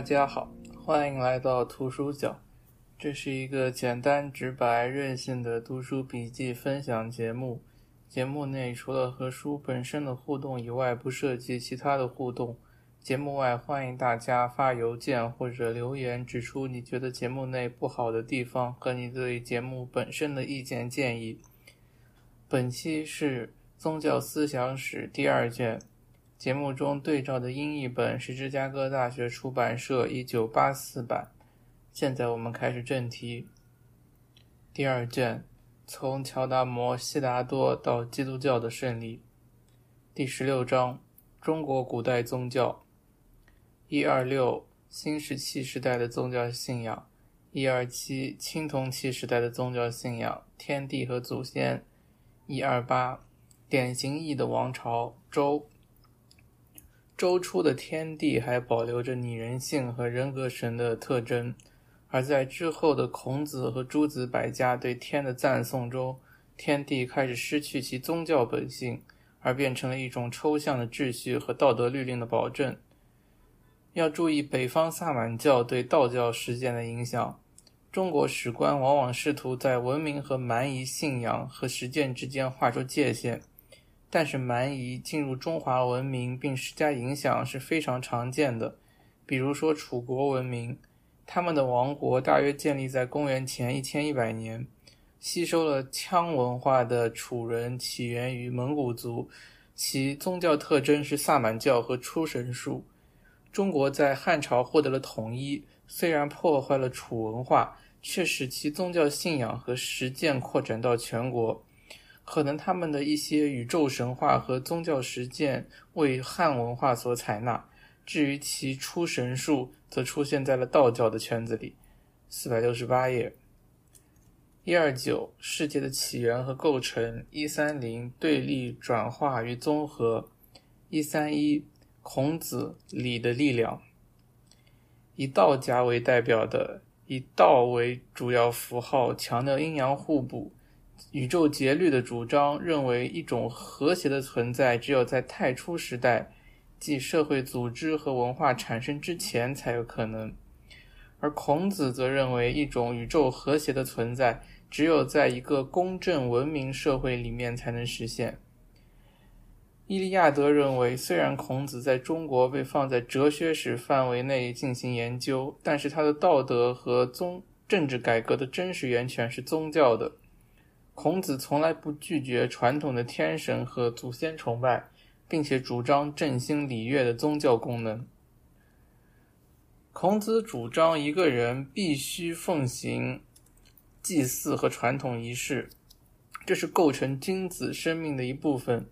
大家好，欢迎来到图书角。这是一个简单直白、任性的读书笔记分享节目。节目内除了和书本身的互动以外，不涉及其他的互动。节目外，欢迎大家发邮件或者留言，指出你觉得节目内不好的地方和你对节目本身的意见建议。本期是《宗教思想史》第二卷，节目中对照的英译本是芝加哥大学出版社一九八四版。现在我们开始正题。第二卷，从乔达摩·悉达多到基督教的胜利。第十六章，中国古代宗教。一二六新石器时代的宗教信仰，一二七青铜器时代的宗教信仰，天地和祖先，一二八典型意义的王朝周。周初的天地还保留着拟人性和人格神的特征，而在之后的孔子和诸子百家对天的赞颂中，天地开始失去其宗教本性，而变成了一种抽象的秩序和道德律令的保证。要注意北方萨满教对道教实践的影响。中国史官往往试图在文明和蛮夷信仰和实践之间画出界限，但是蛮夷进入中华文明并施加影响是非常常见的。比如说楚国文明，他们的王国大约建立在公元前一千一百年，吸收了羌文化的楚人起源于蒙古族，其宗教特征是萨满教和出神术。中国在汉朝获得了统一，虽然破坏了楚文化，却使其宗教信仰和实践扩展到全国。可能他们的一些宇宙神话和宗教实践为汉文化所采纳，至于其出神术，则出现在了道教的圈子里。四百六十八页，一二九世界的起源和构成，一三零对立转化与综合，一三一。孔子礼的力量，以道家为代表的，以道为主要符号，强调阴阳互补、宇宙节律的主张，认为一种和谐的存在只有在太初时代，即社会组织和文化产生之前才有可能；而孔子则认为一种宇宙和谐的存在，只有在一个公正文明社会里面才能实现。伊利亚德认为，虽然孔子在中国被放在哲学史范围内进行研究，但是他的道德和宗政治改革的真实源泉是宗教的。孔子从来不拒绝传统的天神和祖先崇拜，并且主张振兴礼乐的宗教功能。孔子主张一个人必须奉行祭祀和传统仪式，这是构成君子生命的一部分。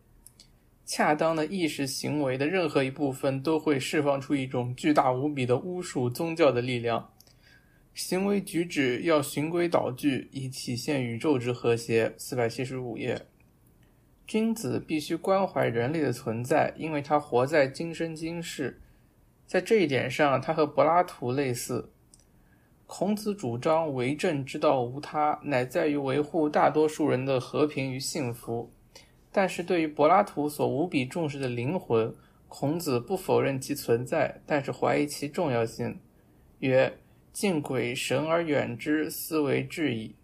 恰当的意识行为的任何一部分都会释放出一种巨大无比的巫术宗教的力量。行为举止要循规蹈矩，以体现宇宙之和谐。四百七十五页，君子必须关怀人类的存在，因为他活在今生今世。在这一点上，他和柏拉图类似。孔子主张为政之道无他，乃在于维护大多数人的和平与幸福。但是对于柏拉图所无比重视的灵魂，孔子不否认其存在，但是怀疑其重要性。曰：“敬鬼神而远之，斯为至矣。”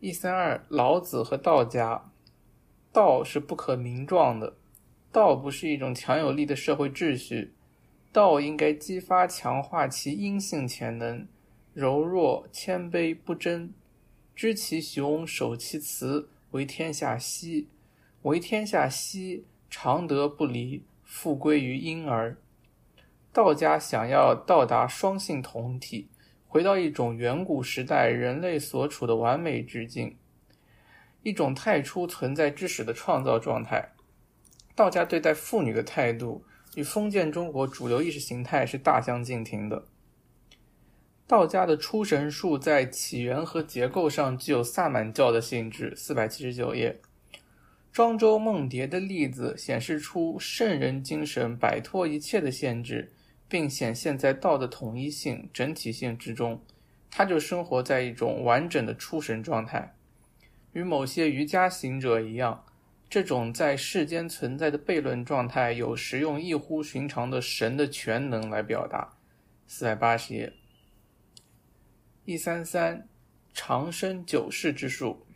一三二，老子和道家，道是不可名状的，道不是一种强有力的社会秩序，道应该激发强化其阴性潜能，柔弱谦卑不争，知其雄，守其雌。为天下溪，为天下溪，常德不离，复归于婴儿。道家想要到达双性同体，回到一种远古时代人类所处的完美之境，一种太初存在之始的创造状态。道家对待妇女的态度，与封建中国主流意识形态是大相径庭的。道家的出神术在起源和结构上具有萨满教的性质。四百七十九页，庄周梦蝶的例子显示出圣人精神摆脱一切的限制，并显现在道的统一性、整体性之中。他就生活在一种完整的出神状态。与某些瑜伽行者一样，这种在世间存在的悖论状态，有时用异乎寻常的神的全能来表达。四百八十页。一三三，长生久世之术。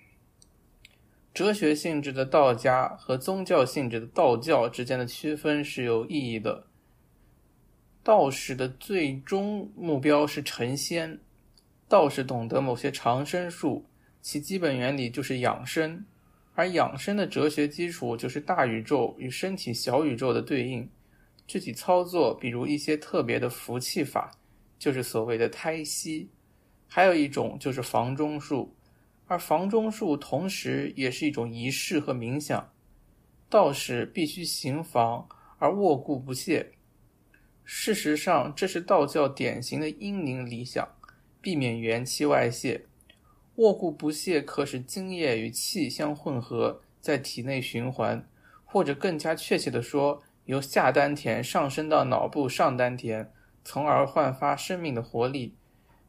哲学性质的道家和宗教性质的道教之间的区分是有意义的。道士的最终目标是成仙，道士懂得某些长生术，其基本原理就是养生，而养生的哲学基础就是大宇宙与身体小宇宙的对应，具体操作，比如一些特别的服气法，就是所谓的胎息。还有一种就是房中术，而房中术同时也是一种仪式和冥想。道士必须行房而卧固不懈。事实上，这是道教典型的阴宁理想，避免元气外泄。卧固不懈可使精液与气相混合，在体内循环，或者更加确切地说，由下丹田上升到脑部上丹田，从而焕发生命的活力。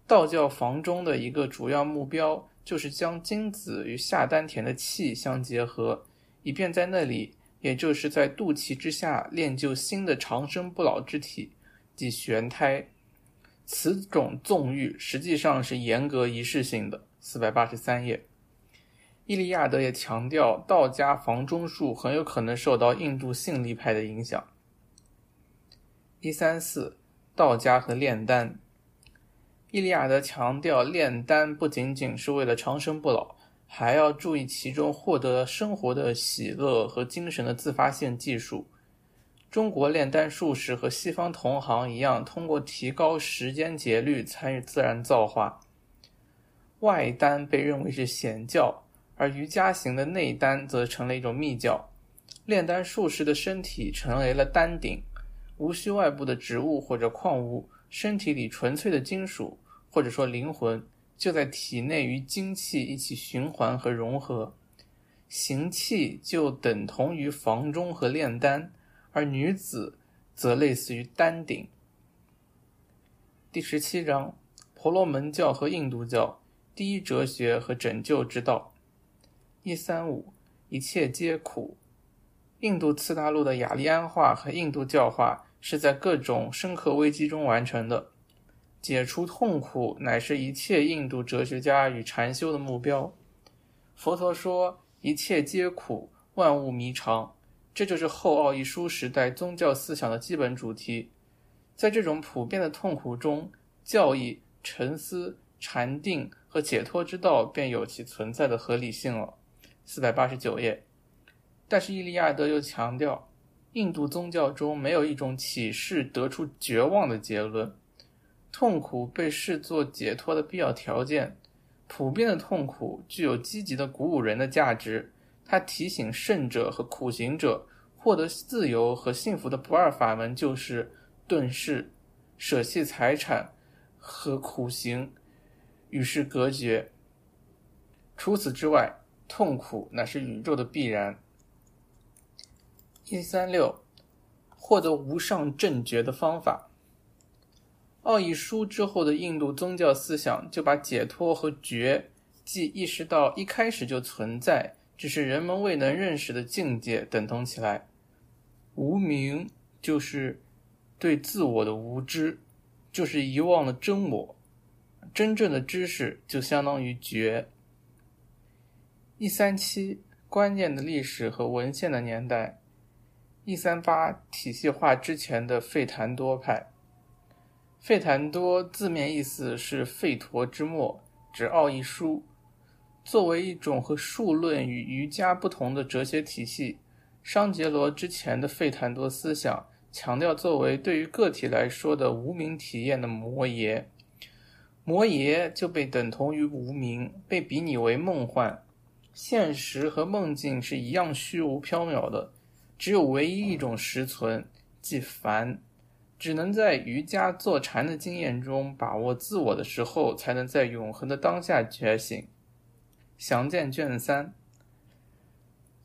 道教房中的一个主要目标，就是将精子与下丹田的气相结合，以便在那里，也就是在肚脐之下练就新的长生不老之体，即玄胎。此种纵欲实际上是严格仪式性的。四百八十三页，伊利亚德也强调，道家房中术很有可能受到印度性力派的影响。一三四，道家和炼丹。伊利亚德强调，炼丹不仅仅是为了长生不老，还要注意其中获得生活的喜乐和精神的自发性技术。中国炼丹术士和西方同行一样，通过提高时间节律参与自然造化。外丹被认为是显教，而瑜伽型的内丹则成了一种密教。炼丹术士的身体成为了丹顶，无需外部的植物或者矿物。身体里纯粹的金属，或者说灵魂，就在体内与精气一起循环和融合，行气就等同于房中和炼丹，而女子则类似于丹顶。第十七章：婆罗门教和印度教，第一哲学和拯救之道。一三五，一切皆苦。印度次大陆的雅利安化和印度教化。是在各种深刻危机中完成的。解除痛苦乃是一切印度哲学家与禅修的目标。佛陀说：“一切皆苦，万物迷常。”这就是后奥义书时代宗教思想的基本主题。在这种普遍的痛苦中，教义、沉思、禅定和解脱之道便有其存在的合理性了。四百八十九页。但是伊利亚德又强调。印度宗教中没有一种启示得出绝望的结论，痛苦被视作解脱的必要条件。普遍的痛苦具有积极的鼓舞人的价值，它提醒圣者和苦行者获得自由和幸福的不二法门就是顿世，舍弃财产和苦行与世隔绝。除此之外，痛苦乃是宇宙的必然。一三六，获得无上正觉的方法。奥义书之后的印度宗教思想就把解脱和觉，即意识到一开始就存在，只是人们未能认识的境界等同起来。无明就是对自我的无知，就是遗忘了真我。真正的知识就相当于觉。一三七，关键的历史和文献的年代。一三八体系化之前的费檀多派，费檀多字面意思是吠陀之末，指奥义书。作为一种和数论与瑜伽不同的哲学体系，商杰罗之前的费檀多思想强调作为对于个体来说的无名体验的摩耶，摩耶就被等同于无名，被比拟为梦幻。现实和梦境是一样虚无缥缈的。只有唯一一种实存，即凡，只能在瑜伽坐禅的经验中把握自我的时候，才能在永恒的当下觉醒。详见卷三。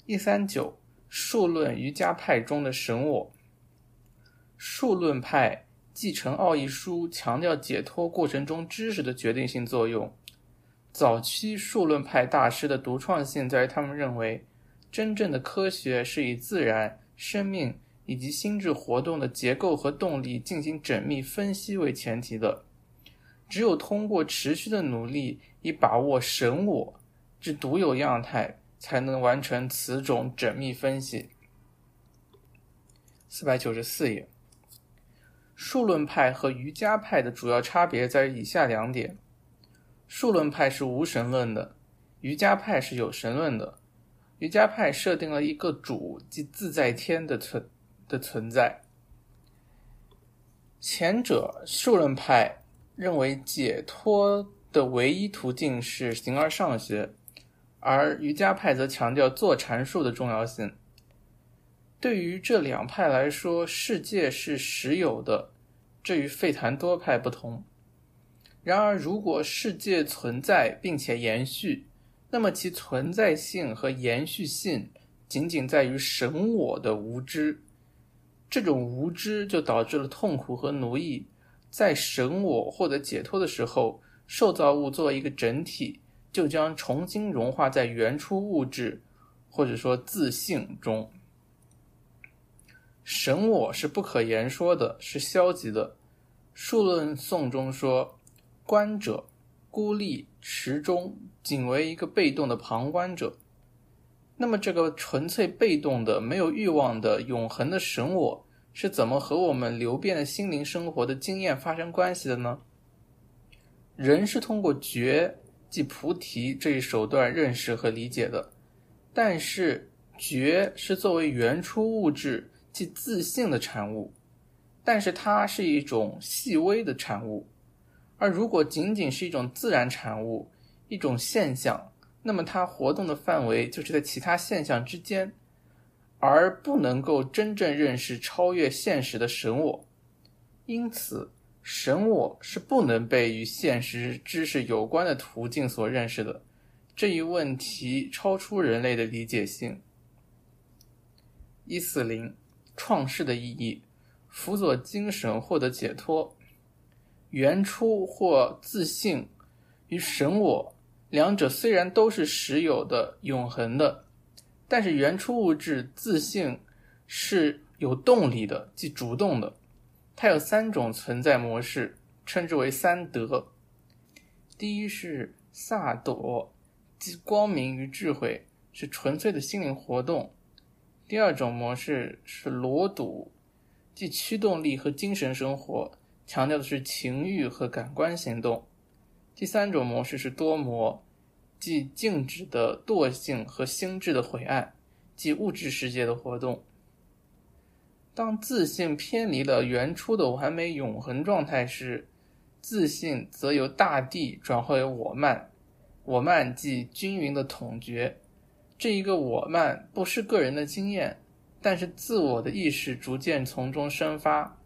一三九，数论瑜伽派中的神我。数论派继承奥义书，强调解脱过程中知识的决定性作用。早期数论派大师的独创性在于他们认为。真正的科学是以自然、生命以及心智活动的结构和动力进行缜密分析为前提的。只有通过持续的努力，以把握神我之独有样态，才能完成此种缜密分析。四百九十四页，数论派和瑜伽派的主要差别在于以下两点：数论派是无神论的，瑜伽派是有神论的。瑜伽派设定了一个主，即自在天的存的存在。前者数论派。认为解脱的唯一途径是形而上学，而瑜伽派则强调坐禅术的重要性。对于这两派来说，世界是实有的，这与费檀多派不同。然而，如果世界存在并且延续，那么其存在性和延续性仅仅在于神我的无知，这种无知就导致了痛苦和奴役。在神我获得解脱的时候，受造物作为一个整体，就将重新融化在原初物质，或者说自性中。神我是不可言说的，是消极的。数论颂中说：“观者孤立池中，仅为一个被动的旁观者。”那么，这个纯粹被动的、没有欲望的、永恒的神我。是怎么和我们流变的心灵生活的经验发生关系的呢？人是通过觉，即菩提这一手段认识和理解的，但是觉是作为原初物质，即自性的产物，但是它是一种细微的产物，而如果仅仅是一种自然产物，一种现象，那么它活动的范围就是在其他现象之间。而不能够真正认识超越现实的神我，因此神我是不能被与现实知识有关的途径所认识的。这一问题超出人类的理解性。一四零创世的意义，辅佐精神获得解脱，原初或自信与神我两者虽然都是实有的、永恒的。但是原初物质自性是有动力的，即主动的。它有三种存在模式，称之为三德。第一是萨朵，即光明与智慧，是纯粹的心灵活动。第二种模式是罗堵，即驱动力和精神生活，强调的是情欲和感官行动。第三种模式是多模。即静止的惰性和心智的晦暗，即物质世界的活动。当自信偏离了原初的完美永恒状态时，自信则由大地转化为我慢。我慢即均匀的统觉。这一个我慢不是个人的经验，但是自我的意识逐渐从中生发，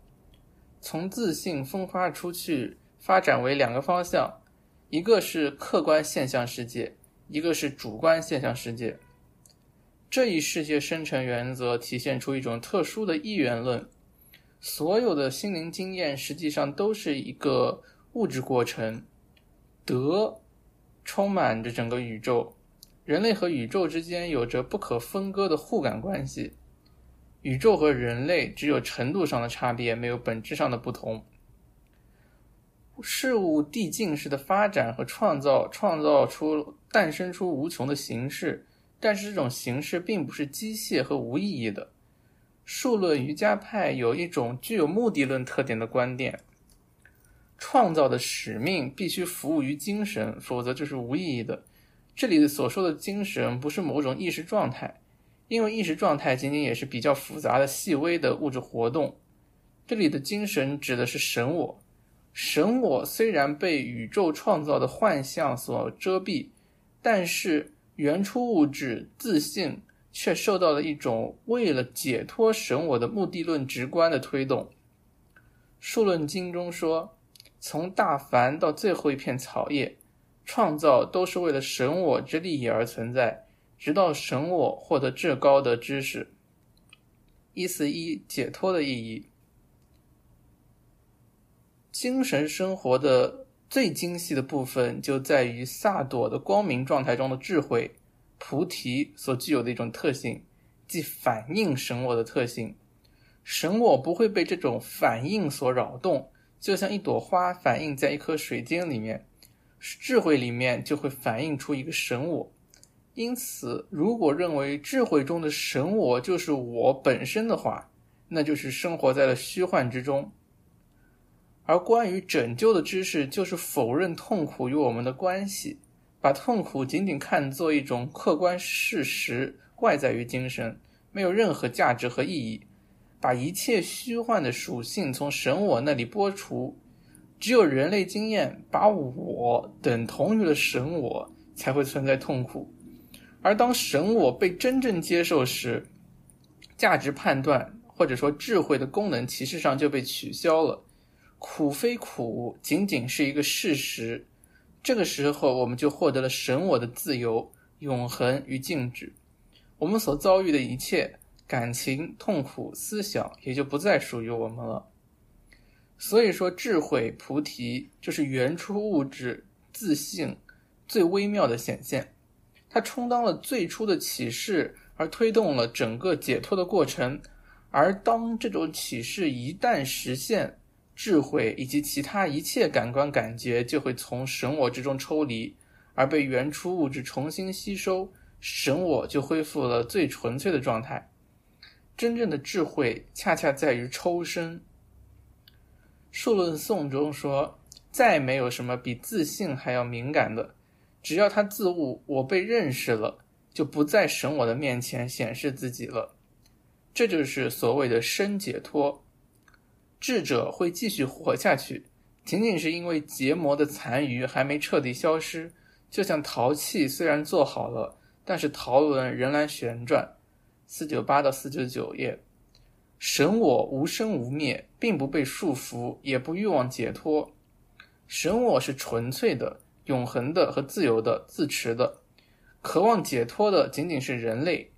从自信分发出去，发展为两个方向。一个是客观现象世界，一个是主观现象世界。这一世界生成原则体现出一种特殊的一元论。所有的心灵经验实际上都是一个物质过程。德充满着整个宇宙，人类和宇宙之间有着不可分割的互感关系。宇宙和人类只有程度上的差别，没有本质上的不同。事物递进式的发展和创造，创造出诞生出无穷的形式，但是这种形式并不是机械和无意义的。数论瑜伽派有一种具有目的论特点的观点：创造的使命必须服务于精神，否则就是无意义的。这里所说的精神不是某种意识状态，因为意识状态仅仅也是比较复杂的细微的物质活动。这里的精神指的是神我。神我虽然被宇宙创造的幻象所遮蔽，但是原初物质自信却受到了一种为了解脱神我的目的论直观的推动。数论经中说，从大凡到最后一片草叶，创造都是为了神我之利益而存在，直到神我获得至高的知识。一四一解脱的意义。精神生活的最精细的部分就在于萨朵的光明状态中的智慧，菩提所具有的一种特性，即反应神我的特性。神我不会被这种反应所扰动，就像一朵花反映在一颗水晶里面，智慧里面就会反映出一个神我。因此，如果认为智慧中的神我就是我本身的话，那就是生活在了虚幻之中。而关于拯救的知识，就是否认痛苦与我们的关系，把痛苦仅仅看作一种客观事实，外在于精神，没有任何价值和意义，把一切虚幻的属性从神我那里剥除。只有人类经验把我等同于了神我，才会存在痛苦。而当神我被真正接受时，价值判断或者说智慧的功能，其实上就被取消了。苦非苦，仅仅是一个事实。这个时候，我们就获得了神我的自由、永恒与静止。我们所遭遇的一切感情、痛苦、思想，也就不再属于我们了。所以说，智慧菩提就是原初物质自性最微妙的显现。它充当了最初的启示，而推动了整个解脱的过程。而当这种启示一旦实现，智慧以及其他一切感官感觉就会从神我之中抽离，而被原初物质重新吸收，神我就恢复了最纯粹的状态。真正的智慧恰恰在于抽身。数论颂中说：“再没有什么比自信还要敏感的。”只要他自悟，我被认识了，就不在神我的面前显示自己了。这就是所谓的生解脱。智者会继续活下去，仅仅是因为结膜的残余还没彻底消失。就像陶器虽然做好了，但是陶轮仍然旋转。四九八到四九九页，神我无生无灭，并不被束缚，也不欲望解脱。神我是纯粹的。永恒的和自由的、自持的，渴望解脱的仅仅是人类，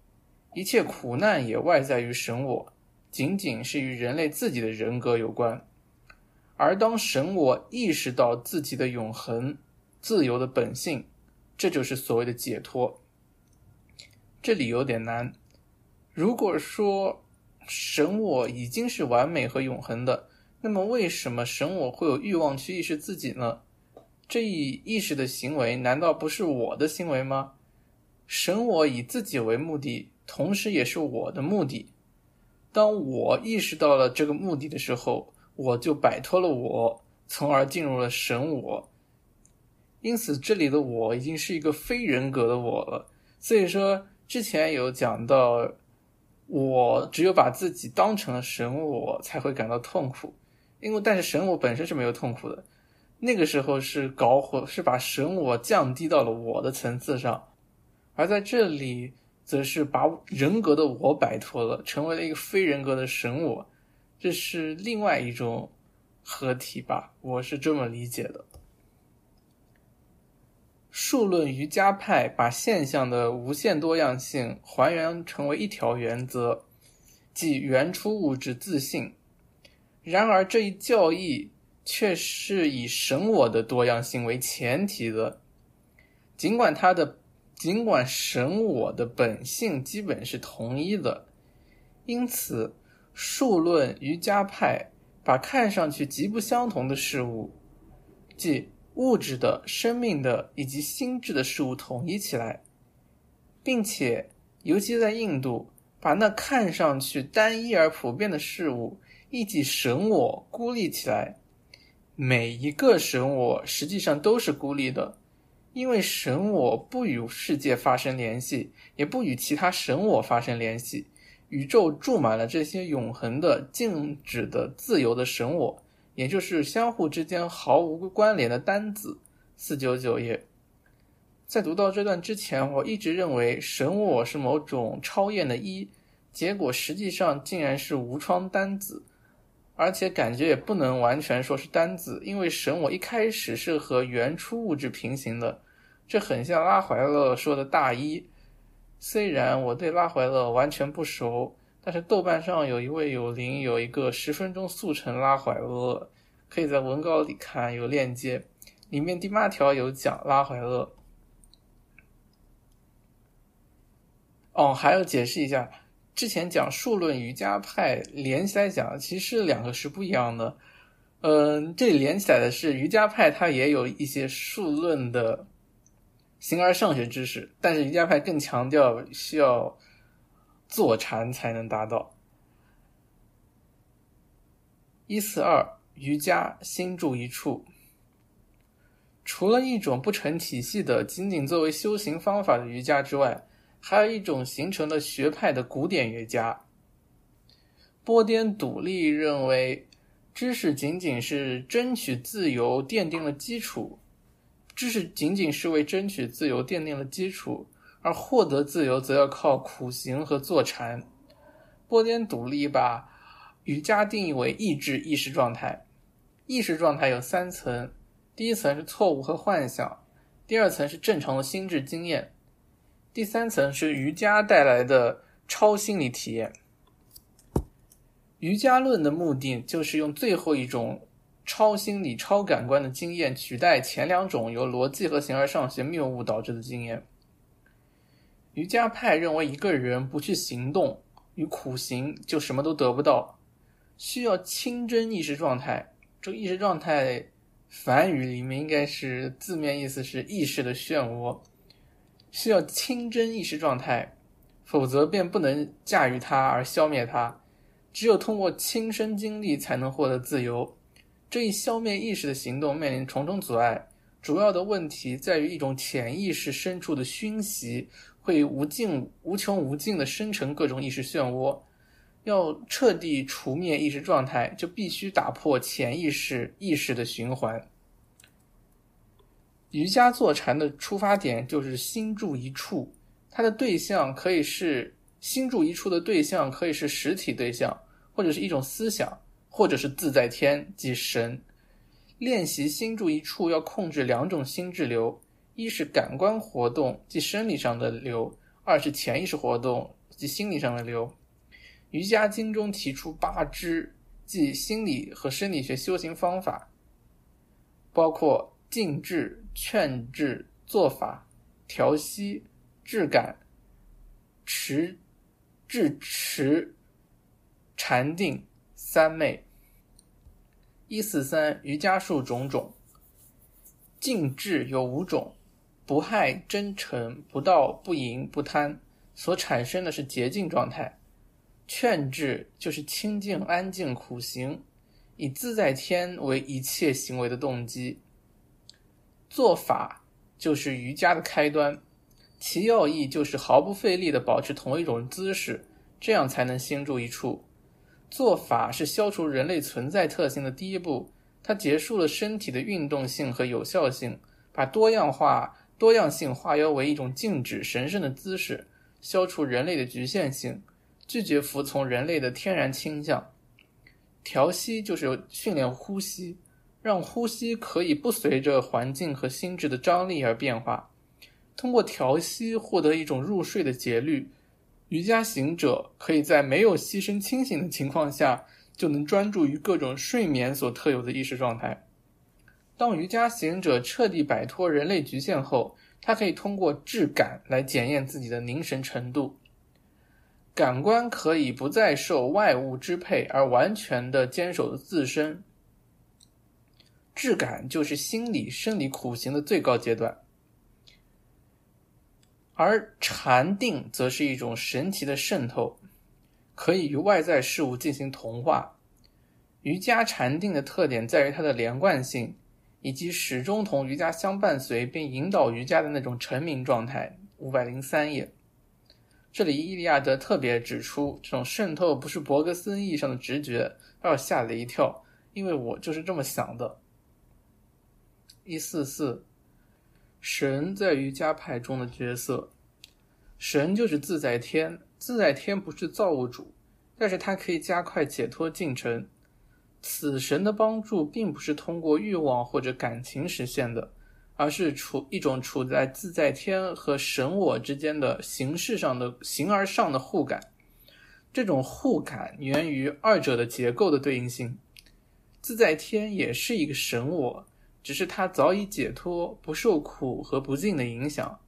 一切苦难也外在于神我，仅仅是与人类自己的人格有关。而当神我意识到自己的永恒、自由的本性，这就是所谓的解脱。这里有点难。如果说神我已经是完美和永恒的，那么为什么神我会有欲望去意识自己呢？这一意识的行为难道不是我的行为吗？神我以自己为目的，同时也是我的目的。当我意识到了这个目的的时候，我就摆脱了我，从而进入了神我。因此，这里的我已经是一个非人格的我了。所以说，之前有讲到，我只有把自己当成了神我，才会感到痛苦。因为，但是神我本身是没有痛苦的。那个时候是搞混，是把神我降低到了我的层次上，而在这里则是把人格的我摆脱了，成为了一个非人格的神我，这是另外一种合体吧，我是这么理解的。数论瑜伽派把现象的无限多样性还原成为一条原则，即原初物质自信。然而这一教义。却是以神我的多样性为前提的，尽管它的尽管神我的本性基本是同一的，因此数论瑜伽派把看上去极不相同的事物，即物质的、生命的以及心智的事物统一起来，并且尤其在印度，把那看上去单一而普遍的事物，亦即神我孤立起来。每一个神我实际上都是孤立的，因为神我不与世界发生联系，也不与其他神我发生联系。宇宙注满了这些永恒的、静止的、自由的神我，也就是相互之间毫无关联的单子。四九九页，在读到这段之前，我一直认为神我是某种超验的一，结果实际上竟然是无窗单子。而且感觉也不能完全说是单子，因为神我一开始是和原初物质平行的，这很像拉怀勒说的大一。虽然我对拉怀勒完全不熟，但是豆瓣上有一位有灵有一个十分钟速成拉怀勒，可以在文稿里看有链接，里面第八条有讲拉怀勒。哦，还要解释一下，之前讲数论瑜伽派连起来讲，其实两个是不一样的。嗯，这里连起来的是瑜伽派，它也有一些数论的形而上学知识，但是瑜伽派更强调需要坐禅才能达到。一四二瑜伽心住一处，除了一种不成体系的仅仅作为修行方法的瑜伽之外，还有一种形成了学派的古典瑜伽。波颠笃利认为。知识仅仅是争取自由奠定了基础，知识仅仅是为争取自由奠定了基础，而获得自由则要靠苦行和坐禅。波颠笃利把瑜伽定义为意志意识状态，意识状态有三层：第一层是错误和幻想，第二层是正常的心智经验，第三层是瑜伽带来的超心理体验。瑜伽论的目的就是用最后一种超心理、超感官的经验取代前两种由逻辑和形而上学谬误导致的经验。瑜伽派认为，一个人不去行动与苦行，就什么都得不到，需要清真意识状态。这个意识状态，梵语里面应该是字面意思是意识的漩涡，需要清真意识状态，否则便不能驾驭它而消灭它。只有通过亲身经历才能获得自由。这一消灭意识的行动面临重重阻碍，主要的问题在于一种潜意识深处的熏习会无尽、无穷无尽的生成各种意识漩涡。要彻底除灭意识状态，就必须打破潜意识意识的循环。瑜伽坐禅的出发点就是心住一处，它的对象可以是。心住一处的对象可以是实体对象，或者是一种思想，或者是自在天即神。练习心住一处要控制两种心智流：一是感官活动，即生理上的流；二是潜意识活动，即心理上的流。瑜伽经中提出八支，即心理和生理学修行方法，包括静智、劝智、做法、调息、质感、持。智持、禅定、三昧。一四三瑜伽术种种，静智有五种：不害、真诚、不道、不淫、不贪，所产生的是洁净状态。劝智就是清净、安静、苦行，以自在天为一切行为的动机。做法就是瑜伽的开端。其要义就是毫不费力地保持同一种姿势，这样才能心住一处。做法是消除人类存在特性的第一步，它结束了身体的运动性和有效性，把多样化、多样性化腰为一种静止、神圣的姿势，消除人类的局限性，拒绝服从人类的天然倾向。调息就是训练呼吸，让呼吸可以不随着环境和心智的张力而变化。通过调息获得一种入睡的节律，瑜伽行者可以在没有牺牲清醒的情况下，就能专注于各种睡眠所特有的意识状态。当瑜伽行者彻底摆脱人类局限后，他可以通过质感来检验自己的凝神程度。感官可以不再受外物支配，而完全的坚守自身。质感就是心理生理苦行的最高阶段。而禅定则是一种神奇的渗透，可以与外在事物进行同化。瑜伽禅定的特点在于它的连贯性，以及始终同瑜伽相伴随并引导瑜伽的那种沉明状态。五百零三页，这里伊利亚德特别指出，这种渗透不是伯格森意义上的直觉，把我吓了一跳，因为我就是这么想的。一四四。神在瑜伽派中的角色，神就是自在天。自在天不是造物主，但是它可以加快解脱进程。此神的帮助并不是通过欲望或者感情实现的，而是处一种处在自在天和神我之间的形式上的形而上的互感。这种互感源于二者的结构的对应性。自在天也是一个神我。只是他早已解脱，不受苦和不净的影响。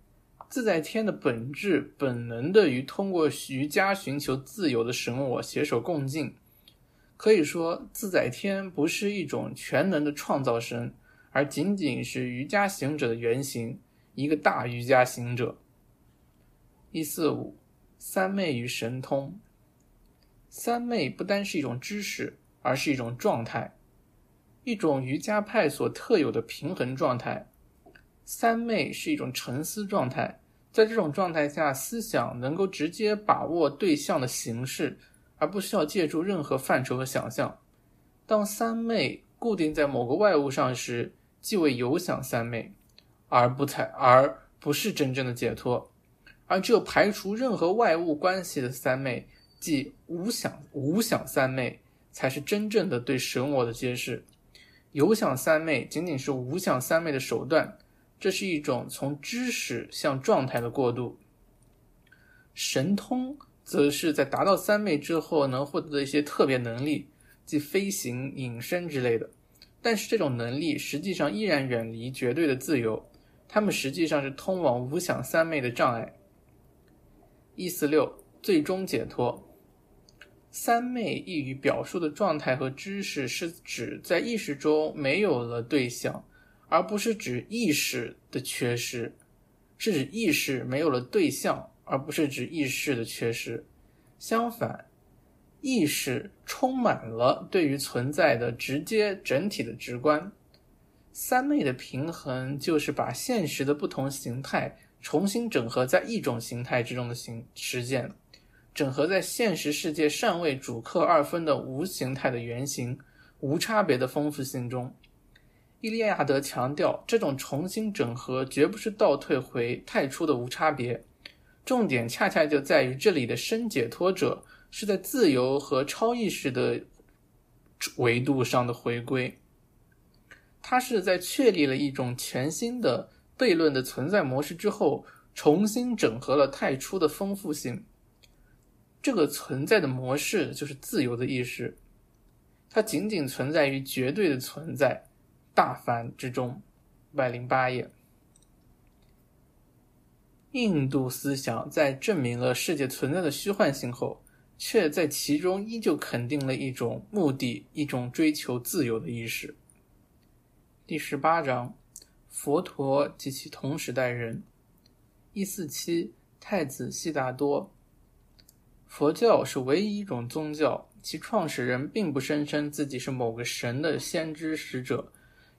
自在天的本质本能的与通过瑜伽寻求自由的神我携手共进。可以说，自在天不是一种全能的创造神，而仅仅是瑜伽行者的原型，一个大瑜伽行者。一四五，三昧与神通。三昧不单是一种知识，而是一种状态，一种瑜伽派所特有的平衡状态。三昧是一种沉思状态，在这种状态下，思想能够直接把握对象的形式，而不需要借助任何范畴和想象。当三昧固定在某个外物上时，即为有想三昧，而不才而不是真正的解脱。而只有排除任何外物关系的三昧。即无想无想三昧，才是真正的对神我的揭示。有想三昧仅仅是无想三昧的手段，这是一种从知识向状态的过渡。神通则是在达到三昧之后能获得的一些特别能力，即飞行、隐身之类的。但是这种能力实际上依然远离绝对的自由，他们实际上是通往无想三昧的障碍。一四六，最终解脱。三昧一语表述的状态和知识，是指在意识中没有了对象，而不是指意识的缺失；是指意识没有了对象，而不是指意识的缺失。相反，意识充满了对于存在的直接整体的直观。三昧的平衡，就是把现实的不同形态重新整合在一种形态之中的形实践。整合在现实世界尚未主客二分的无形态的原型、无差别的丰富性中，伊利亚德强调，这种重新整合绝不是倒退回太初的无差别，重点恰恰就在于这里的深解脱者是在自由和超意识的维度上的回归，他是在确立了一种全新的悖论的存在模式之后，重新整合了太初的丰富性。这个存在的模式就是自由的意识，它仅仅存在于绝对的存在大凡之中。百零八页，印度思想在证明了世界存在的虚幻性后，却在其中依旧肯定了一种目的，一种追求自由的意识。第十八章，佛陀及其同时代人。一四七，太子悉达多。佛教是唯一一种宗教，其创始人并不声称自己是某个神的先知使者，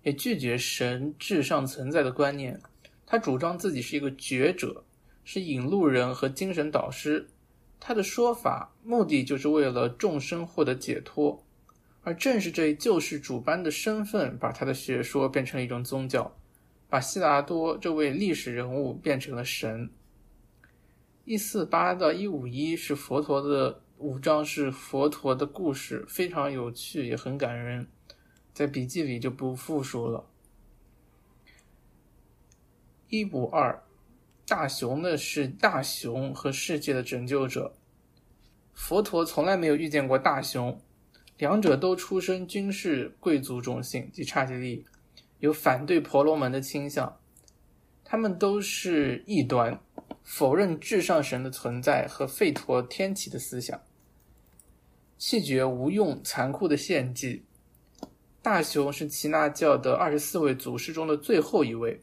也拒绝神至上存在的观念。他主张自己是一个觉者，是引路人和精神导师。他的说法目的就是为了众生获得解脱，而正是这一救世主般的身份，把他的学说变成了一种宗教，把悉达多这位历史人物变成了神。一四八到一五一是佛陀的五章，是佛陀的故事，非常有趣，也很感人，在笔记里就不复述了。一五二，大雄的是大雄和世界的拯救者，佛陀从来没有遇见过大雄，两者都出身军事贵族种姓及刹帝利，有反对婆罗门的倾向，他们都是异端。否认至上神的存在和吠陀天启的思想，弃绝无用残酷的献祭。大雄是耆那教的二十四位祖师中的最后一位，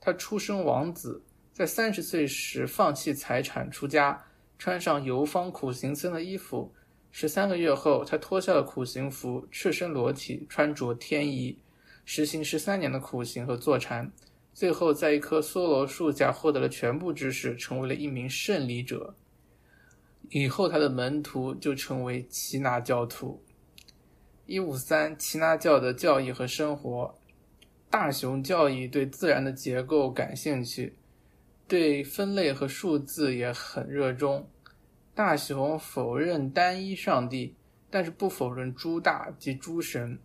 他出生王子，在三十岁时放弃财产出家，穿上游方苦行僧的衣服。十三个月后，他脱下了苦行服，赤身裸体，穿着天衣，实行十三年的苦行和坐禅。最后，在一棵梭罗树下获得了全部知识，成为了一名胜利者。以后，他的门徒就成为耆那教徒。一五三，耆那教的教义和生活。大雄教义对自然的结构感兴趣，对分类和数字也很热衷。大雄否认单一上帝，但是不否认诸大及诸神。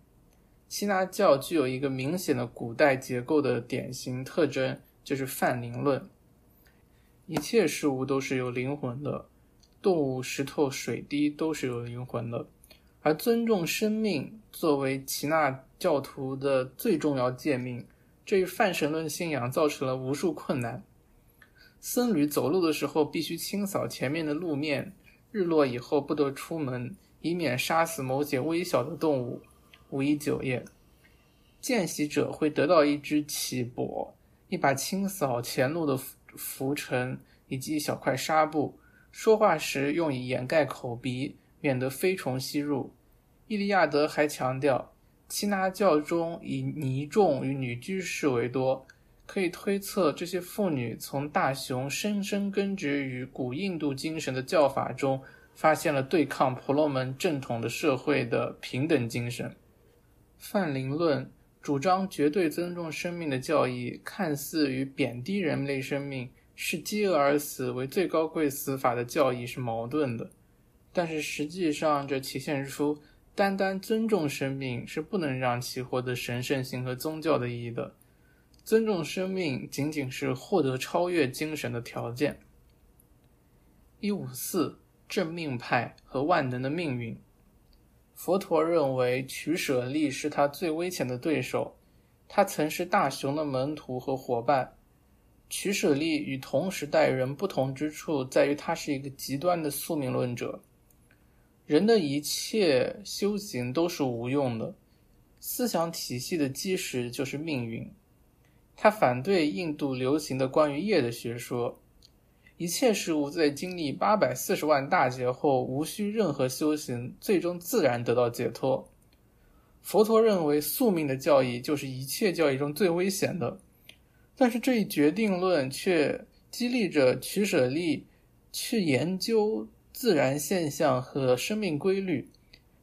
耆那教具有一个明显的古代结构的典型特征，就是泛灵论。一切事物都是有灵魂的，动物、石头、水滴都是有灵魂的。而尊重生命作为齐那教徒的最重要诫命，这一泛神论信仰造成了无数困难。僧侣走路的时候必须清扫前面的路面，日落以后不得出门，以免杀死某些微小的动物。五一九页，见习者会得到一只起钵，一把清扫前路的浮尘，以及一小块纱布。说话时用以掩盖口鼻，免得飞虫吸入。伊利亚德还强调，耆那教中以尼众与女居士为多。可以推测，这些妇女从大雄深深根植于古印度精神的教法中，发现了对抗婆罗门正统的社会的平等精神。范林论主张绝对尊重生命的教义，看似与贬低人类生命、视饥饿而死为最高贵死法的教义是矛盾的。但是实际上，这体现出单单尊重生命是不能让其获得神圣性和宗教的意义的。尊重生命仅仅是获得超越精神的条件。一五四正命派和万能的命运。佛陀认为取舍利是他最危险的对手。他曾是大雄的门徒和伙伴。取舍利与同时代人不同之处在于，他是一个极端的宿命论者。人的一切修行都是无用的。思想体系的基石就是命运。他反对印度流行的关于业的学说，一切事物在经历八百四十万大劫后，无需任何修行，最终自然得到解脱。佛陀认为宿命的教义就是一切教义中最危险的，但是这一决定论却激励着取舍利去研究自然现象和生命规律。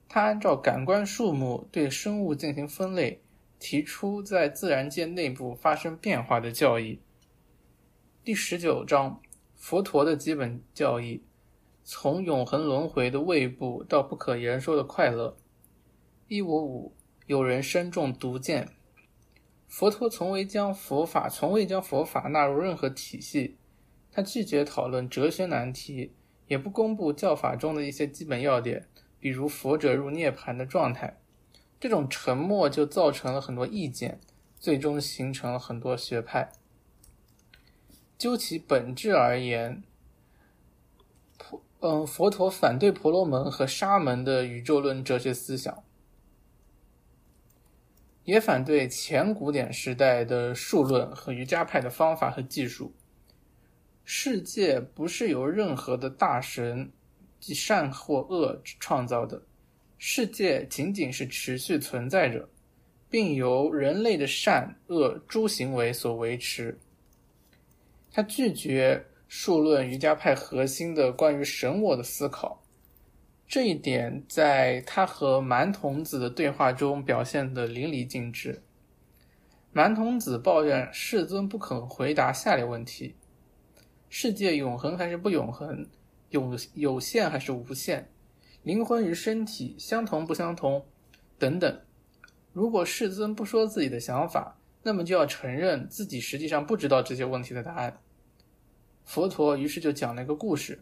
他按照感官数目对生物进行分类。提出在自然界内部发生变化的教义。第十九章，佛陀的基本教义：从永恒轮回的胃部到不可言说的快乐。一五五，有人身中毒箭。佛陀从未将佛法从未将佛法纳入任何体系，他拒绝讨论哲学难题，也不公布教法中的一些基本要点，比如佛者入涅槃的状态。这种沉默就造成了很多意见，最终形成了很多学派。究其本质而言，婆嗯，佛陀反对婆罗门和沙门的宇宙论哲学思想，也反对前古典时代的数论和瑜伽派的方法和技术。世界不是由任何的大神，即善或恶创造的。世界仅仅是持续存在着，并由人类的善恶诸行为所维持。他拒绝数论瑜伽派核心的关于神我的思考，这一点在他和蛮童子的对话中表现得淋漓尽致。蛮童子抱怨世尊不肯回答下列问题：世界永恒还是不永恒？有有限还是无限？灵魂与身体相同不相同？等等。如果世尊不说自己的想法，那么就要承认自己实际上不知道这些问题的答案。佛陀于是就讲了一个故事：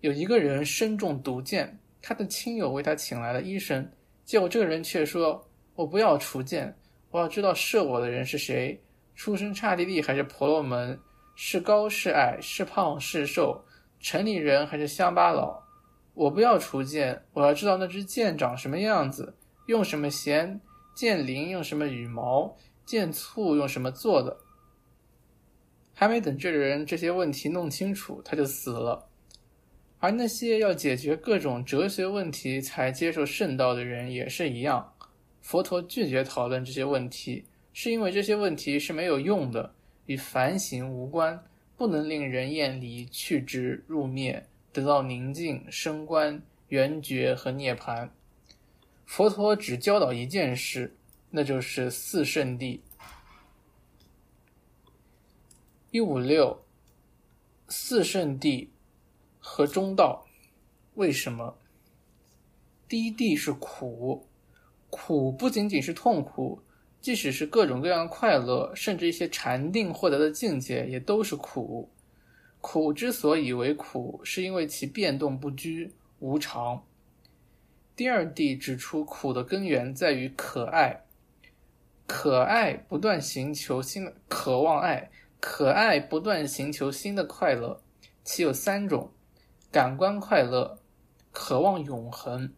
有一个人身中毒箭，他的亲友为他请来了医生，结果这个人却说：“我不要除箭，我要知道射我的人是谁，出身刹帝利还是婆罗门，是高是矮，是胖是瘦，城里人还是乡巴佬。”我不要除箭，我要知道那支箭长什么样子，用什么弦，箭翎用什么羽毛，箭簇用什么做的。还没等这个人这些问题弄清楚，他就死了。而那些要解决各种哲学问题才接受圣道的人也是一样。佛陀拒绝讨论这些问题，是因为这些问题是没有用的，与凡行无关，不能令人厌离去之入灭。得到宁静、升观、圆觉和涅槃。佛陀只教导一件事，那就是四圣谛。一五六，四圣谛和中道，为什么？第一谛是苦，苦不仅仅是痛苦，即使是各种各样的快乐，甚至一些禅定获得的境界，也都是苦。苦之所以为苦，是因为其变动不居、无常。第二谛指出，苦的根源在于可爱，可爱不断寻求新的渴望爱，可爱不断寻求新的快乐，其有三种：感官快乐，渴望永恒，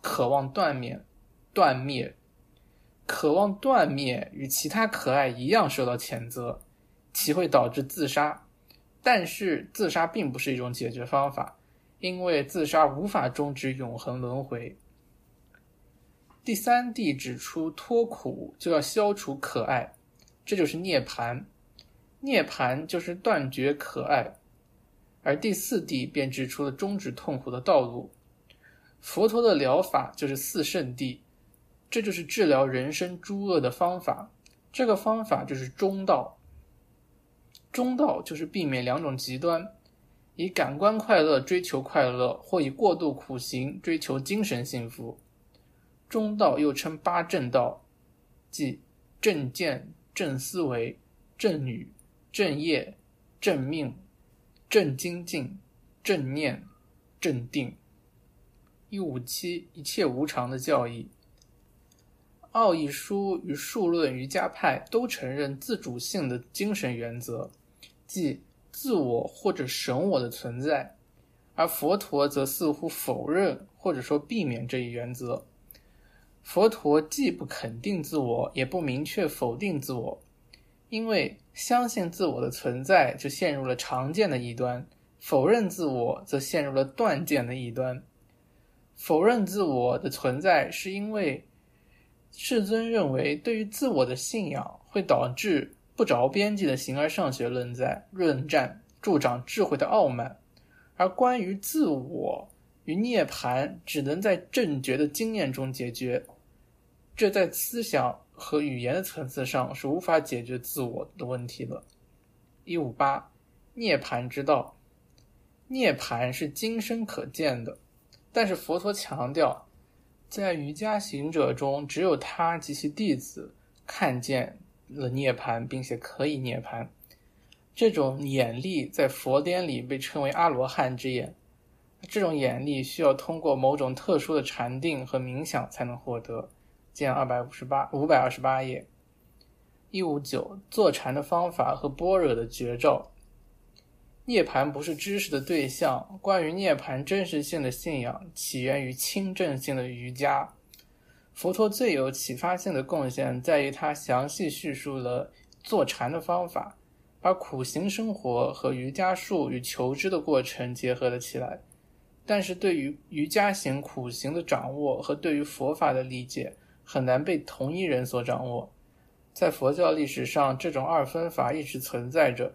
渴望断灭。断灭，渴望断灭与其他可爱一样受到谴责，其会导致自杀。但是自杀并不是一种解决方法，因为自杀无法终止永恒轮回。第三谛指出，脱苦就要消除可爱，这就是涅槃。涅槃就是断绝可爱，而第四谛便指出了终止痛苦的道路。佛陀的疗法就是四圣谛，这就是治疗人生诸恶的方法。这个方法就是中道。中道就是避免两种极端，以感官快乐追求快乐，或以过度苦行追求精神幸福。中道又称八正道，即正见、正思维、正语。正业、正命、正精进、正念、正定。一五七一切无常的教义。奥义书与数论瑜伽派都承认自主性的精神原则，即自我或者神我的存在，而佛陀则似乎否认或者说避免这一原则。佛陀既不肯定自我，也不明确否定自我。因为相信自我的存在，就陷入了常见的异端；否认自我，则陷入了断见的异端。否认自我的存在，是因为世尊认为，对于自我的信仰会导致不着边际的形而上学论在论战，助长智慧的傲慢；而关于自我与涅槃，只能在正觉的经验中解决。这在思想。和语言的层次上是无法解决自我的问题的。一五八，涅槃之道，涅槃是今生可见的，但是佛陀强调，在瑜伽行者中，只有他及其弟子看见了涅槃，并且可以涅槃。这种眼力在佛典里被称为阿罗汉之眼，这种眼力需要通过某种特殊的禅定和冥想才能获得。见二百五十八五百二十八页，一五九坐禅的方法和般若的绝招。涅盘不是知识的对象。关于涅盘真实性的信仰起源于清正性的瑜伽。佛陀最有启发性的贡献在于他详细叙述了坐禅的方法，把苦行生活和瑜伽术与求知的过程结合了起来。但是对于瑜伽行苦行的掌握和对于佛法的理解。很难被同一人所掌握。在佛教历史上，这种二分法一直存在着。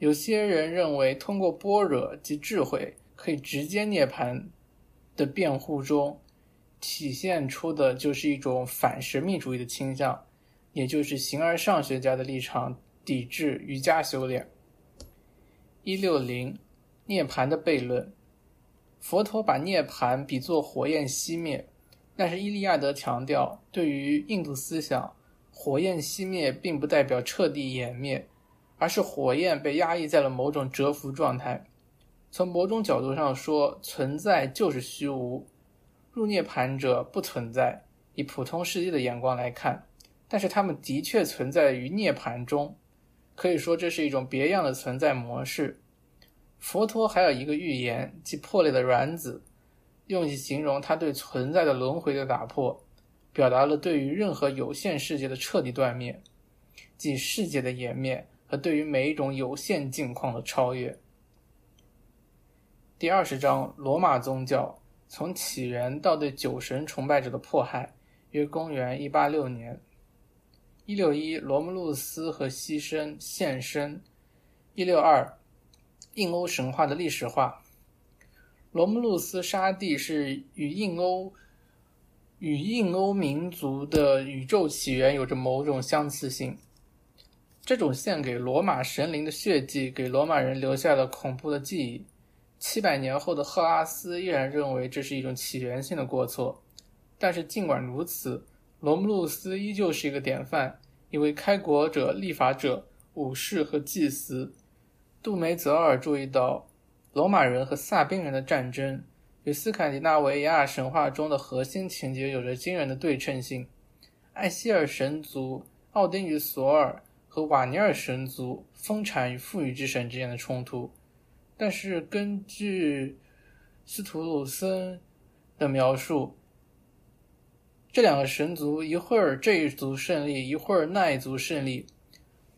有些人认为，通过般若及智慧可以直接涅槃的辩护中，体现出的就是一种反神秘主义的倾向，也就是形而上学家的立场，抵制瑜伽修炼。一六零，涅槃的悖论。佛陀把涅槃比作火焰熄灭。但是伊利亚德强调，对于印度思想，火焰熄灭并不代表彻底湮灭，而是火焰被压抑在了某种蛰伏状态。从某种角度上说，存在就是虚无，入涅盘者不存在。以普通世界的眼光来看，但是他们的确存在于涅盘中，可以说这是一种别样的存在模式。佛陀还有一个预言，即破裂的卵子。用以形容他对存在的轮回的打破，表达了对于任何有限世界的彻底断灭，即世界的湮灭和对于每一种有限境况的超越。第二十章：罗马宗教从起源到对酒神崇拜者的迫害，约公元一八六年。一六一，罗姆路斯和牺牲献身。一六二，印欧神话的历史化。罗姆路斯沙地是与印欧与印欧民族的宇宙起源有着某种相似性。这种献给罗马神灵的血迹，给罗马人留下了恐怖的记忆。七百年后的赫拉斯依然认为这是一种起源性的过错。但是尽管如此，罗姆路斯依旧是一个典范，一位开国者、立法者、武士和祭司。杜梅泽尔注意到。罗马人和萨宾人的战争与斯堪的纳维亚神话中的核心情节有着惊人的对称性。艾希尔神族、奥丁与索尔和瓦尼尔神族丰产与富裕之神之间的冲突。但是根据斯图鲁森的描述，这两个神族一会儿这一族胜利，一会儿那一族胜利。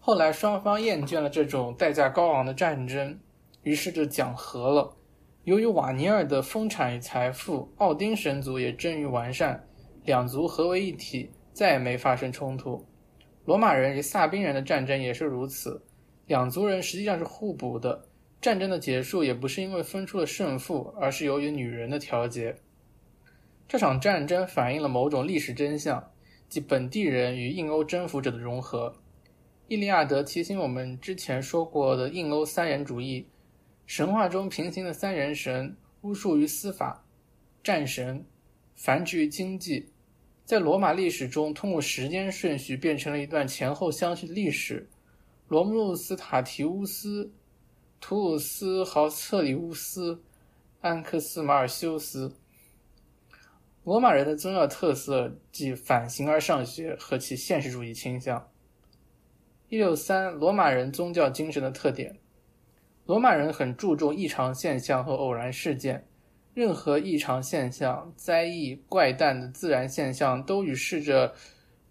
后来双方厌倦了这种代价高昂的战争，于是就讲和了。由于瓦尼尔的丰产与财富，奥丁神族也臻于完善，两族合为一体，再也没发生冲突。罗马人与萨宾人的战争也是如此，两族人实际上是互补的。战争的结束也不是因为分出了胜负，而是由于女人的调节。这场战争反映了某种历史真相，即本地人与印欧征服者的融合。伊利亚德提醒我们之前说过的印欧三人主义，神话中平行的三人神，巫术与司法，战神，繁殖与经济，在罗马历史中通过时间顺序变成了一段前后相续的历史。罗慕路斯塔提乌斯。图鲁斯豪特里乌斯、安克斯马尔修斯，罗马人的宗教特色即反形而上学和其现实主义倾向。一六三，罗马人宗教精神的特点：罗马人很注重异常现象和偶然事件，任何异常现象、灾异、怪诞的自然现象都预示着，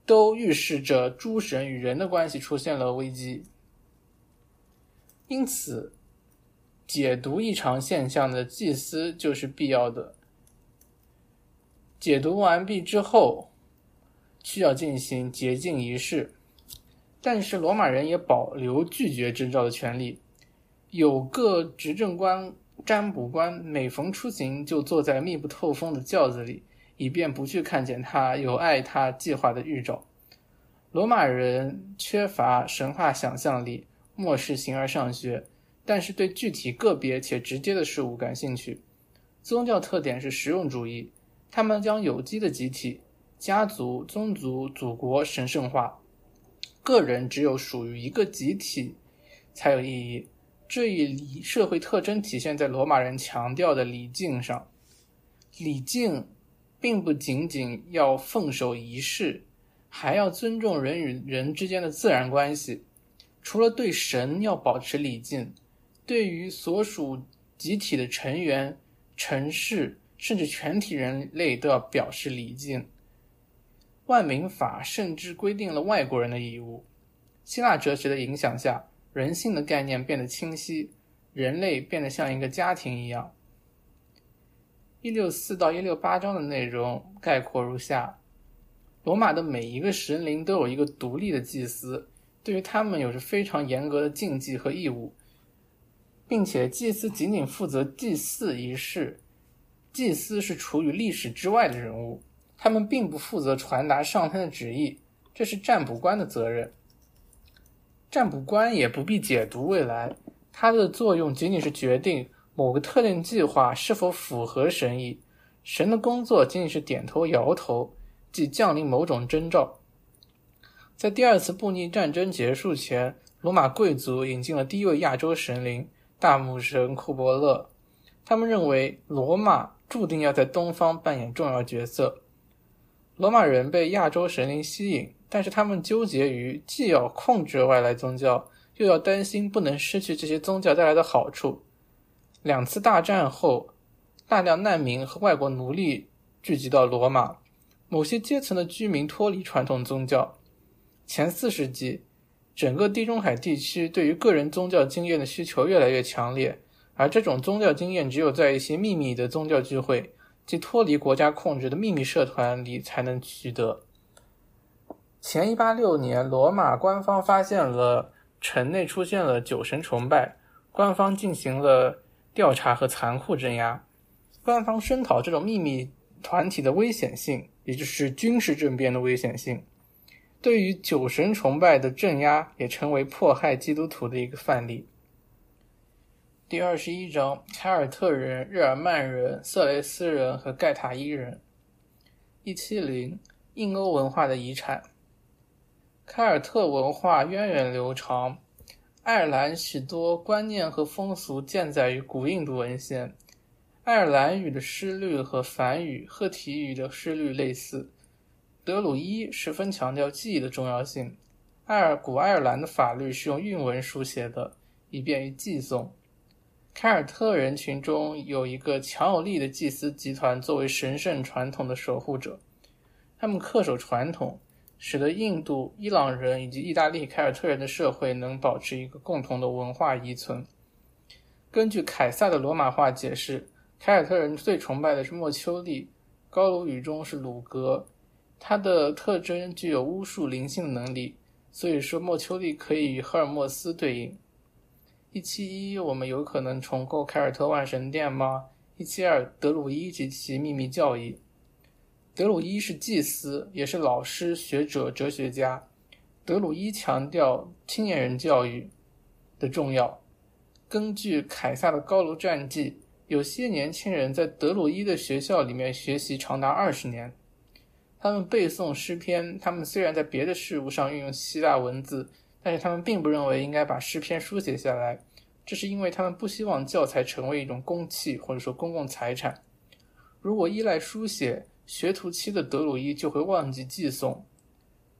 都预示着诸神与人的关系出现了危机。因此，解读异常现象的祭司就是必要的。解读完毕之后，需要进行洁净仪式。但是罗马人也保留拒绝征召的权利。有个执政官、占卜官，每逢出行就坐在密不透风的轿子里，以便不去看见他有碍他计划的预兆。罗马人缺乏神话想象力。漠视形而上学，但是对具体个别且直接的事物感兴趣。宗教特点是实用主义，他们将有机的集体、家族、宗族、祖国神圣化，个人只有属于一个集体才有意义。这一礼社会特征体现在罗马人强调的礼敬上。礼敬并不仅仅要奉守仪式，还要尊重人与人之间的自然关系。除了对神要保持礼敬，对于所属集体的成员、城市，甚至全体人类都要表示礼敬。万民法甚至规定了外国人的义务。希腊哲学的影响下，人性的概念变得清晰，人类变得像一个家庭一样。一六四到一六八章的内容概括如下：罗马的每一个神灵都有一个独立的祭司。对于他们有着非常严格的禁忌和义务，并且祭司仅仅负责祭祀仪式。祭司是处于历史之外的人物，他们并不负责传达上天的旨意，这是占卜官的责任。占卜官也不必解读未来，他的作用仅仅是决定某个特定计划是否符合神意。神的工作仅仅是点头摇头，即降临某种征兆。在第二次布匿战争结束前，罗马贵族引进了第一位亚洲神灵——大牧神库伯勒。他们认为罗马注定要在东方扮演重要角色。罗马人被亚洲神灵吸引，但是他们纠结于既要控制外来宗教，又要担心不能失去这些宗教带来的好处。两次大战后，大量难民和外国奴隶聚集到罗马，某些阶层的居民脱离传统宗教。前四世纪，整个地中海地区对于个人宗教经验的需求越来越强烈，而这种宗教经验只有在一些秘密的宗教聚会，即脱离国家控制的秘密社团里才能取得。前一八六年，罗马官方发现了城内出现了酒神崇拜，官方进行了调查和残酷镇压。官方声讨这种秘密团体的危险性，也就是军事政变的危险性。对于酒神崇拜的镇压，也成为迫害基督徒的一个范例。第二十一章：凯尔特人、日耳曼人、色雷斯人和盖塔伊人。一七零，印欧文化的遗产。凯尔特文化源远流长，爱尔兰许多观念和风俗建载于古印度文献。爱尔兰语的诗律和梵语、赫提语的诗律类似。德鲁伊十分强调记忆的重要性。爱尔古爱尔兰的法律是用韵文书写的，以便于寄送。凯尔特人群中有一个强有力的祭司集团作为神圣传统的守护者，他们恪守传统，使得印度、伊朗人以及意大利凯尔特人的社会能保持一个共同的文化遗存。根据凯撒的罗马化解释，凯尔特人最崇拜的是莫丘利，高卢语中是鲁格，它的特征具有巫术灵性能力，所以说莫丘利可以与赫尔墨斯对应。一七一，我们有可能重构凯尔特万神殿吗？一七二，德鲁伊及其秘密教义。德鲁伊是祭司，也是老师、学者、哲学家。德鲁伊强调青年人教育的重要。根据凯撒的高卢战记，有些年轻人在德鲁伊的学校里面学习长达二十年。他们背诵诗篇，他们虽然在别的事物上运用希腊文字。但是他们并不认为应该把诗篇书写下来，这是因为他们不希望教材成为一种公器或者说公共财产。如果依赖书写，学徒期的德鲁伊就会忘记寄送。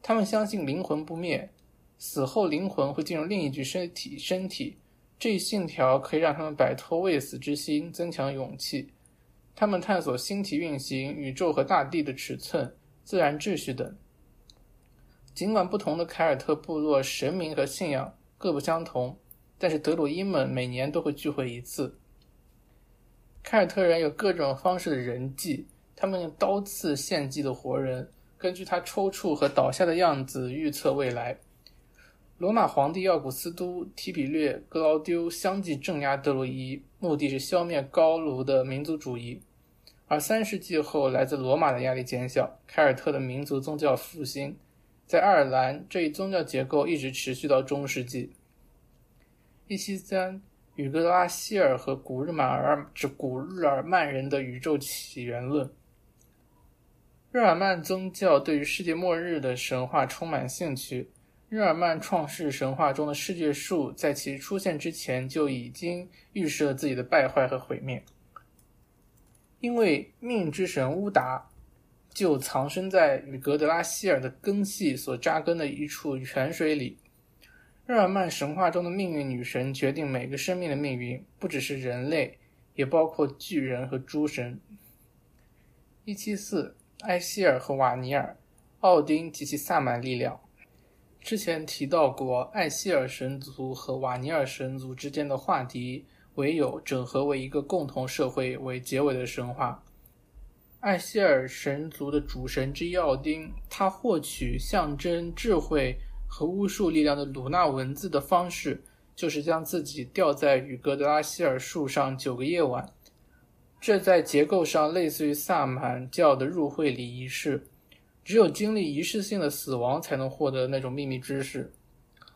他们相信灵魂不灭，死后灵魂会进入另一具身体。身体这一信条可以让他们摆脱未死之心，增强勇气。他们探索星体运行、宇宙和大地的尺寸、自然秩序等。尽管不同的凯尔特部落神明和信仰各不相同，但是德鲁伊们每年都会聚会一次。凯尔特人有各种方式的人祭，他们用刀刺献祭的活人，根据他抽搐和倒下的样子预测未来。罗马皇帝奥古斯都、提比略、格劳丢相继镇压德鲁伊，目的是消灭高卢的民族主义。而三世纪后，来自罗马的压力减小，凯尔特的民族宗教复兴。在爱尔兰，这一宗教结构一直持续到中世纪。一七三，宇格拉希尔和古日马尔指古日耳曼人的宇宙起源论。日耳曼宗教对于世界末日的神话充满兴趣。日耳曼创世神话中的世界树，在其出现之前就已经预示了自己的败坏和毁灭，因为命之神乌达。就藏身在与格德拉希尔的根系所扎根的一处泉水里。日耳曼神话中的命运女神决定每个生命的命运，不只是人类，也包括巨人和诸神。一七四，埃希尔和瓦尼尔，奥丁及其萨满力量。之前提到过，艾希尔神族和瓦尼尔神族之间的话题，唯有整合为一个共同社会为结尾的神话。艾希尔神族的主神之一奥丁，他获取象征智慧和巫术力量的鲁纳文字的方式，就是将自己吊在与格德拉希尔树上九个夜晚。这在结构上类似于萨满教的入会礼仪式，只有经历仪式性的死亡才能获得那种秘密知识。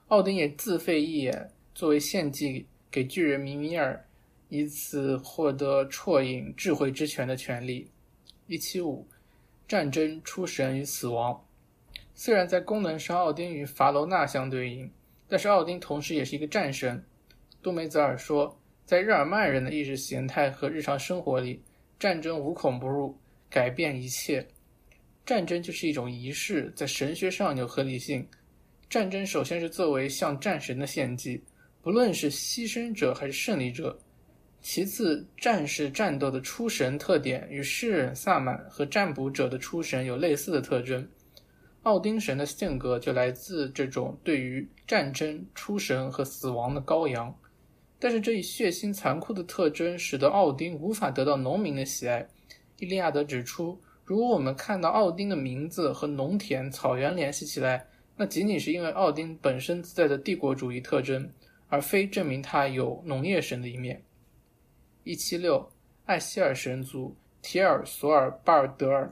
奥丁也自费一眼，作为献祭给巨人米米尔，以此获得啜饮智慧之泉的权利。一七五，战争、出神与死亡。虽然在功能上奥丁与法罗纳相对应，但是奥丁同时也是一个战神。杜梅泽尔说，在日耳曼人的意识形态和日常生活里，战争无孔不入，改变一切。战争就是一种仪式，在神学上有合理性。战争首先是作为向战神的献祭，不论是牺牲者还是胜利者。其次，战士战斗的出神特点与诗人萨满和占卜者的出神有类似的特征。奥丁神的性格就来自这种对于战争、出神和死亡的羔羊。但是这一血腥残酷的特征使得奥丁无法得到农民的喜爱。伊利亚德指出，如果我们看到奥丁的名字和农田、草原联系起来，那仅仅是因为奥丁本身自带的帝国主义特征，而非证明他有农业神的一面。一七六，艾希尔神族提尔索尔巴尔德尔。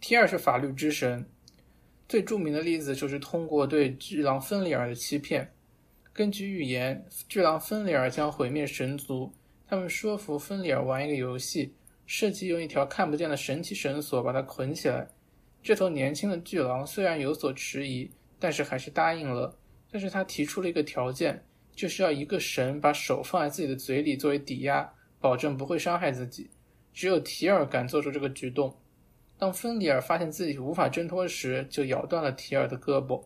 提尔是法律之神，最著名的例子就是通过对巨狼芬里尔的欺骗。根据预言，巨狼芬里尔将毁灭神族。他们说服芬里尔玩一个游戏，设计用一条看不见的神奇绳索把它捆起来。这头年轻的巨狼虽然有所迟疑，但是还是答应了。但是他提出了一个条件。就是要一个神把手放在自己的嘴里作为抵押，保证不会伤害自己。只有提尔敢做出这个举动。当芬里尔发现自己无法挣脱时，就咬断了提尔的胳膊。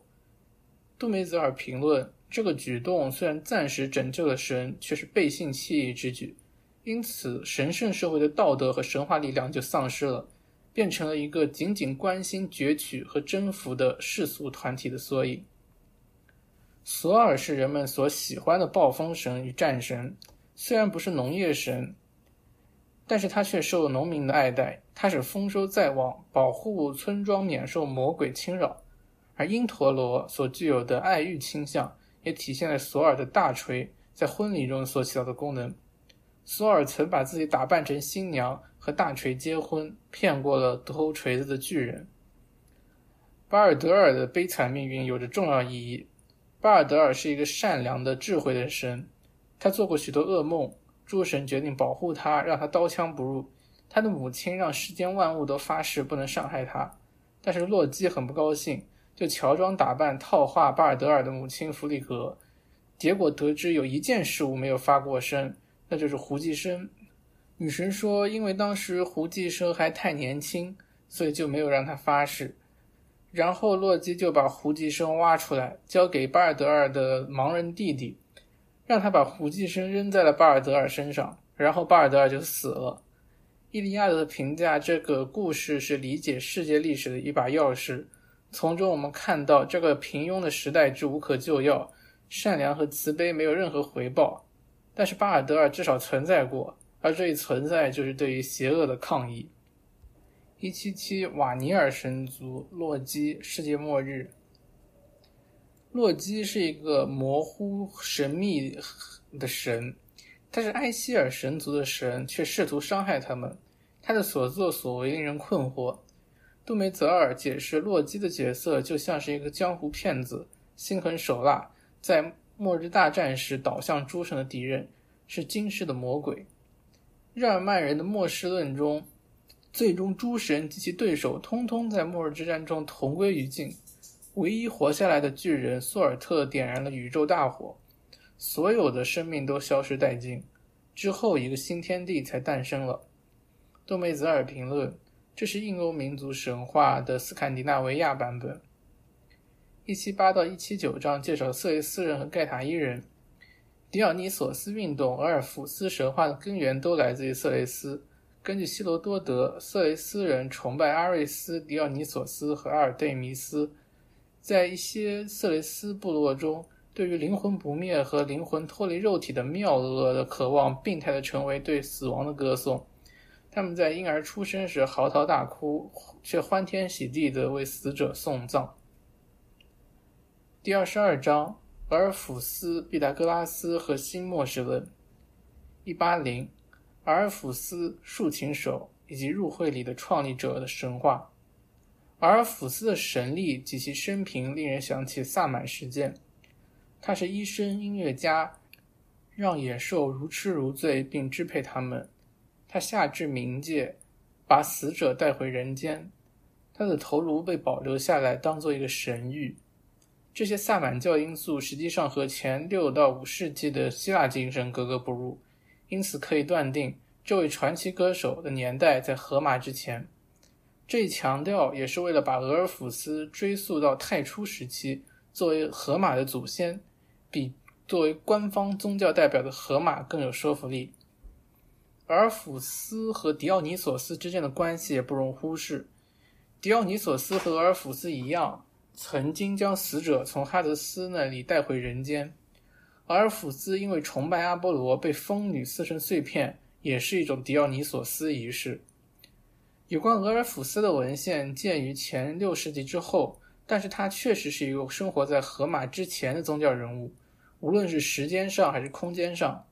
杜梅泽尔评论：这个举动虽然暂时拯救了神，却是背信弃义之举，因此神圣社会的道德和神话力量就丧失了，变成了一个仅仅关心攫取和征服的世俗团体的缩影。索尔是人们所喜欢的暴风神与战神，虽然不是农业神，但是他却受农民的爱戴。他使丰收在望，保护村庄免受魔鬼侵扰。而因陀罗所具有的爱欲倾向，也体现了索尔的大锤在婚礼中所起到的功能。索尔曾把自己打扮成新娘和大锤结婚，骗过了偷锤子的巨人。巴尔德尔的悲惨命运有着重要意义。巴尔德尔是一个善良的、智慧的神，他做过许多噩梦。诸神决定保护他，让他刀枪不入。他的母亲让世间万物都发誓不能伤害他，但是洛基很不高兴，就乔装打扮套话巴尔德尔的母亲弗里格。结果得知有一件事物没有发过声，那就是胡济生。女神说，因为当时胡济生还太年轻，所以就没有让他发誓。然后洛基就把胡济生挖出来，交给巴尔德尔的盲人弟弟，让他把胡济生扔在了巴尔德尔身上，然后巴尔德尔就死了。伊利亚德的评价这个故事是理解世界历史的一把钥匙，从中我们看到这个平庸的时代之无可救药，善良和慈悲没有任何回报，但是巴尔德尔至少存在过，而这一存在就是对于邪恶的抗议。一七七瓦尼尔神族洛基世界末日。洛基是一个模糊神秘的神，他是埃希尔神族的神，却试图伤害他们。他的所作所为令人困惑。杜梅泽尔解释，洛基的角色就像是一个江湖骗子，心狠手辣，在末日大战时倒向诸神的敌人，是今世的魔鬼。日耳曼人的末世论中。最终，诸神及其对手通通在末日之战中同归于尽。唯一活下来的巨人索尔特点燃了宇宙大火，所有的生命都消失殆尽。之后，一个新天地才诞生了。杜梅泽尔评论：这是印欧民族神话的斯堪的纳维亚版本。一七八到一七九章介绍色雷斯人和盖塔伊人。迪奥尼索斯运动、俄尔甫斯神话的根源都来自于色雷斯。根据希罗多德，色雷斯人崇拜阿瑞斯、狄奥尼索斯和阿尔忒弥斯。在一些色雷斯部落中，对于灵魂不灭和灵魂脱离肉体的妙恶的渴望，病态的成为对死亡的歌颂。他们在婴儿出生时嚎啕大哭，却欢天喜地的为死者送葬。第二十二章：俄尔甫斯、毕达哥拉斯和新末世论。一八零。阿尔甫斯竖琴手以及入会里的创立者的神话。阿尔甫斯的神力及其生平令人想起萨满事件。他是医生、音乐家，让野兽如痴如醉，并支配他们。他下至冥界，把死者带回人间。他的头颅被保留下来，当做一个神谕。这些萨满教因素实际上和前六到五世纪的希腊精神格格不入。因此可以断定，这位传奇歌手的年代在荷马之前。这一强调也是为了把俄尔甫斯追溯到太初时期，作为荷马的祖先，比作为官方宗教代表的荷马更有说服力。俄尔甫斯和狄奥尼索斯之间的关系也不容忽视。狄奥尼索斯和俄尔甫斯一样，曾经将死者从哈德斯那里带回人间。俄尔甫斯因为崇拜阿波罗被疯女撕成碎片，也是一种狄奥尼索斯仪式。有关俄尔甫斯的文献见于前六世纪之后，但是他确实是一个生活在荷马之前的宗教人物，无论是时间上还是空间上，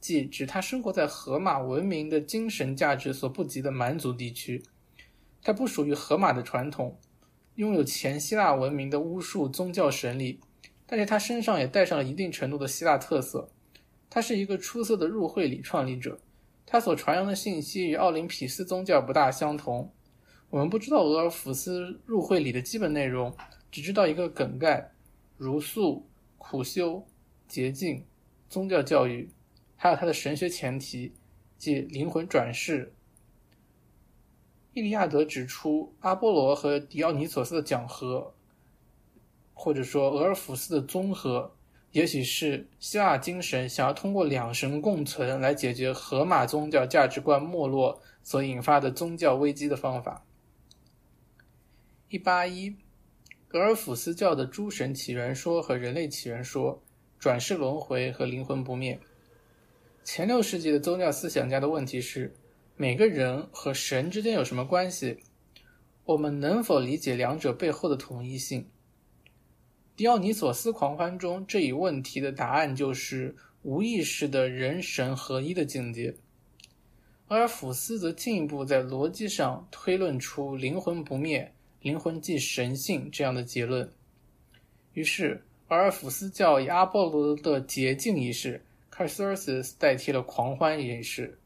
即指他生活在荷马文明的精神价值所不及的蛮族地区。他不属于荷马的传统，拥有前希腊文明的巫术宗教神力。但是他身上也带上了一定程度的希腊特色，他是一个出色的入会礼创立者，他所传扬的信息与奥林匹斯宗教不大相同。我们不知道俄尔甫斯入会礼的基本内容，只知道一个梗概：茹素、苦修、洁净、宗教教育，还有他的神学前提，即灵魂转世。伊利亚德指出，阿波罗和狄奥尼索斯的讲和。或者说俄尔甫斯的综合，也许是希腊精神想要通过两神共存来解决荷马宗教价值观没落所引发的宗教危机的方法。一八一，俄尔甫斯教的诸神起源说和人类起源说、转世轮回和灵魂不灭。前六世纪的宗教思想家的问题是：每个人和神之间有什么关系？我们能否理解两者背后的统一性？迪奥尼索斯狂欢中这一问题的答案就是无意识的人神合一的境界。阿尔弗斯则进一步在逻辑上推论出灵魂不灭、灵魂即神性这样的结论。于是，阿尔弗斯教以阿波罗的洁净仪式 （Catharsis） 代替了狂欢仪式。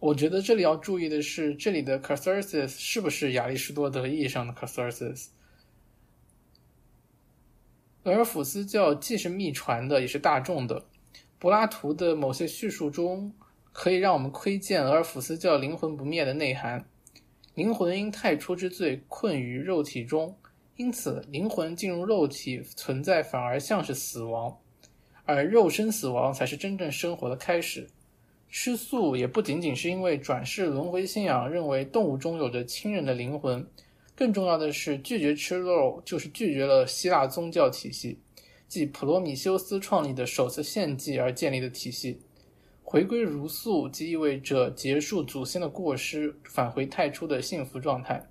我觉得这里要注意的是，这里的 Catharsis 是不是亚里士多德意义上的 Catharsis？俄尔甫斯教既是秘传的，也是大众的。柏拉图的某些叙述中，可以让我们窥见俄尔甫斯教灵魂不灭的内涵。灵魂因太初之罪困于肉体中，因此灵魂进入肉体存在反而像是死亡，而肉身死亡才是真正生活的开始。吃素也不仅仅是因为转世轮回信仰认为动物中有着亲人的灵魂。更重要的是，拒绝吃肉就是拒绝了希腊宗教体系，即普罗米修斯创立的首次献祭而建立的体系。回归如素，即意味着结束祖先的过失，返回太初的幸福状态。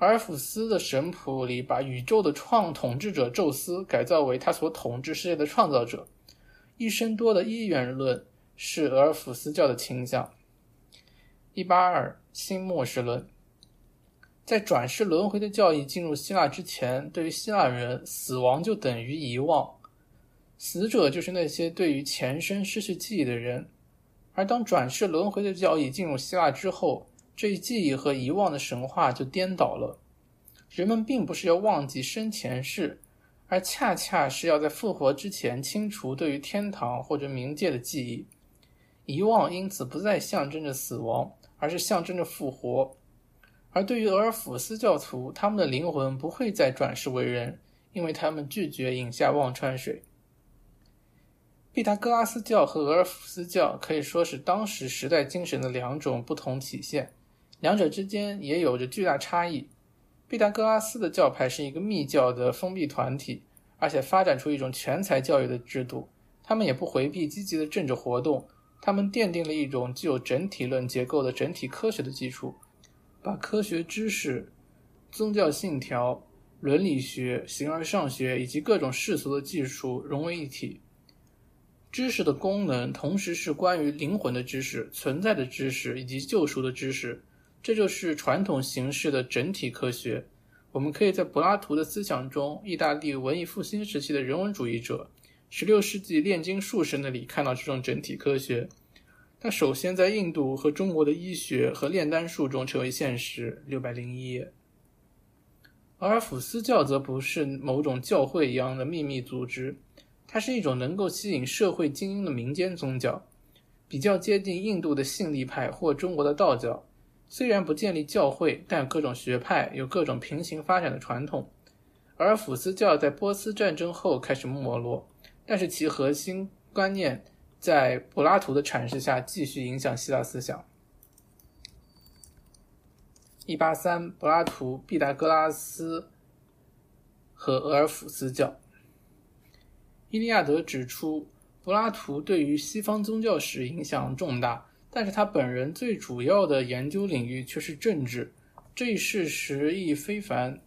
阿尔弗斯的神谱里，把宇宙的创统治者宙斯改造为他所统治世界的创造者。一生多的一元论是俄尔甫斯教的倾向。一八二新末世论。在转世轮回的教义进入希腊之前，对于希腊人，死亡就等于遗忘，死者就是那些对于前生失去记忆的人。而当转世轮回的教义进入希腊之后，这一记忆和遗忘的神话就颠倒了。人们并不是要忘记生前事，而恰恰是要在复活之前清除对于天堂或者冥界的记忆。遗忘因此不再象征着死亡，而是象征着复活。而对于俄尔甫斯教徒，他们的灵魂不会再转世为人，因为他们拒绝饮下忘川水。毕达哥拉斯教和俄尔甫斯教可以说是当时时代精神的两种不同体现，两者之间也有着巨大差异。毕达哥拉斯的教派是一个密教的封闭团体，而且发展出一种全才教育的制度。他们也不回避积极的政治活动，他们奠定了一种具有整体论结构的整体科学的基础。把科学知识、宗教信条、伦理学、形而上学以及各种世俗的技术融为一体。知识的功能同时是关于灵魂的知识、存在的知识以及救赎的知识。这就是传统形式的整体科学。我们可以在柏拉图的思想中、意大利文艺复兴时期的人文主义者、16世纪炼金术士那里看到这种整体科学。它首先在印度和中国的医学和炼丹术中成为现实。六百零一页。而甫斯教则不是某种教会一样的秘密组织，它是一种能够吸引社会精英的民间宗教，比较接近印度的信力派或中国的道教。虽然不建立教会，但各种学派有各种平行发展的传统。而甫斯教在波斯战争后开始没落，但是其核心观念。在柏拉图的阐释下，继续影响希腊思想。一八三，柏拉图、毕达哥拉斯和俄尔甫斯教。伊利亚德指出，柏拉图对于西方宗教史影响重大，但是他本人最主要的研究领域却是政治。这一事实亦非凡。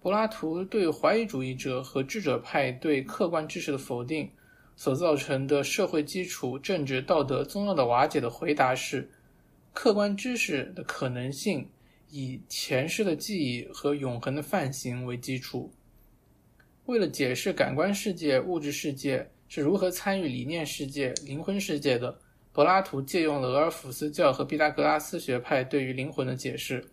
柏拉图对怀疑主义者和智者派对客观知识的否定。所造成的社会基础、政治、道德、宗教的瓦解的回答是：客观知识的可能性以前世的记忆和永恒的范型为基础。为了解释感官世界、物质世界是如何参与理念世界、灵魂世界的，柏拉图借用了俄尔甫斯教和毕达哥拉斯学派对于灵魂的解释。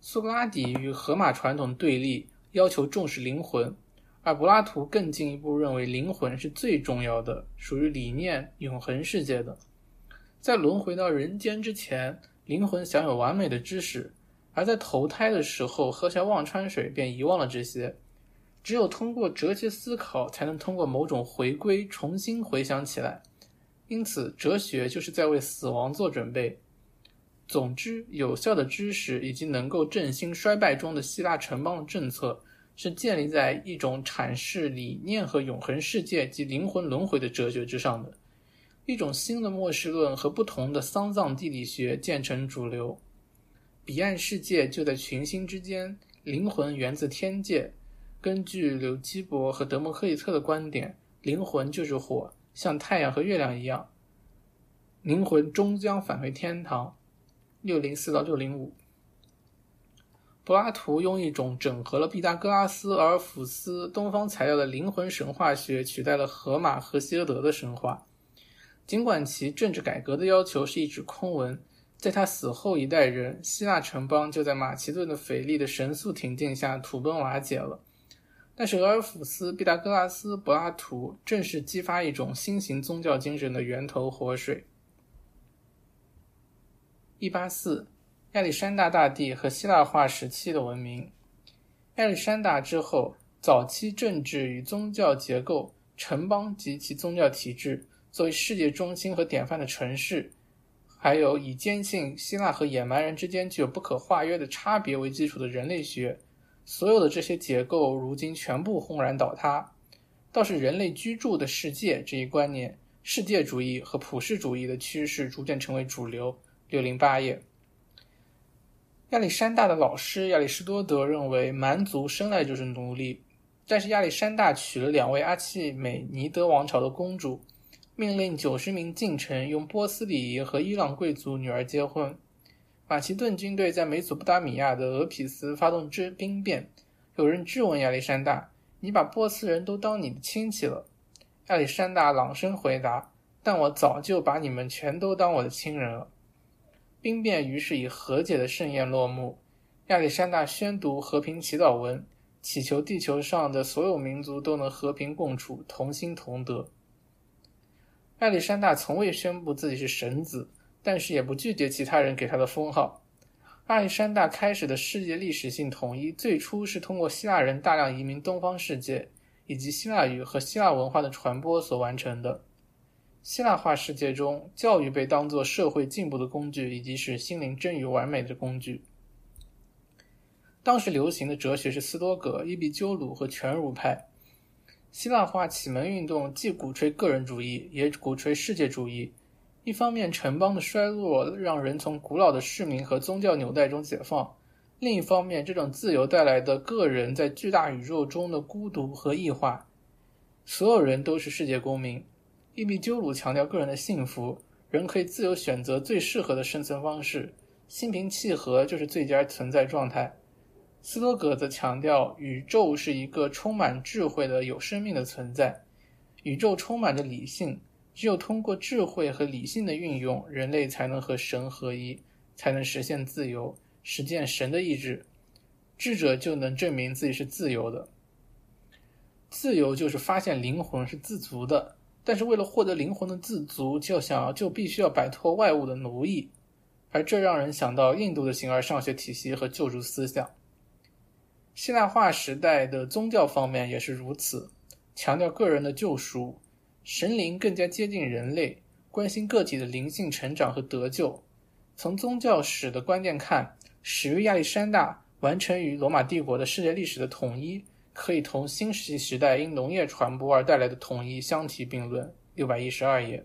苏格拉底与荷马传统对立，要求重视灵魂。而柏拉图更进一步认为，灵魂是最重要的，属于理念永恒世界的。在轮回到人间之前，灵魂享有完美的知识；而在投胎的时候，喝下忘川水便遗忘了这些。只有通过哲学思考，才能通过某种回归重新回想起来。因此，哲学就是在为死亡做准备。总之，有效的知识以及能够振兴衰败中的希腊城邦的政策，是建立在一种阐释理念和永恒世界及灵魂轮回的哲学之上的。一种新的末世论和不同的丧葬地理学渐成主流。彼岸世界就在群星之间，灵魂源自天界。根据柳基伯和德谟克利特的观点，灵魂就是火，像太阳和月亮一样。灵魂终将返回天堂。六零四到六零五，柏拉图用一种整合了毕达哥拉斯、阿尔弗斯、东方材料的灵魂神话学取代了荷马和希俄德的神话。尽管其政治改革的要求是一纸空文，在他死后一代人，希腊城邦就在马其顿的腓力的神速挺进下土崩瓦解了。但是，俄尔甫斯、毕达哥拉斯、柏拉图正是激发一种新型宗教精神的源头活水。一八四，亚历山大大帝和希腊化时期的文明。亚历山大之后，早期政治与宗教结构、城邦及其宗教体制作为世界中心和典范的城市，还有以坚信希腊和野蛮人之间具有不可化约的差别为基础的人类学，所有的这些结构如今全部轰然倒塌。倒是人类居住的世界这一观念，世界主义和普世主义的趋势逐渐成为主流。六零八页，亚历山大的老师亚里士多德认为蛮族生来就是奴隶，但是亚历山大娶了两位阿契美尼德王朝的公主，命令九十名近臣用波斯礼仪和伊朗贵族女儿结婚。马其顿军队在美索不达米亚的俄匹斯发动之兵变，有人质问亚历山大：“你把波斯人都当你的亲戚了？”亚历山大朗声回答：“但我早就把你们全都当我的亲人了。”兵变于是以和解的盛宴落幕。亚历山大宣读和平祈祷文，祈求地球上的所有民族都能和平共处、同心同德。亚历山大从未宣布自己是神子，但是也不拒绝其他人给他的封号。亚历山大开始的世界历史性统一，最初是通过希腊人大量移民东方世界，以及希腊语和希腊文化的传播所完成的。希腊化世界中，教育被当作社会进步的工具，以及使心灵臻于完美的工具。当时流行的哲学是斯多葛、伊壁鸠鲁和全儒派。希腊化启蒙运动既鼓吹个人主义，也鼓吹世界主义。一方面，城邦的衰落让人从古老的市民和宗教纽带中解放；另一方面，这种自由带来的个人在巨大宇宙中的孤独和异化。所有人都是世界公民。伊壁鸠鲁强调个人的幸福，人可以自由选择最适合的生存方式，心平气和就是最佳存在状态。斯多葛则强调宇宙是一个充满智慧的有生命的存在，宇宙充满着理性，只有通过智慧和理性的运用，人类才能和神合一，才能实现自由，实践神的意志，智者就能证明自己是自由的。自由就是发现灵魂是自足的。但是为了获得灵魂的自足，就想要就必须要摆脱外物的奴役，而这让人想到印度的形而上学体系和救赎思想。希腊化时代的宗教方面也是如此，强调个人的救赎，神灵更加接近人类，关心个体的灵性成长和得救。从宗教史的观点看，始于亚历山大，完成于罗马帝国的世界历史的统一。可以同新石器时代因农业传播而带来的统一相提并论。六百一十二页。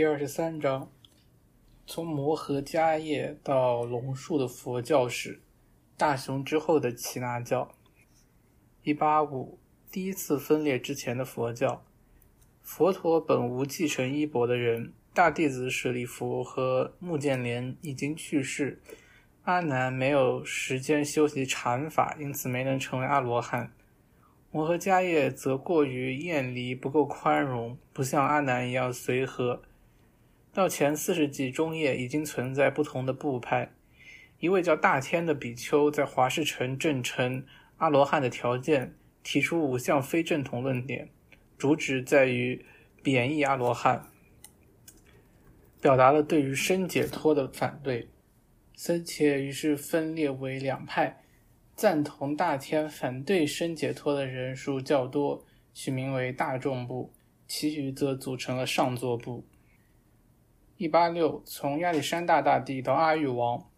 第二十三章，从摩诃迦叶到龙树的佛教史，大雄之后的耆那教。一八五，第一次分裂之前的佛教。佛陀本无继承衣钵的人，大弟子舍利弗和目犍连已经去世，阿难没有时间修习禅法，因此没能成为阿罗汉。摩诃迦叶则过于厌离，不够宽容，不像阿难一样随和。到前四世纪中叶，已经存在不同的部派。一位叫大天的比丘在华氏城证成阿罗汉的条件，提出五项非正统论点，主旨在于贬义阿罗汉，表达了对于生解脱的反对。僧伽于是分裂为两派，赞同大天、反对生解脱的人数较多，取名为大众部；其余则组成了上座部。一八六，从亚历山大大帝到阿育王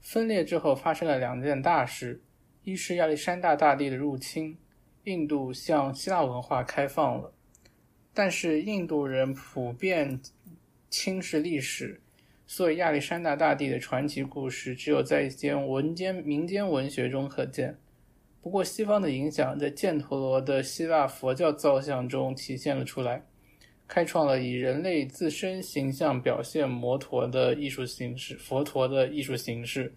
分裂之后，发生了两件大事。一是亚历山大大帝的入侵，印度向希腊文化开放了。但是印度人普遍轻视历史，所以亚历山大大帝的传奇故事只有在一些文间民间文学中可见。不过西方的影响在犍陀罗的希腊佛教造像中体现了出来，开创了以人类自身形象表现摩陀的艺术形式，佛陀的艺术形式。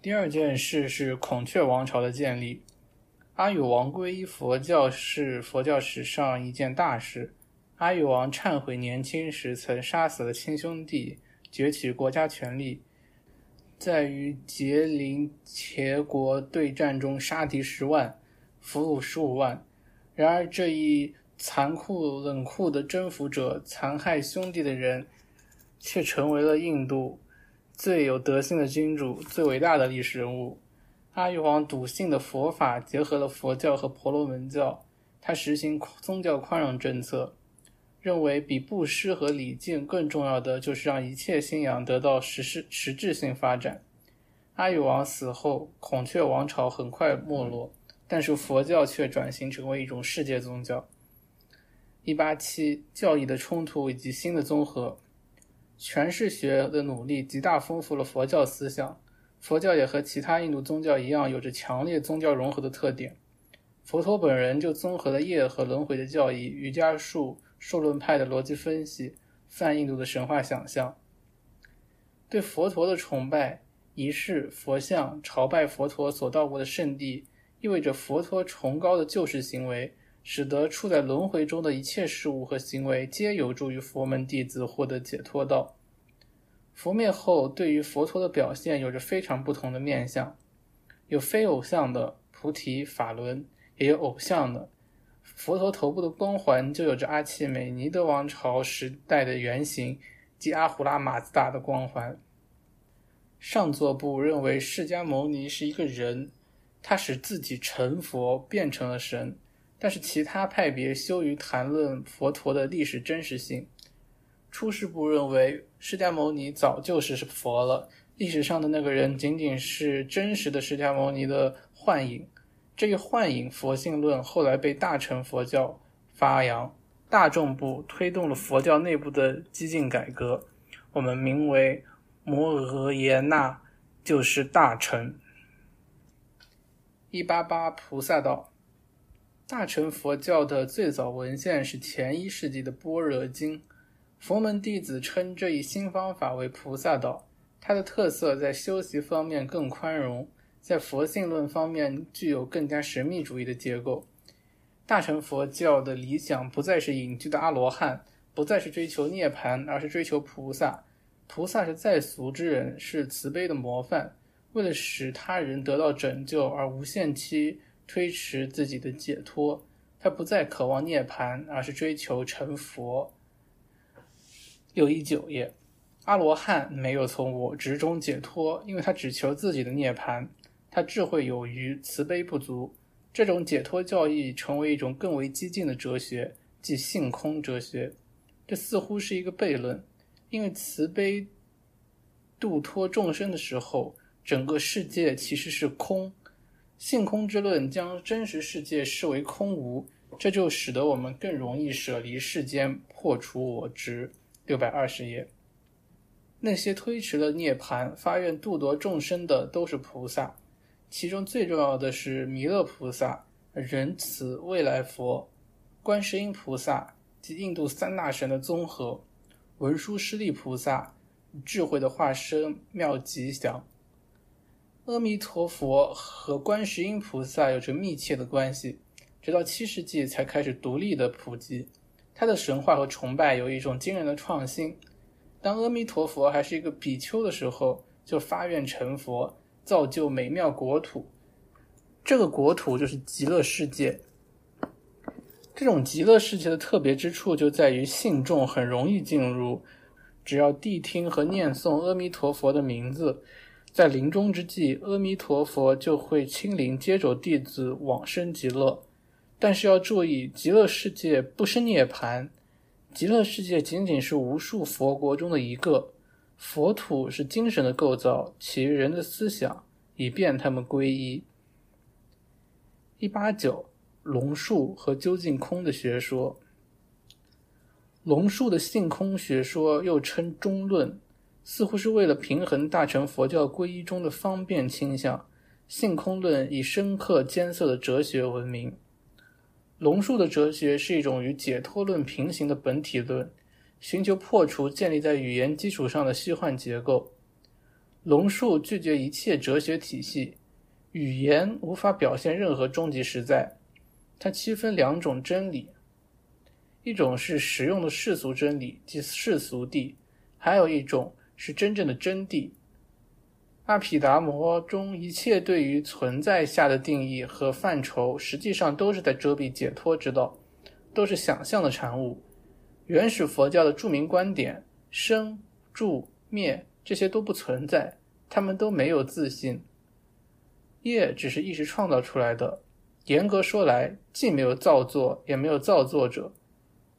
第二件事是孔雀王朝的建立。阿育王皈依佛教是佛教史上一件大事。阿育王忏悔年轻时曾杀死了亲兄弟，崛起国家权力，在与杰林伽国对战中杀敌十万，俘虏十五万。然而这一残酷冷酷的征服者，残害兄弟的人，却成为了印度。最有德性的君主，最伟大的历史人物，阿育王笃信的佛法结合了佛教和婆罗门教。他实行宗教宽容政策，认为比布施和礼敬更重要的就是让一切信仰得到实施实质性发展。阿育王死后，孔雀王朝很快没落，但是佛教却转型成为一种世界宗教。一八七，教义的冲突以及新的综合。诠释学的努力极大丰富了佛教思想。佛教也和其他印度宗教一样，有着强烈宗教融合的特点。佛陀本人就综合了业和轮回的教义、瑜伽术、数论派的逻辑分析、泛印度的神话想象。对佛陀的崇拜、仪式、佛像、朝拜佛陀所到过的圣地，意味着佛陀崇高的救世行为。使得处在轮回中的一切事物和行为，皆有助于佛门弟子获得解脱道。佛灭后，对于佛陀的表现有着非常不同的面相，有非偶像的菩提法轮，也有偶像的。佛陀头部的光环就有着阿契美尼德王朝时代的原型，即阿胡拉马自达的光环。上座部认为释迦牟尼是一个人，他使自己成佛，变成了神。但是其他派别羞于谈论佛陀的历史真实性。出世部认为释迦牟尼早就是佛了，历史上的那个人仅仅是真实的释迦牟尼的幻影。这一幻影佛性论后来被大乘佛教发扬，大众部推动了佛教内部的激进改革，我们名为摩诃耶那，就是大乘。一八八菩萨道。大乘佛教的最早文献是前一世纪的《般若经》，佛门弟子称这一新方法为菩萨道。它的特色在修习方面更宽容，在佛性论方面具有更加神秘主义的结构。大乘佛教的理想不再是隐居的阿罗汉，不再是追求涅槃，而是追求菩萨。菩萨是在俗之人，是慈悲的模范，为了使他人得到拯救而无限期。推迟自己的解脱，他不再渴望涅槃，而是追求成佛。六一九页，阿罗汉没有从我执中解脱，因为他只求自己的涅槃。他智慧有余，慈悲不足。这种解脱教义成为一种更为激进的哲学，即性空哲学。这似乎是一个悖论，因为慈悲度脱众生的时候，整个世界其实是空。性空之论将真实世界视为空无，这就使得我们更容易舍离世间，破除我执。六百二十页，那些推迟了涅槃、发愿度夺众生的都是菩萨，其中最重要的是弥勒菩萨、仁慈未来佛、观世音菩萨及印度三大神的综合，文殊师利菩萨，智慧的化身妙吉祥。阿弥陀佛和观世音菩萨有着密切的关系，直到七世纪才开始独立的普及。他的神话和崇拜有一种惊人的创新。当阿弥陀佛还是一个比丘的时候，就发愿成佛，造就美妙国土。这个国土就是极乐世界。这种极乐世界的特别之处就在于信众很容易进入，只要谛听和念诵阿弥陀佛的名字。在临终之际，阿弥陀佛就会亲临接走弟子往生极乐。但是要注意，极乐世界不是涅槃，极乐世界仅仅是无数佛国中的一个。佛土是精神的构造，起于人的思想，以便他们皈依。一八九，龙树和究竟空的学说。龙树的性空学说又称中论。似乎是为了平衡大乘佛教皈依中的方便倾向，性空论以深刻艰涩的哲学闻名。龙树的哲学是一种与解脱论平行的本体论，寻求破除建立在语言基础上的虚幻结构。龙树拒绝一切哲学体系，语言无法表现任何终极实在。他区分两种真理，一种是实用的世俗真理，即世俗谛；还有一种。是真正的真谛。阿毗达摩中一切对于存在下的定义和范畴，实际上都是在遮蔽解脱之道，都是想象的产物。原始佛教的著名观点“生、住、灭”这些都不存在，他们都没有自信。业只是意识创造出来的。严格说来，既没有造作，也没有造作者。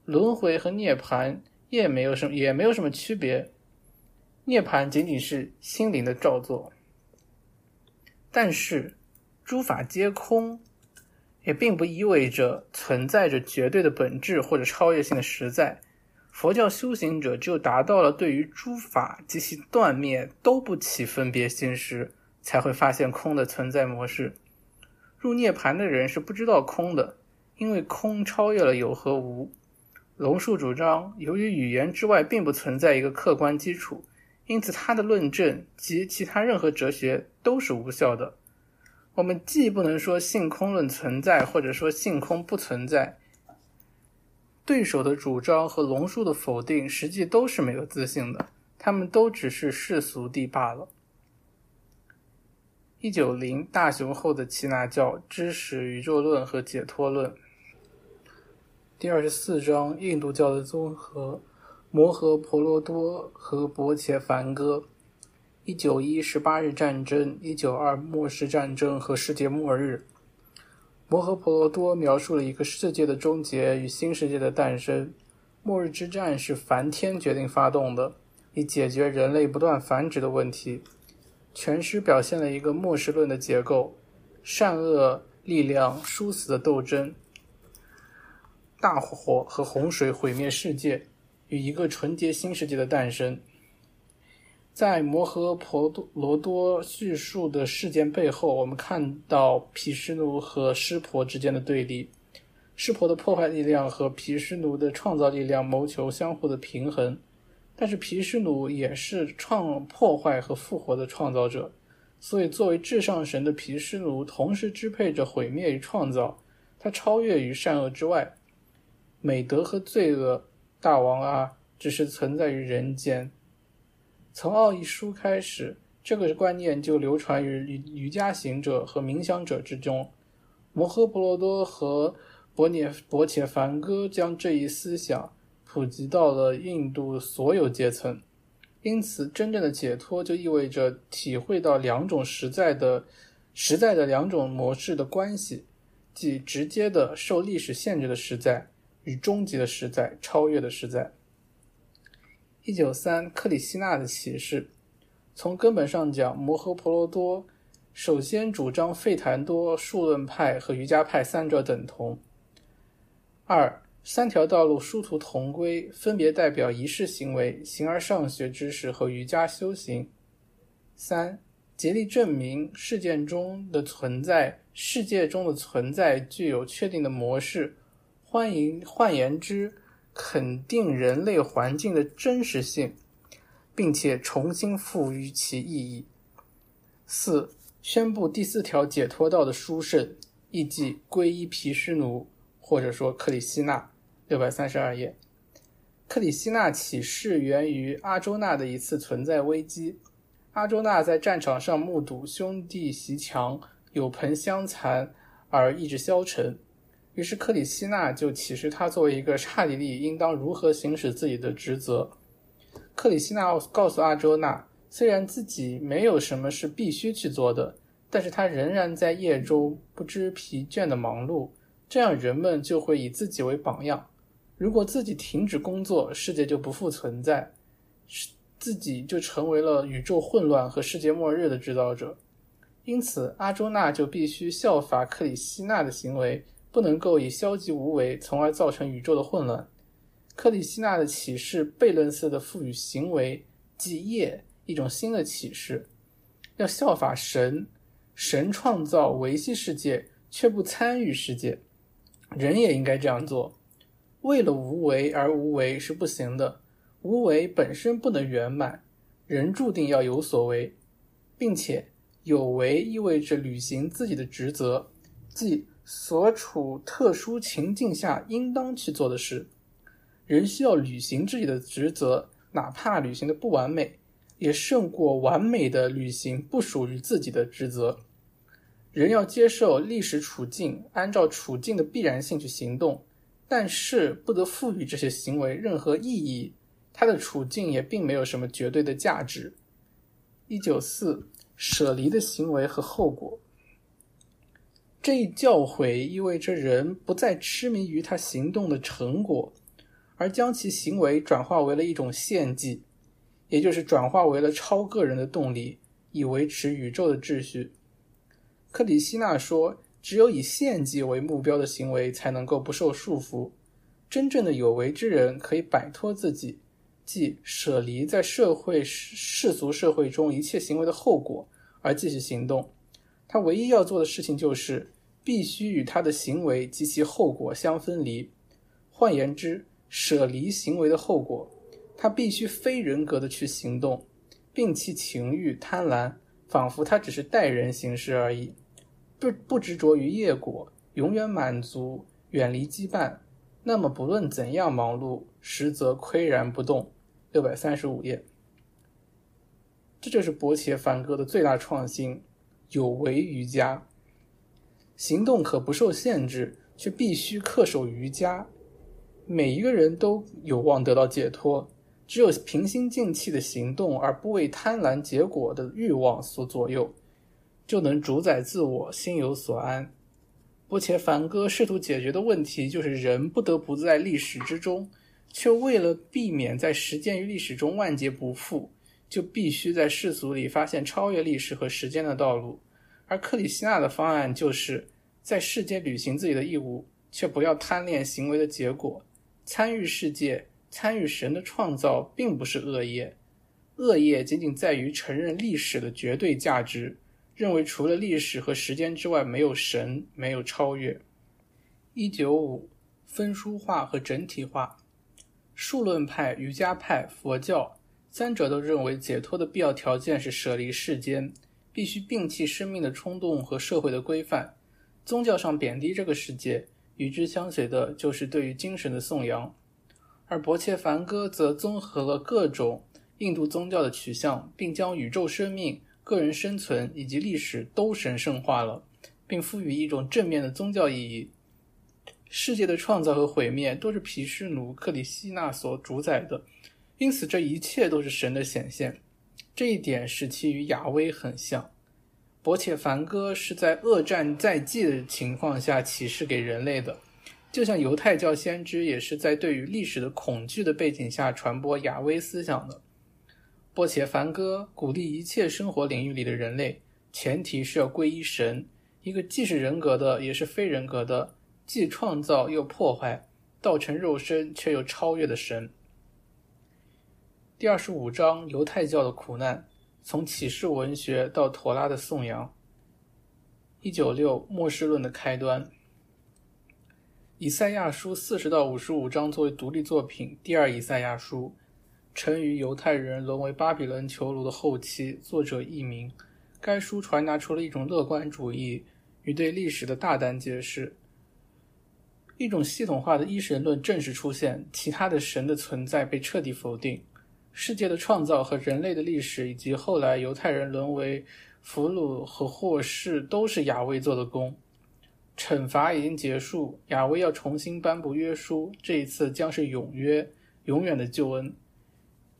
轮回和涅槃也没有什么，也没有什么区别。涅槃仅仅是心灵的照作，但是诸法皆空，也并不意味着存在着绝对的本质或者超越性的实在。佛教修行者只有达到了对于诸法及其断灭都不起分别心时，才会发现空的存在模式。入涅槃的人是不知道空的，因为空超越了有和无。龙树主张，由于语言之外并不存在一个客观基础。因此，他的论证及其他任何哲学都是无效的。我们既不能说性空论存在，或者说性空不存在。对手的主张和龙树的否定，实际都是没有自信的。他们都只是世俗地罢了。一九零大雄后的耆那教知识宇宙论和解脱论。第二十四章印度教的综合。摩诃婆罗多和薄伽梵歌，一九一十八日战争，一九二末世战争和世界末日。摩诃婆罗多描述了一个世界的终结与新世界的诞生。末日之战是梵天决定发动的，以解决人类不断繁殖的问题。全诗表现了一个末世论的结构：善恶力量殊死的斗争，大火和洪水毁灭世界。与一个纯洁新世界的诞生，在摩诃婆罗多叙述的事件背后，我们看到毗湿奴和湿婆之间的对立。湿婆的破坏力量和毗湿奴的创造力量谋求相互的平衡，但是毗湿奴也是创破坏和复活的创造者，所以作为至上神的毗湿奴，同时支配着毁灭与创造，他超越于善恶之外，美德和罪恶。大王啊，只是存在于人间。从奥义书开始，这个观念就流传于瑜瑜伽行者和冥想者之中。摩诃婆罗多和博涅博切梵歌将这一思想普及到了印度所有阶层。因此，真正的解脱就意味着体会到两种实在的、实在的两种模式的关系，即直接的受历史限制的实在。与终极的实在、超越的实在。一九三克里希纳的启示，从根本上讲，摩诃婆罗多首先主张费檀多数论派和瑜伽派三者等同。二、三条道路殊途同归，分别代表仪式行为、形而上学知识和瑜伽修行。三、竭力证明事件中的存在，世界中的存在具有确定的模式。欢迎，换言之，肯定人类环境的真实性，并且重新赋予其意义。四、宣布第四条解脱道的殊胜，意即皈依毗湿奴。或者说克里希那，六百三十二页。克里希那启示源于阿周那的一次存在危机。阿周那在战场上目睹兄弟袭墙，有盆相残而意志消沉，于是克里希那就启示他作为一个刹帝利，应当如何行使自己的职责。克里希那告诉阿周那，虽然自己没有什么是必须去做的，但是他仍然在夜中不知疲倦的忙碌。这样，人们就会以自己为榜样。如果自己停止工作，世界就不复存在，是自己就成为了宇宙混乱和世界末日的制造者。因此，阿周那就必须效法克里希那的行为，不能够以消极无为，从而造成宇宙的混乱。克里希那的启示悖论似的赋予行为即业一种新的启示，要效法神，神创造维系世界，却不参与世界。人也应该这样做，为了无为而无为是不行的，无为本身不能圆满，人注定要有所为，并且有为意味着履行自己的职责，即所处特殊情境下应当去做的事。人需要履行自己的职责，哪怕履行的不完美，也胜过完美的履行不属于自己的职责。人要接受历史处境，按照处境的必然性去行动，但是不得赋予这些行为任何意义。他的处境也并没有什么绝对的价值。一九四舍离的行为和后果，这一教诲意味着人不再痴迷于他行动的成果，而将其行为转化为了一种献祭，也就是转化为了超个人的动力，以维持宇宙的秩序。克里希那说：“只有以献祭为目标的行为才能够不受束缚。真正的有为之人可以摆脱自己，即舍离在社会世俗社会中一切行为的后果，而继续行动。他唯一要做的事情就是必须与他的行为及其后果相分离。换言之，舍离行为的后果，他必须非人格的去行动，摒弃情欲贪婪。”仿佛他只是待人行事而已，不不执着于业果，永远满足，远离羁绊。那么不论怎样忙碌，实则岿然不动。六百三十五页，这就是伯切梵歌的最大创新——有为瑜伽。行动可不受限制，却必须恪守瑜伽。每一个人都有望得到解脱。只有平心静气的行动，而不为贪婪结果的欲望所左右，就能主宰自我，心有所安。波切凡哥试图解决的问题，就是人不得不在历史之中，却为了避免在实践与历史中万劫不复，就必须在世俗里发现超越历史和时间的道路。而克里希那的方案，就是在世间履行自己的义务，却不要贪恋行为的结果，参与世界。参与神的创造并不是恶业，恶业仅仅在于承认历史的绝对价值，认为除了历史和时间之外没有神，没有超越。一九五分殊化和整体化，数论派、瑜伽派、佛教三者都认为解脱的必要条件是舍离世间，必须摒弃生命的冲动和社会的规范。宗教上贬低这个世界，与之相随的就是对于精神的颂扬。而伯切梵歌则综合了各种印度宗教的取向，并将宇宙生命、个人生存以及历史都神圣化了，并赋予一种正面的宗教意义。世界的创造和毁灭都是毗湿奴克里希那所主宰的，因此这一切都是神的显现。这一点使其与亚威很像。伯切梵歌是在恶战在即的情况下启示给人类的。就像犹太教先知也是在对于历史的恐惧的背景下传播亚威思想的。波切凡歌鼓励一切生活领域里的人类，前提是要皈依神，一个既是人格的也是非人格的，既创造又破坏，道成肉身却又超越的神。第二十五章犹太教的苦难，从启示文学到妥拉的颂扬。一九六末世论的开端。以赛亚书四十到五十五章作为独立作品，第二以赛亚书，成于犹太人沦为巴比伦囚奴的后期，作者佚名。该书传达出了一种乐观主义与对历史的大胆解释。一种系统化的一神论正式出现，其他的神的存在被彻底否定。世界的创造和人类的历史，以及后来犹太人沦为俘虏和祸事，都是亚威做的功。惩罚已经结束，亚威要重新颁布约书，这一次将是永约、永远的救恩。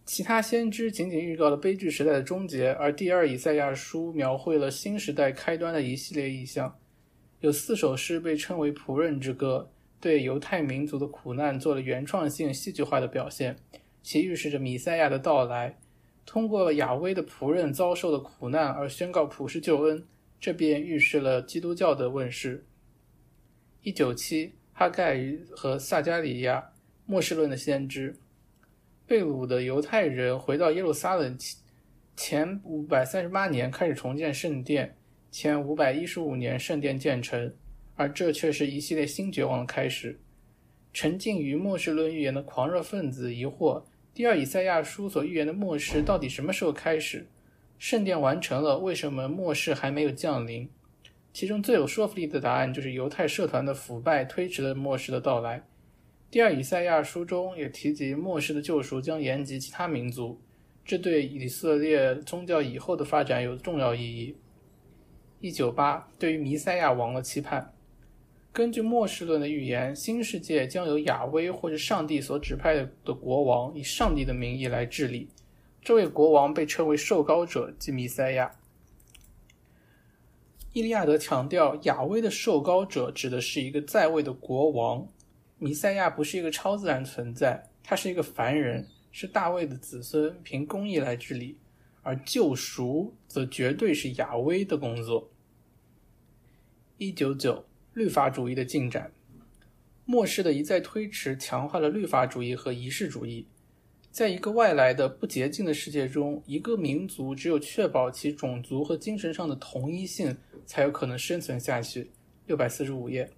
其他先知仅仅预告了悲剧时代的终结，而第二以赛亚书描绘了新时代开端的一系列意象。有四首诗被称为仆人之歌，对犹太民族的苦难做了原创性、戏剧化的表现。其预示着弥赛亚的到来，通过亚威的仆人遭受的苦难而宣告普世救恩，这便预示了基督教的问世。一九七，哈盖和撒加利亚，末世论的先知，被掳的犹太人回到耶路撒冷前五百三十八年开始重建圣殿，前五百一十五年圣殿建成，而这却是一系列新绝望的开始。沉浸于末世论预言的狂热分子疑惑：第二以赛亚书所预言的末世到底什么时候开始？圣殿完成了，为什么末世还没有降临？其中最有说服力的答案就是犹太社团的腐败推迟了末世的到来。第二以赛亚书中也提及末世的救赎将延及其他民族，这对以色列宗教以后的发展有重要意义。一九八对于弥赛亚王的期盼。根据末世论的预言，新世界将由亚威或者上帝所指派的国王以上帝的名义来治理。这位国王被称为受膏者，即弥赛亚。伊利亚德强调，亚威的受膏者指的是一个在位的国王。弥赛亚不是一个超自然存在，他是一个凡人，是大卫的子孙，凭公义来治理。而救赎则绝对是亚威的工作。一九九。律法主义的进展，末世的一再推迟强化了律法主义和仪式主义。在一个外来的不洁净的世界中，一个民族只有确保其种族和精神上的同一性，才有可能生存下去。六百四十五页，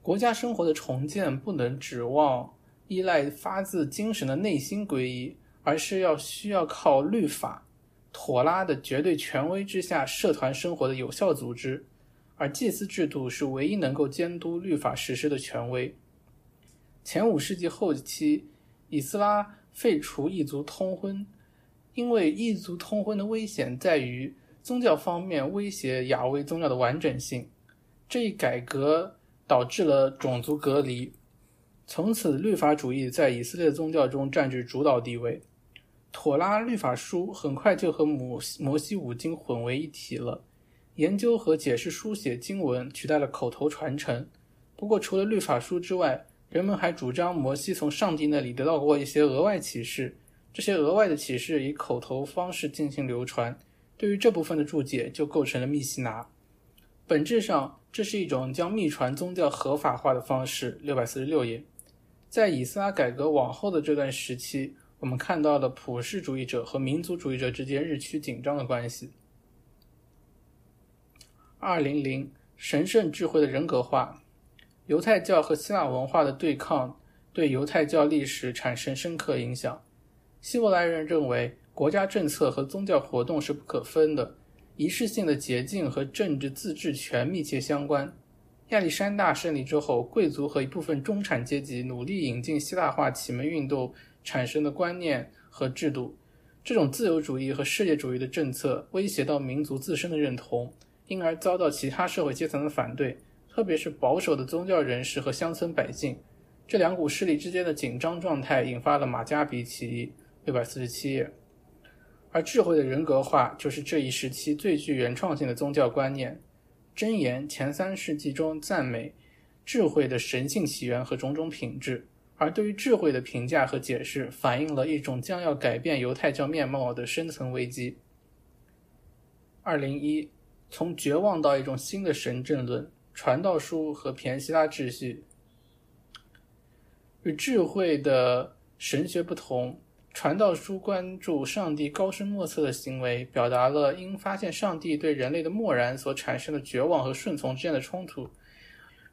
国家生活的重建不能指望依赖发自精神的内心皈依，而是要需要靠律法、妥拉的绝对权威之下，社团生活的有效组织。而祭司制度是唯一能够监督律法实施的权威。前五世纪后期，以斯拉废除异族通婚，因为异族通婚的危险在于宗教方面威胁亚威宗教的完整性。这一改革导致了种族隔离，从此律法主义在以色列宗教中占据主导地位。妥拉律法书很快就和摩摩西五经混为一体了。研究和解释书写经文取代了口头传承。不过，除了律法书之外，人们还主张摩西从上帝那里得到过一些额外启示。这些额外的启示以口头方式进行流传。对于这部分的注解，就构成了密西拿。本质上，这是一种将秘传宗教合法化的方式。六百四十六页，在以斯拉改革往后的这段时期，我们看到了普世主义者和民族主义者之间日趋紧张的关系。二零零神圣智慧的人格化，犹太教和希腊文化的对抗对犹太教历史产生深刻影响。希伯来人认为国家政策和宗教活动是不可分的，仪式性的洁净和政治自治权密切相关。亚历山大胜利之后，贵族和一部分中产阶级努力引进希腊化启蒙运动产生的观念和制度。这种自由主义和世界主义的政策威胁到民族自身的认同。因而遭到其他社会阶层的反对，特别是保守的宗教人士和乡村百姓。这两股势力之间的紧张状态引发了马加比起义。六百四十七页。而智慧的人格化就是这一时期最具原创性的宗教观念。箴言前三世纪中赞美智慧的神性起源和种种品质，而对于智慧的评价和解释，反映了一种将要改变犹太教面貌的深层危机。二零一。从绝望到一种新的神正论，传道书和偏希拉秩序。与智慧的神学不同，传道书关注上帝高深莫测的行为，表达了因发现上帝对人类的漠然所产生的绝望和顺从之间的冲突。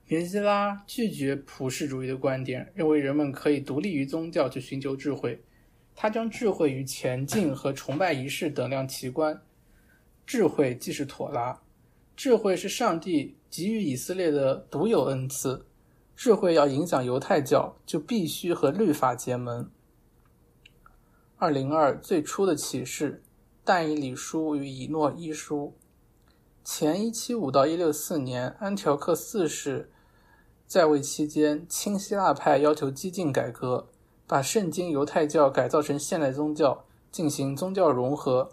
米基拉拒绝普世主义的观点，认为人们可以独立于宗教去寻求智慧。他将智慧与前进和崇拜仪式等量齐观。智慧即是妥拉，智慧是上帝给予以色列的独有恩赐。智慧要影响犹太教，就必须和律法结盟。二零二最初的启示，但以理书与以诺一书。前一七五到一六四年，安条克四世。在位期间，亲希腊派要求激进改革，把圣经犹太教改造成现代宗教，进行宗教融合。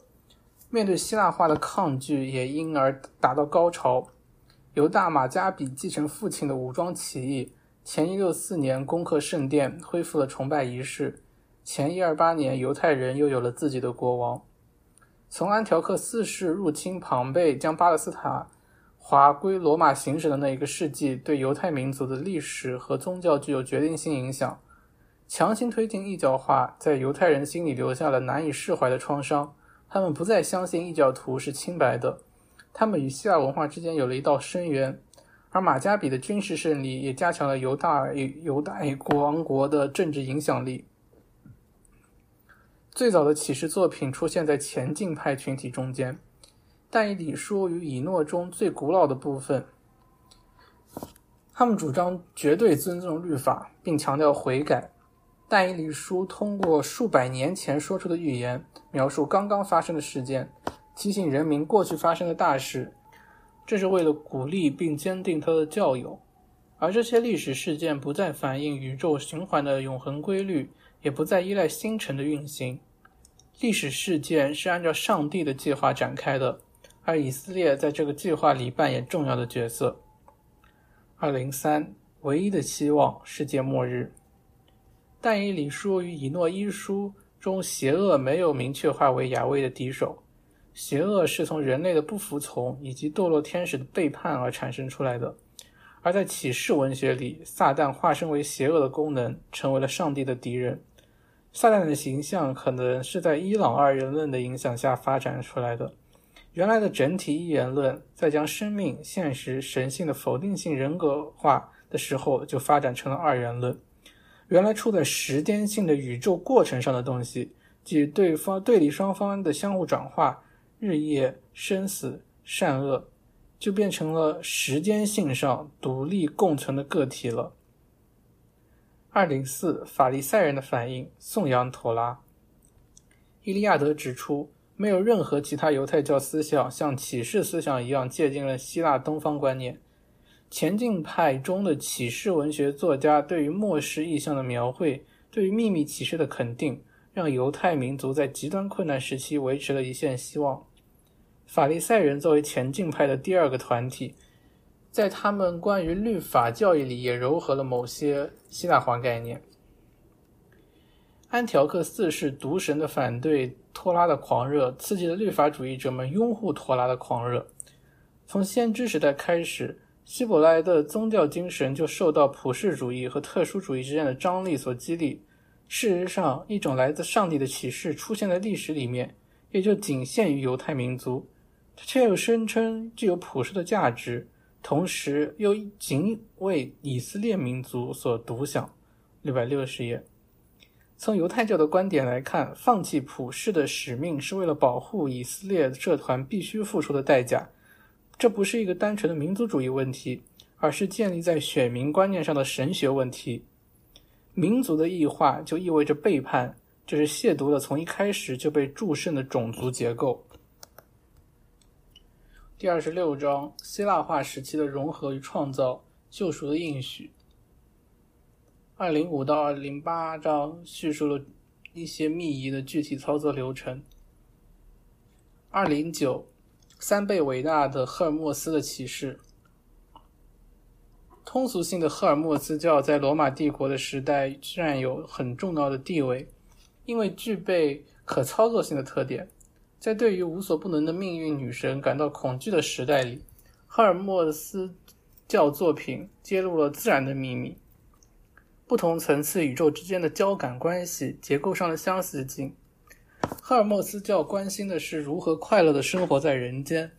面对希腊化的抗拒，也因而达到高潮。由大马加比继承父亲的武装起义，前一六四年攻克圣殿，恢复了崇拜仪式。前一二八年，犹太人又有了自己的国王。从安条克四世入侵庞贝，将巴勒斯坦。划归罗马行省的那一个世纪，对犹太民族的历史和宗教具有决定性影响。强行推进异教化，在犹太人心里留下了难以释怀的创伤。他们不再相信异教徒是清白的，他们与希腊文化之间有了一道深渊。而马加比的军事胜利也加强了犹大犹大国王国的政治影响力。最早的启示作品出现在前进派群体中间。但以理书与以诺中最古老的部分，他们主张绝对尊重律法，并强调悔改。但以理书通过数百年前说出的预言，描述刚刚发生的事件，提醒人民过去发生的大事，这是为了鼓励并坚定他的教友。而这些历史事件不再反映宇宙循环的永恒规律，也不再依赖星辰的运行。历史事件是按照上帝的计划展开的。而以色列在这个计划里扮演重要的角色。二零三，唯一的希望，世界末日。但以理书与以诺一书中，邪恶没有明确化为亚威的敌手，邪恶是从人类的不服从以及堕落天使的背叛而产生出来的。而在启示文学里，撒旦化身为邪恶的功能，成为了上帝的敌人。撒旦的形象可能是在伊朗二元论的影响下发展出来的。原来的整体一元论，在将生命、现实、神性的否定性人格化的时候，就发展成了二元论。原来处在时间性的宇宙过程上的东西，即对方对立双方的相互转化、日夜生死、善恶，就变成了时间性上独立共存的个体了。二零四法利赛人的反应，颂扬妥拉。伊利亚德指出。没有任何其他犹太教思想像启示思想一样借鉴了希腊东方观念。前进派中的启示文学作家对于末世意象的描绘，对于秘密启示的肯定，让犹太民族在极端困难时期维持了一线希望。法利赛人作为前进派的第二个团体，在他们关于律法教义里也糅合了某些希腊化概念。安条克四世独神的反对托拉的狂热，刺激了律法主义者们拥护托拉的狂热。从先知时代开始，希伯来的宗教精神就受到普世主义和特殊主义之间的张力所激励。事实上，一种来自上帝的启示出现在历史里面，也就仅限于犹太民族，却又声称具有普世的价值，同时又仅为以色列民族所独享。六百六十页。从犹太教的观点来看，放弃普世的使命是为了保护以色列社团必须付出的代价。这不是一个单纯的民族主义问题，而是建立在选民观念上的神学问题。民族的异化就意味着背叛，这是亵渎了从一开始就被祝圣的种族结构。第二十六章：希腊化时期的融合与创造，救赎的应许。二零五到二零八章叙述了一些密仪的具体操作流程。二零九，三倍伟大的赫尔墨斯的启示。通俗性的赫尔墨斯教在罗马帝国的时代占有很重要的地位，因为具备可操作性的特点。在对于无所不能的命运女神感到恐惧的时代里，赫尔墨斯教作品揭露了自然的秘密。不同层次宇宙之间的交感关系、结构上的相似性。赫尔墨斯教关心的是如何快乐的生活在人间，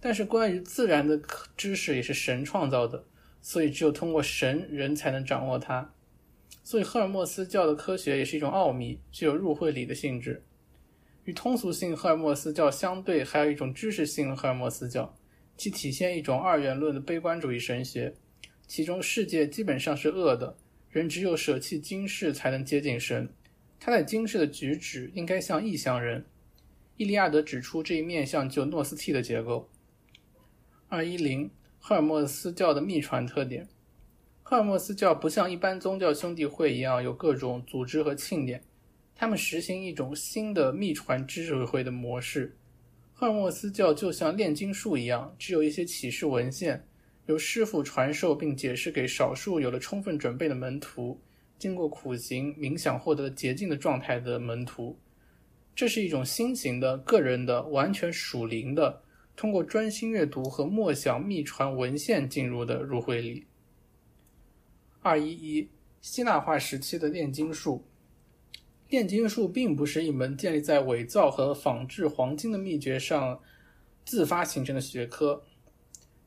但是关于自然的知识也是神创造的，所以只有通过神，人才能掌握它。所以赫尔墨斯教的科学也是一种奥秘，具有入会礼的性质。与通俗性赫尔墨斯教相对，还有一种知识性赫尔墨斯教，其体现一种二元论的悲观主义神学，其中世界基本上是恶的，人只有舍弃今世才能接近神。他在今世的举止应该像异乡人。伊利亚德指出这一面相就诺斯替的结构。二一零赫尔墨斯教的秘传特点：赫尔墨斯教不像一般宗教兄弟会一样有各种组织和庆典。他们实行一种新的秘传知识会的模式。赫尔墨斯教就像炼金术一样，只有一些启示文献，由师傅传授并解释给少数有了充分准备的门徒，经过苦行冥想获得洁净的状态的门徒。这是一种新型的、个人的、完全属灵的，通过专心阅读和默想秘传文献进入的入会礼。二一一希腊化时期的炼金术。炼金术并不是一门建立在伪造和仿制黄金的秘诀上自发形成的学科。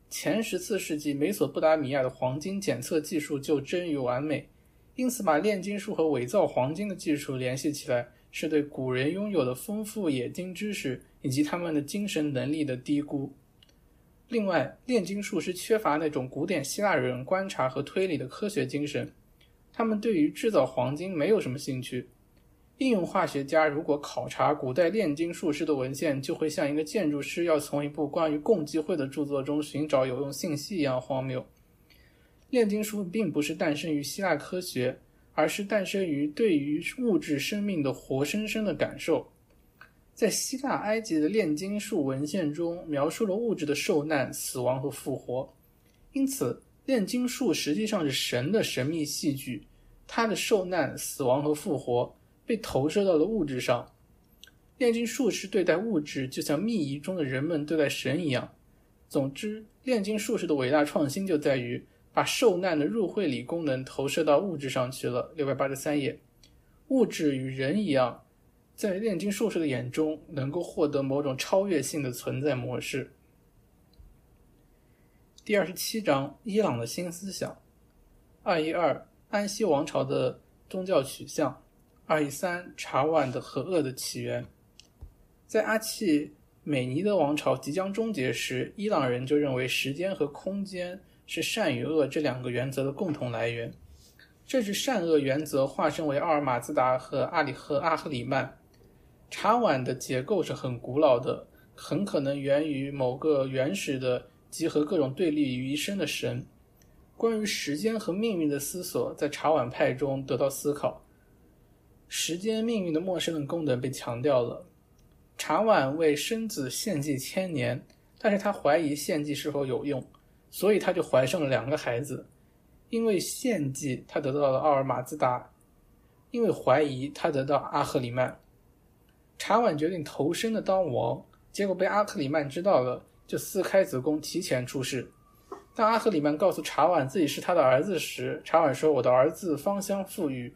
前十四世纪，美索不达米亚的黄金检测技术就臻于完美，因此把炼金术和伪造黄金的技术联系起来，是对古人拥有的丰富冶金知识以及他们的精神能力的低估。另外，炼金术是缺乏那种古典希腊人观察和推理的科学精神，他们对于制造黄金没有什么兴趣。应用化学家如果考察古代炼金术士的文献，就会像一个建筑师要从一部关于共济会的著作中寻找有用信息一样荒谬。炼金术并不是诞生于希腊科学，而是诞生于对于物质生命的活生生的感受。在希腊、埃及的炼金术文献中，描述了物质的受难、死亡和复活。因此，炼金术实际上是神的神秘戏剧，它的受难、死亡和复活。被投射到了物质上，炼金术士对待物质就像密仪中的人们对待神一样。总之，炼金术士的伟大创新就在于把受难的入会礼功能投射到物质上去了。六百八十三页，物质与人一样，在炼金术士的眼中能够获得某种超越性的存在模式。第二十七章：伊朗的新思想。二一二：安息王朝的宗教取向。二一三查万的和恶的起源，在阿契美尼德王朝即将终结时，伊朗人就认为时间和空间是善与恶这两个原则的共同来源。这是善恶原则化身为奥尔马兹达和阿里和阿赫里曼。茶碗的结构是很古老的，很可能源于某个原始的集合各种对立于一身的神。关于时间和命运的思索，在茶碗派中得到思考。时间命运的陌生的功能被强调了。茶碗为生子献祭千年，但是他怀疑献祭是否有用，所以他就怀上了两个孩子。因为献祭，他得到了奥尔马兹达；因为怀疑，他得到阿赫里曼。查婉决定投身的当王，结果被阿赫里曼知道了，就撕开子宫提前出世。当阿赫里曼告诉查婉自己是他的儿子时，查婉说：“我的儿子芳香馥郁。”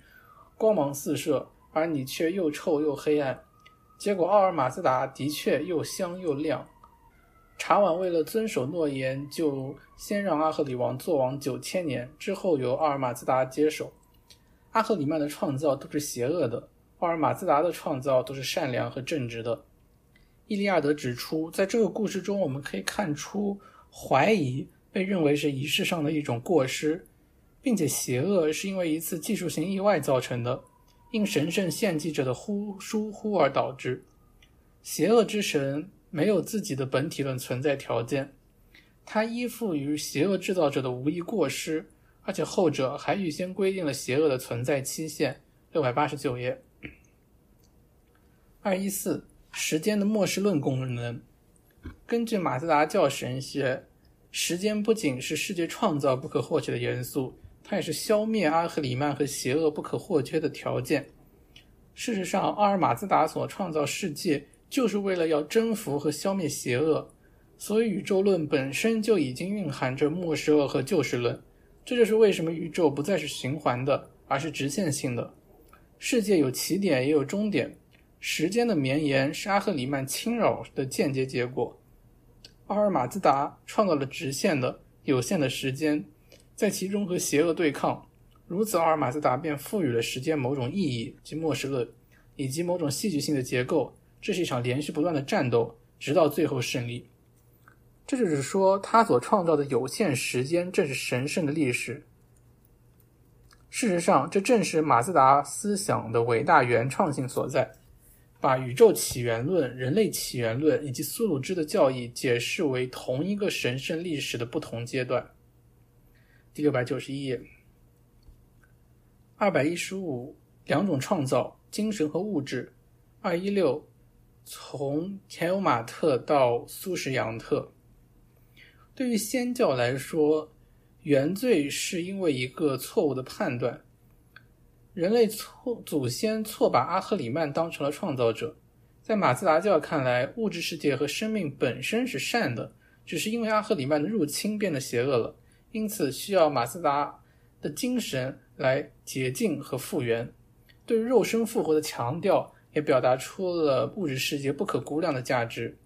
光芒四射，而你却又臭又黑暗。结果奥尔马兹达的确又香又亮。查婉为了遵守诺言，就先让阿赫里王做王九千年，之后由奥尔马兹达接手。阿赫里曼的创造都是邪恶的，奥尔马兹达的创造都是善良和正直的。伊利亚德指出，在这个故事中，我们可以看出怀疑被认为是仪式上的一种过失。并且邪恶是因为一次技术性意外造成的，因神圣献祭者的忽疏忽而导致。邪恶之神没有自己的本体论存在条件，它依附于邪恶制造者的无意过失，而且后者还预先规定了邪恶的存在期限。六百八十九页。二一四时间的末世论功能，根据马自达教神学，时间不仅是世界创造不可或缺的元素。它也是消灭阿赫里曼和邪恶不可或缺的条件。事实上，阿尔马兹达所创造世界就是为了要征服和消灭邪恶，所以宇宙论本身就已经蕴含着末世恶和救世论。这就是为什么宇宙不再是循环的，而是直线性的。世界有起点也有终点，时间的绵延是阿赫里曼侵扰的间接结果。阿尔马兹达创造了直线的有限的时间，在其中和邪恶对抗。如此，阿尔马兹达便赋予了时间某种意义及末世论，以及某种戏剧性的结构。这是一场连续不断的战斗，直到最后胜利。这就是说，他所创造的有限时间正是神圣的历史。事实上，这正是马自达思想的伟大原创性所在，把宇宙起源论、人类起源论以及苏鲁兹的教义解释为同一个神圣历史的不同阶段。第六百九十一页，二百一十五，两种创造：精神和物质。二一六，从前有马特到苏什扬特。对于先教来说，原罪是因为一个错误的判断。人类错祖先错把阿赫里曼当成了创造者。在马自达教看来，物质世界和生命本身是善的，只是因为阿赫里曼的入侵变得邪恶了，因此需要马自达的精神来洁净和复原。对于肉身复活的强调，也表达出了物质世界不可估量的价值。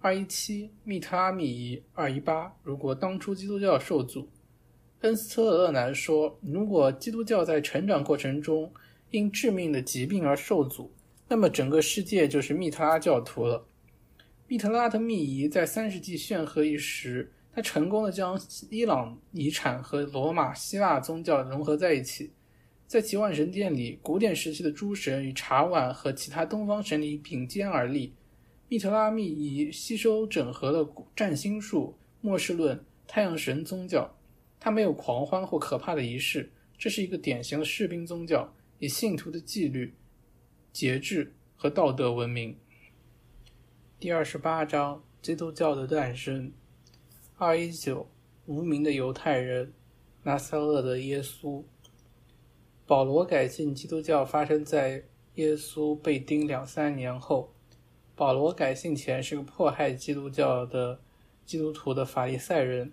二一七密特拉密仪，二一八。如果当初基督教受阻，恩斯特勒南说，如果基督教在成长过程中因致命的疾病而受阻，那么整个世界就是密特拉教徒了。密特拉的密仪在三世纪炫赫一时，他成功的将伊朗遗产和罗马、希腊宗教融合在一起，在其万神殿里，古典时期的诸神与茶碗和其他东方神灵并肩而立。密特拉密以吸收整合了占星术、末世论、太阳神宗教。它没有狂欢或可怕的仪式，这是一个典型的士兵宗教，以信徒的纪律、节制和道德闻名。第二十八章：基督教的诞生。二一九，无名的犹太人，拿撒勒的耶稣。保罗改信基督教发生在耶稣被钉两三年后。保罗改信前是个迫害基督教的基督徒的法利赛人，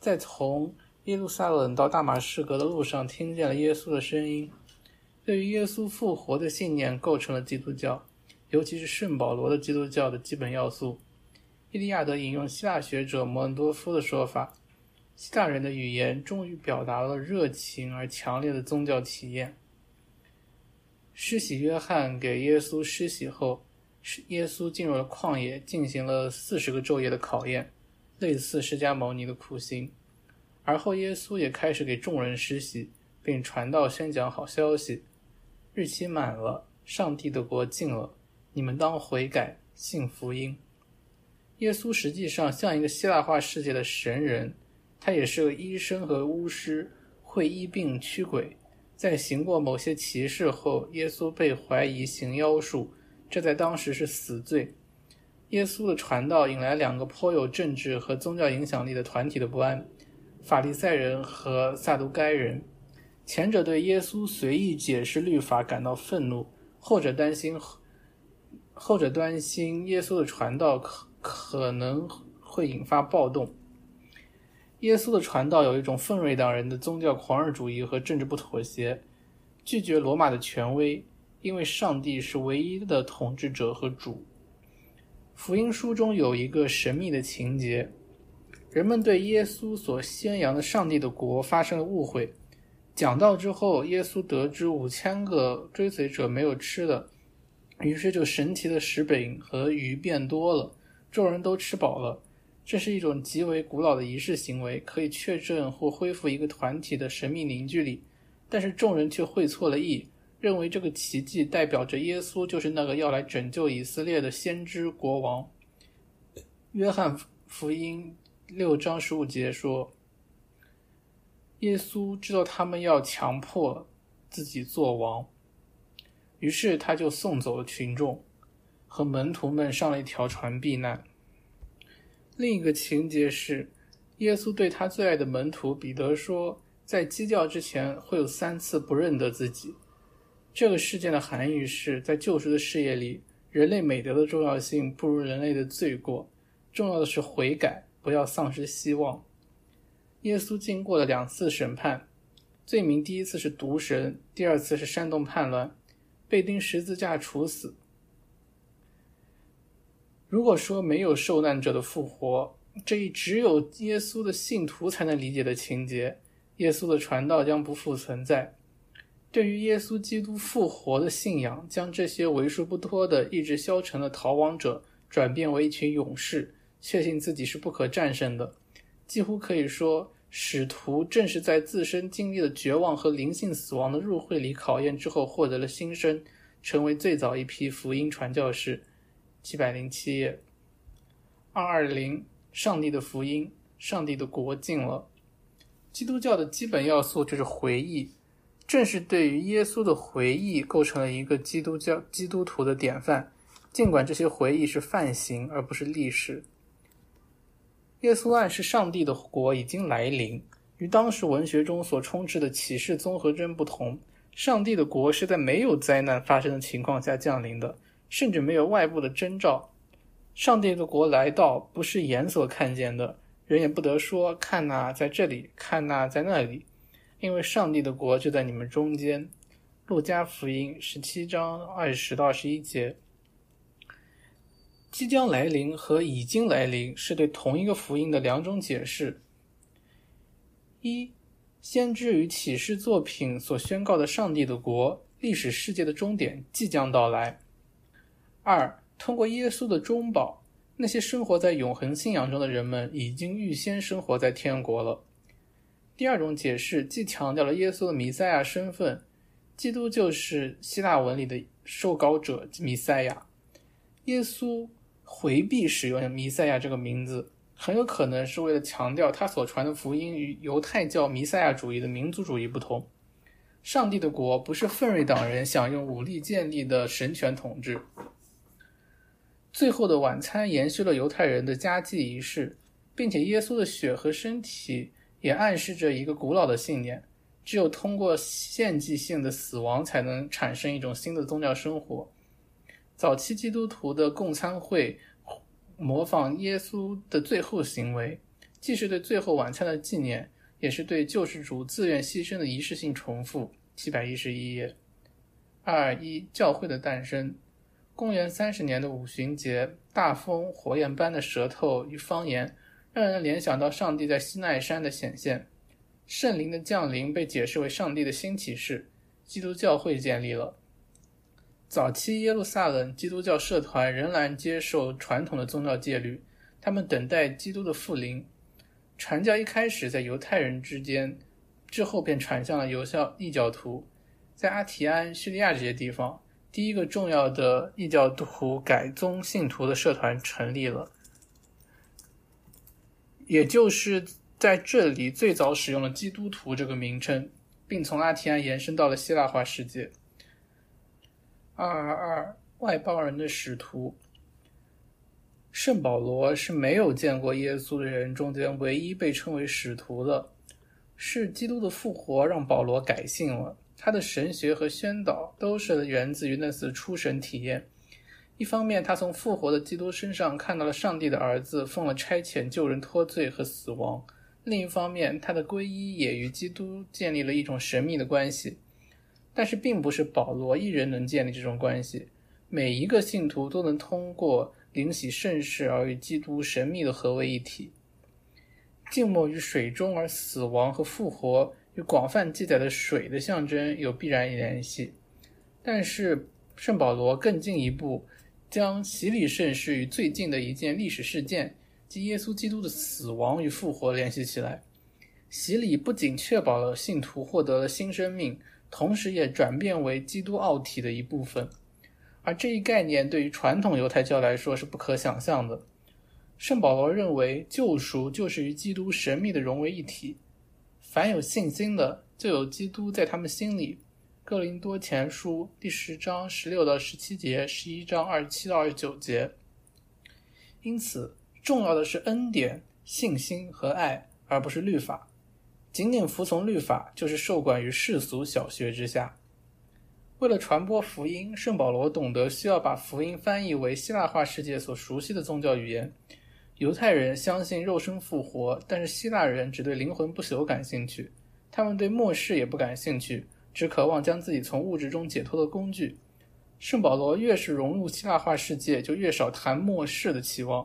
在从耶路撒冷到大马士革的路上听见了耶稣的声音，对于耶稣复活的信念构成了基督教，尤其是圣保罗的基督教的基本要素。伊利亚德引用希腊学者摩恩多夫的说法：希腊人的语言终于表达了热情而强烈的宗教体验。施洗约翰给耶稣施洗后。是耶稣进入了旷野，进行了四十个昼夜的考验，类似释迦牟尼的苦行。而后，耶稣也开始给众人施洗，并传道宣讲好消息：日期满了，上帝的国近了，你们当悔改，信福音。耶稣实际上像一个希腊化世界的神人，他也是个医生和巫师，会医病驱鬼。在行过某些奇事后，耶稣被怀疑行妖术。这在当时是死罪。耶稣的传道引来两个颇有政治和宗教影响力的团体的不安：法利赛人和撒都该人。前者对耶稣随意解释律法感到愤怒，后者担心后者担心耶稣的传道可可能会引发暴动。耶稣的传道有一种奋锐党人的宗教狂热主义和政治不妥协，拒绝罗马的权威。因为上帝是唯一的统治者和主。福音书中有一个神秘的情节：人们对耶稣所宣扬的上帝的国发生了误会。讲道之后，耶稣得知五千个追随者没有吃的，于是就神奇的食饼和鱼变多了，众人都吃饱了。这是一种极为古老的仪式行为，可以确证或恢复一个团体的神秘凝聚力，但是众人却会错了意。认为这个奇迹代表着耶稣就是那个要来拯救以色列的先知国王。约翰福音六章十五节说：“耶稣知道他们要强迫自己做王，于是他就送走了群众，和门徒们上了一条船避难。”另一个情节是，耶稣对他最爱的门徒彼得说：“在鸡叫之前，会有三次不认得自己。”这个事件的含义是在救赎的事业里，人类美德的重要性不如人类的罪过。重要的是悔改，不要丧失希望。耶稣经过了两次审判，罪名第一次是毒神，第二次是煽动叛乱，被钉十字架处死。如果说没有受难者的复活，这一只有耶稣的信徒才能理解的情节，耶稣的传道将不复存在。对于耶稣基督复活的信仰，将这些为数不多的意志消沉的逃亡者转变为一群勇士，确信自己是不可战胜的。几乎可以说，使徒正是在自身经历了绝望和灵性死亡的入会里考验之后，获得了新生，成为最早一批福音传教士。七百零七页，二二零，上帝的福音，上帝的国近了。基督教的基本要素就是回忆，正是对于耶稣的回忆，构成了一个基督教基督徒的典范。尽管这些回忆是范型而不是历史。耶稣暗示上帝的国已经来临，与当时文学中所充斥的启示综合征不同，上帝的国是在没有灾难发生的情况下降临的。甚至没有外部的征兆，上帝的国来到不是眼所看见的，人也不得说看那在这里，看那在那里，因为上帝的国就在你们中间。路加福音十七章二十到二十一节，即将来临和已经来临是对同一个福音的两种解释。一，先知与启示作品所宣告的上帝的国，历史世界的终点即将到来。二，通过耶稣的中保，那些生活在永恒信仰中的人们已经预先生活在天国了。第二种解释既强调了耶稣的弥赛亚身份，基督就是希腊文里的受膏者弥赛亚。耶稣回避使用弥赛亚这个名字，很有可能是为了强调他所传的福音与犹太教弥赛亚主义的民族主义不同。上帝的国不是奋锐党人想用武力建立的神权统治。最后的晚餐延续了犹太人的家祭仪式，并且耶稣的血和身体也暗示着一个古老的信念：只有通过献祭性的死亡，才能产生一种新的宗教生活。早期基督徒的共餐会模仿耶稣的最后行为，既是对最后晚餐的纪念，也是对救世主自愿牺牲的仪式性重复。七百一十一页，二一教会的诞生。公元三十年的五旬节，大风、火焰般的舌头与方言，让人联想到上帝在西奈山的显现。圣灵的降临被解释为上帝的新启示，基督教会建立了。早期耶路撒冷基督教社团仍然接受传统的宗教戒律，他们等待基督的复临。传教一开始在犹太人之间，之后便传向了犹教异教徒，在阿提安、叙利亚这些地方。第一个重要的异教徒改宗信徒的社团成立了，也就是在这里最早使用了“基督徒”这个名称，并从阿提安延伸到了希腊化世界。二二二，外邦人的使徒，圣保罗是没有见过耶稣的人中间唯一被称为使徒的，是基督的复活让保罗改信了。他的神学和宣导都是源自于那次出神体验。一方面，他从复活的基督身上看到了上帝的儿子奉了差遣救人脱罪和死亡；另一方面，他的皈依也与基督建立了一种神秘的关系。但是，并不是保罗一人能建立这种关系，每一个信徒都能通过灵洗圣事而与基督神秘的合为一体。静默于水中而死亡和复活。与广泛记载的水的象征有必然联系，但是圣保罗更进一步，将洗礼圣事与最近的一件历史事件，即耶稣基督的死亡与复活联系起来。洗礼不仅确保了信徒获得了新生命，同时也转变为基督奥体的一部分，而这一概念对于传统犹太教来说是不可想象的。圣保罗认为，救赎就是与基督神秘的融为一体。凡有信心的，就有基督在他们心里。哥林多前书第十章十六到十七节，十一章二十七到二十九节。因此，重要的是恩典、信心和爱，而不是律法。仅仅服从律法，就是受管于世俗小学之下。为了传播福音，圣保罗懂得需要把福音翻译为希腊化世界所熟悉的宗教语言。犹太人相信肉身复活，但是希腊人只对灵魂不朽感兴趣。他们对末世也不感兴趣，只渴望将自己从物质中解脱的工具。圣保罗越是融入希腊化世界，就越少谈末世的期望。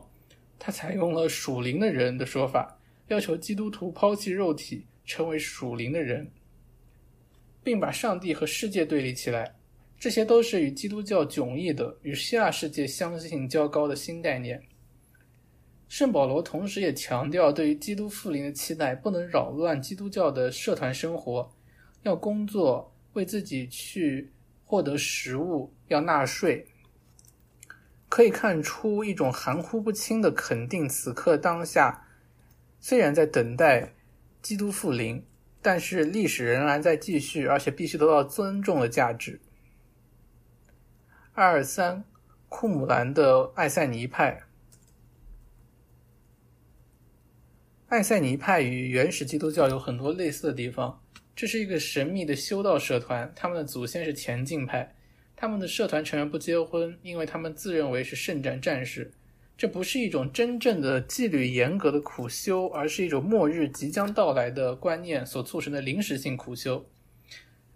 他采用了“属灵的人”的说法，要求基督徒抛弃肉体，成为属灵的人，并把上帝和世界对立起来。这些都是与基督教迥异的、与希腊世界相信较高的新概念。圣保罗同时也强调，对于基督复临的期待不能扰乱基督教的社团生活，要工作为自己去获得食物，要纳税。可以看出一种含糊不清的肯定，此刻当下虽然在等待基督复临，但是历史仍然在继续，而且必须得到尊重的价值。二二三，库姆兰的艾塞尼派。艾塞尼派与原始基督教有很多类似的地方。这是一个神秘的修道社团，他们的祖先是前进派。他们的社团成员不结婚，因为他们自认为是圣战战士。这不是一种真正的纪律严格的苦修，而是一种末日即将到来的观念所促成的临时性苦修。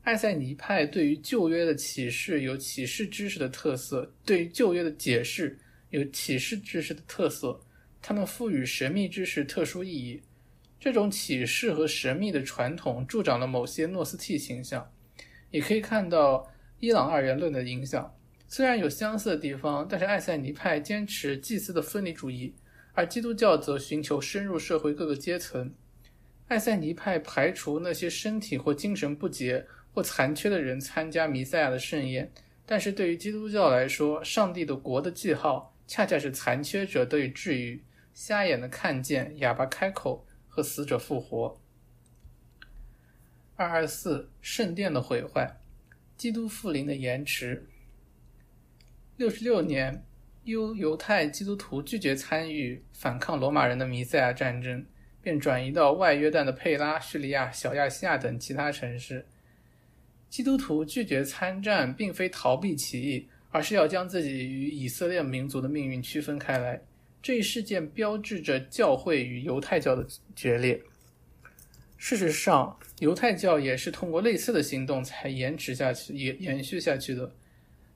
艾塞尼派对于旧约的启示有启示知识的特色，对于旧约的解释有启示知识的特色。他们赋予神秘知识特殊意义。这种启示和神秘的传统助长了某些诺斯替形象，也可以看到伊朗二元论的影响。虽然有相似的地方，但是艾塞尼派坚持祭司的分离主义，而基督教则寻求深入社会各个阶层。艾塞尼派排除那些身体或精神不洁。或残缺的人参加弥赛亚的盛宴，但是对于基督教来说，上帝的国的记号恰恰是残缺者得以治愈、瞎眼的看见、哑巴开口和死者复活。二二四圣殿的毁坏，基督复临的延迟。六十六年，犹犹太基督徒拒绝参与反抗罗马人的弥赛亚战争，便转移到外约旦的佩拉、叙利亚、小亚细亚等其他城市。基督徒拒绝参战，并非逃避起义，而是要将自己与以色列民族的命运区分开来。这一事件标志着教会与犹太教的决裂。事实上，犹太教也是通过类似的行动才延迟下去、延延续下去的。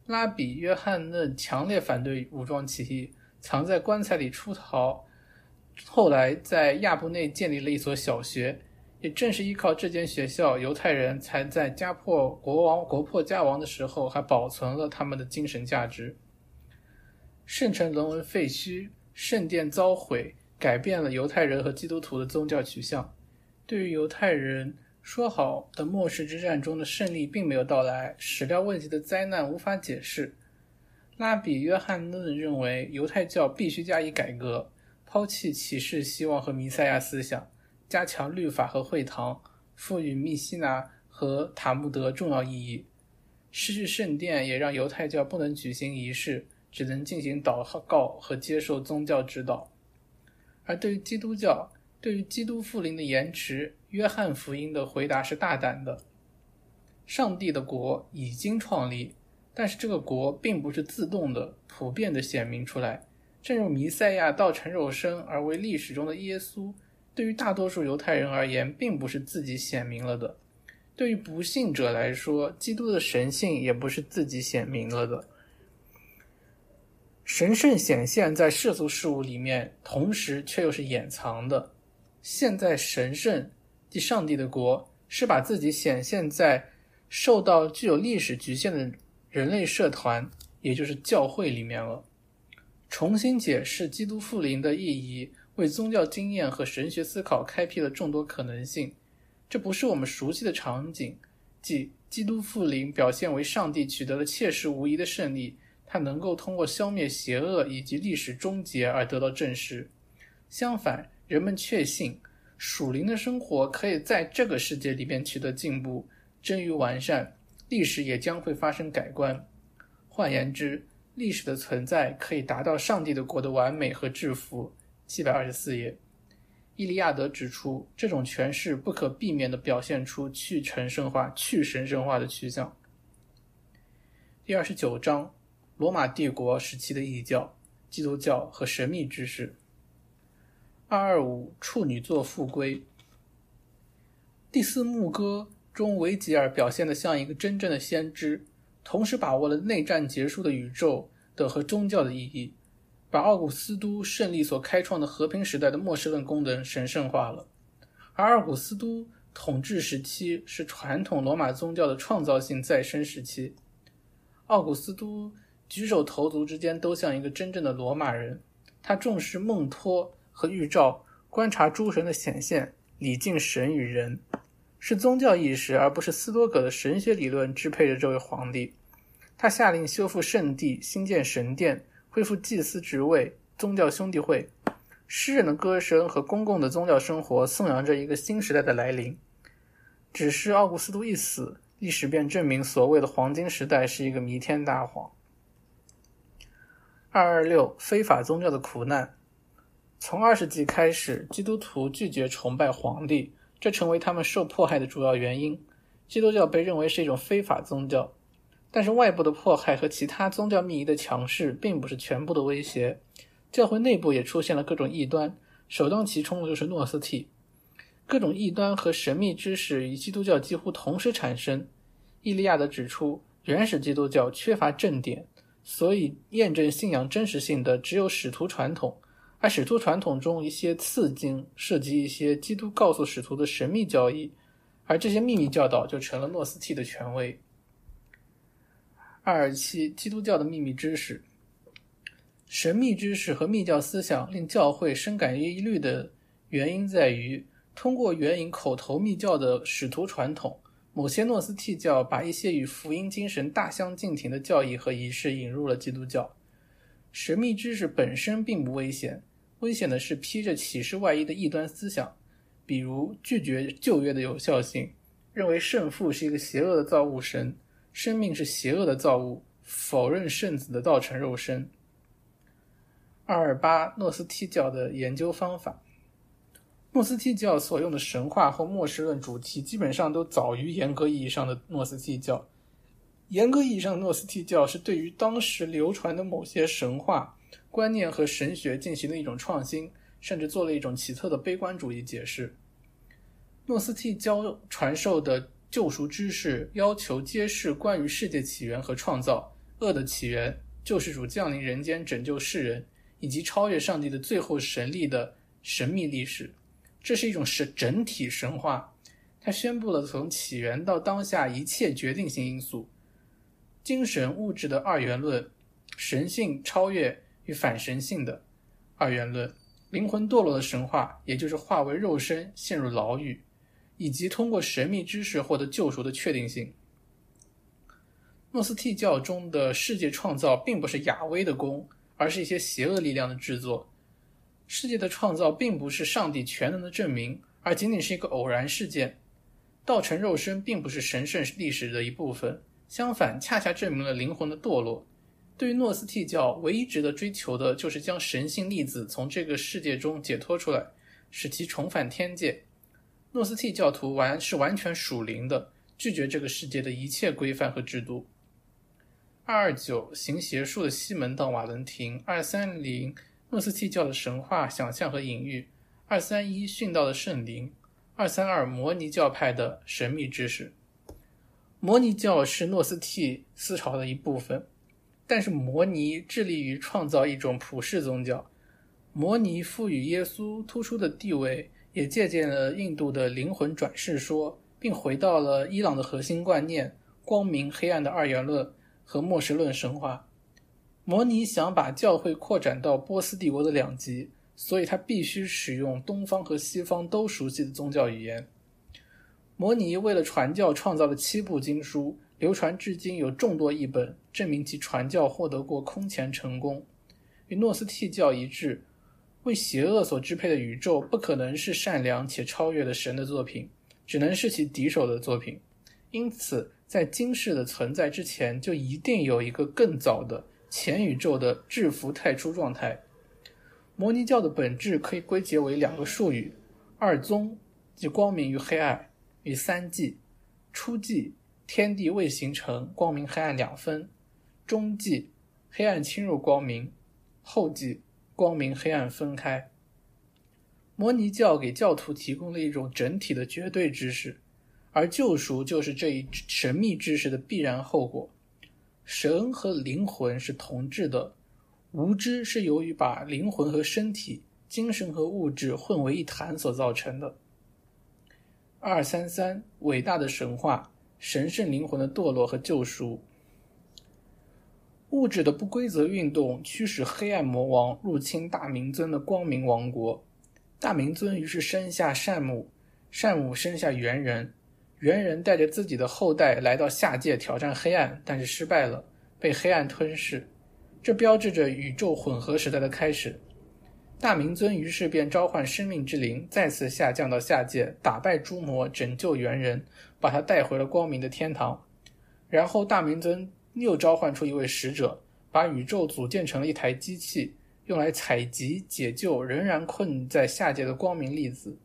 拉比约翰嫩强烈反对武装起义，藏在棺材里出逃，后来在亚布内建立了一所小学。也正是依靠这间学校，犹太人才在家破国王、国破家亡的时候，还保存了他们的精神价值。圣城沦为废墟，圣殿遭毁，改变了犹太人和基督徒的宗教取向。对于犹太人，说好的末世之战中的胜利并没有到来，史料问题的灾难无法解释。拉比约翰嫩认为，犹太教必须加以改革，抛弃启示、希望和弥赛亚思想。加强律法和会堂，赋予密西拿和塔木德重要意义。失去圣殿也让犹太教不能举行仪式，只能进行祷告和接受宗教指导。而对于基督教，对于基督复临的延迟，约翰福音的回答是大胆的：上帝的国已经创立，但是这个国并不是自动的、普遍的显明出来。正如弥赛亚道成肉身而为历史中的耶稣。对于大多数犹太人而言，并不是自己显明了的；对于不信者来说，基督的神性也不是自己显明了的。神圣显现在世俗事物里面，同时却又是掩藏的。现在神圣即上帝的国，是把自己显现在受到具有历史局限的人类社团，也就是教会里面了。重新解释基督复临的意义。为宗教经验和神学思考开辟了众多可能性。这不是我们熟悉的场景，即基督复临表现为上帝取得了切实无疑的胜利，他能够通过消灭邪恶以及历史终结而得到证实。相反，人们确信属灵的生活可以在这个世界里面取得进步，臻于完善，历史也将会发生改观。换言之，历史的存在可以达到上帝的国的完美和制服。七百二十四页，伊利亚德指出，这种诠释不可避免地表现出去神圣化、去神圣化的趋向。第二十九章，罗马帝国时期的异教、基督教和神秘知识。二二五，处女座复归。第四牧歌中，维吉尔表现得像一个真正的先知，同时把握了内战结束的宇宙的和宗教的意义，把奥古斯都胜利所开创的和平时代的末世论功能神圣化了。而奥古斯都统治时期是传统罗马宗教的创造性再生时期。奥古斯都举手投足之间都像一个真正的罗马人，他重视梦托和预兆，观察诸神的显现，礼敬神与人。是宗教意识，而不是斯多葛的神学理论支配着这位皇帝。他下令修复圣地、兴建神殿、恢复祭司职位、宗教兄弟会。诗人的歌声和公共的宗教生活颂扬着一个新时代的来临。只是奥古斯都一死，历史便证明所谓的黄金时代是一个弥天大谎。二二六非法宗教的苦难。从二世纪开始，基督徒拒绝崇拜皇帝。这成为他们受迫害的主要原因。基督教被认为是一种非法宗教，但是外部的迫害和其他宗教秘仪的强势并不是全部的威胁。教会内部也出现了各种异端，首当其冲的就是诺斯替。各种异端和神秘知识与基督教几乎同时产生。伊利亚德指出，原始基督教缺乏正典，所以验证信仰真实性的只有使徒传统。而使徒传统中一些次经涉及一些基督告诉使徒的神秘教义，而这些秘密教导就成了诺斯替的权威。二二七，基督教的秘密知识、神秘知识和密教思想令教会深感疑虑的原因在于，通过援引口头密教的使徒传统，某些诺斯替教把一些与福音精神大相径庭的教义和仪式引入了基督教。神秘知识本身并不危险，危险的是披着启示外衣的异端思想，比如拒绝旧约的有效性，认为圣父是一个邪恶的造物神，生命是邪恶的造物，否认圣子的道成肉身。二二八诺斯替教的研究方法，诺斯替教所用的神话或末世论主题基本上都早于严格意义上的诺斯替教。严格意义上的诺斯替教是对于当时流传的某些神话观念和神学进行了一种创新，甚至做了一种奇特的悲观主义解释。诺斯替教传授的救赎知识要求揭示关于世界起源和创造、恶的起源、救世主降临人间拯救世人以及超越上帝的最后神力的神秘历史。这是一种神整体神话，它宣布了从起源到当下一切决定性因素。精神物质的二元论，神性超越与反神性的二元论，灵魂堕落的神话，也就是化为肉身陷入牢狱，以及通过神秘知识获得救赎的确定性。诺斯替教中的世界创造并不是亚威的功，而是一些邪恶力量的制作。世界的创造并不是上帝全能的证明，而仅仅是一个偶然事件。道成肉身并不是神圣历史的一部分。相反，恰恰证明了灵魂的堕落。对于诺斯替教，唯一值得追求的就是将神性粒子从这个世界中解脱出来，使其重返天界。诺斯替教徒完是完全属灵的，拒绝这个世界的一切规范和制度。二二九行邪术的西门到瓦伦廷。二三零诺斯替教的神话想象和隐喻。二三一殉道的圣灵。二三二摩尼教派的神秘知识。摩尼教是诺斯替思潮的一部分，但是摩尼致力于创造一种普世宗教。摩尼赋予耶稣突出的地位，也借鉴了印度的灵魂转世说，并回到了伊朗的核心观念——光明黑暗的二元论和末世论神话。摩尼想把教会扩展到波斯帝国的两极，所以他必须使用东方和西方都熟悉的宗教语言。摩尼为了传教创造了七部经书，流传至今有众多译本，证明其传教获得过空前成功。与诺斯替教一致，为邪恶所支配的宇宙不可能是善良且超越的神的作品，只能是其敌手的作品。因此，在今世的存在之前，就一定有一个更早的前宇宙的制服太初状态。摩尼教的本质可以归结为两个术语：二宗，即光明与黑暗。与三纪，初纪天地未形成，光明黑暗两分；中纪黑暗侵入光明，后纪光明黑暗分开。摩尼教给教徒提供了一种整体的绝对知识，而救赎就是这一神秘知识的必然后果。神和灵魂是同质的，无知是由于把灵魂和身体、精神和物质混为一谈所造成的。二三三，伟大的神话，神圣灵魂的堕落和救赎。物质的不规则运动驱使黑暗魔王入侵大明尊的光明王国。大明尊于是生下善母，善母生下猿人，猿人带着自己的后代来到下界挑战黑暗，但是失败了，被黑暗吞噬。这标志着宇宙混合时代的开始。大明尊于是便召唤生命之灵，再次下降到下界，打败诸魔，拯救猿人，把他带回了光明的天堂。然后大明尊又召唤出一位使者，把宇宙组建成了一台机器。用来采集、解救仍然困在下界的光明粒子，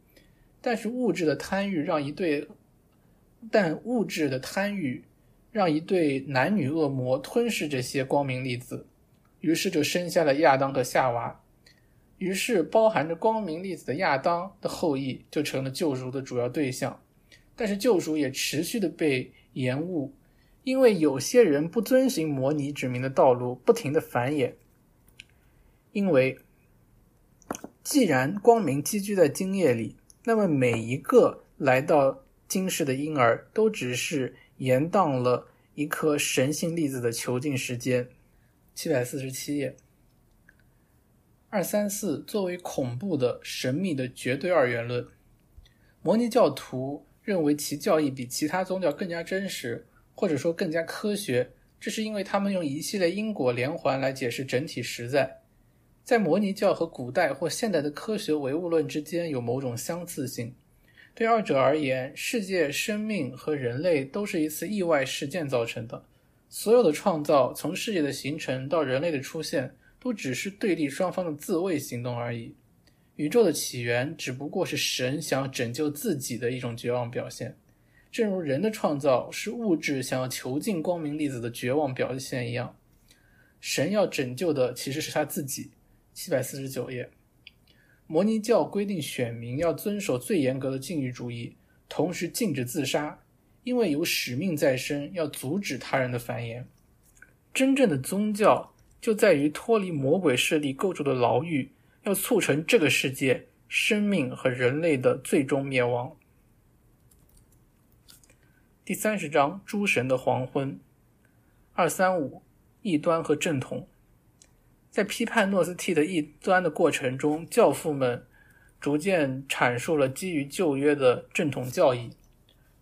但是物质的贪欲让一对，但物质的贪欲让一对男女恶魔吞噬这些光明粒子，于是就生下了亚当和夏娃。于是包含着光明粒子的亚当的后裔就成了救赎的主要对象，但是救赎也持续的被延误，因为有些人不遵循摩尼指明的道路，不停的繁衍。因为，既然光明寄居在精液里，那么每一个来到今世的婴儿都只是延宕了一颗神性粒子的囚禁时间。七百四十七页，二三四作为恐怖的、神秘的绝对二元论，摩尼教徒认为其教义比其他宗教更加真实，或者说更加科学。这是因为他们用一系列因果连环来解释整体实在。在摩尼教和古代或现代的科学唯物论之间有某种相似性。对二者而言，世界、生命和人类都是一次意外事件造成的。所有的创造，从世界的形成到人类的出现，都只是对立双方的自卫行动而已。宇宙的起源只不过是神想要拯救自己的一种绝望表现，正如人的创造是物质想要囚禁光明粒子的绝望表现一样。神要拯救的其实是他自己。七百四十九页，摩尼教规定选民要遵守最严格的禁欲主义，同时禁止自杀，因为有使命在身，要阻止他人的繁衍。真正的宗教就在于脱离魔鬼势力构筑的牢狱，要促成这个世界、生命和人类的最终灭亡。第三十章：诸神的黄昏。二三五，异端和正统。在批判诺斯替的异端的过程中，教父们逐渐阐述了基于旧约的正统教义：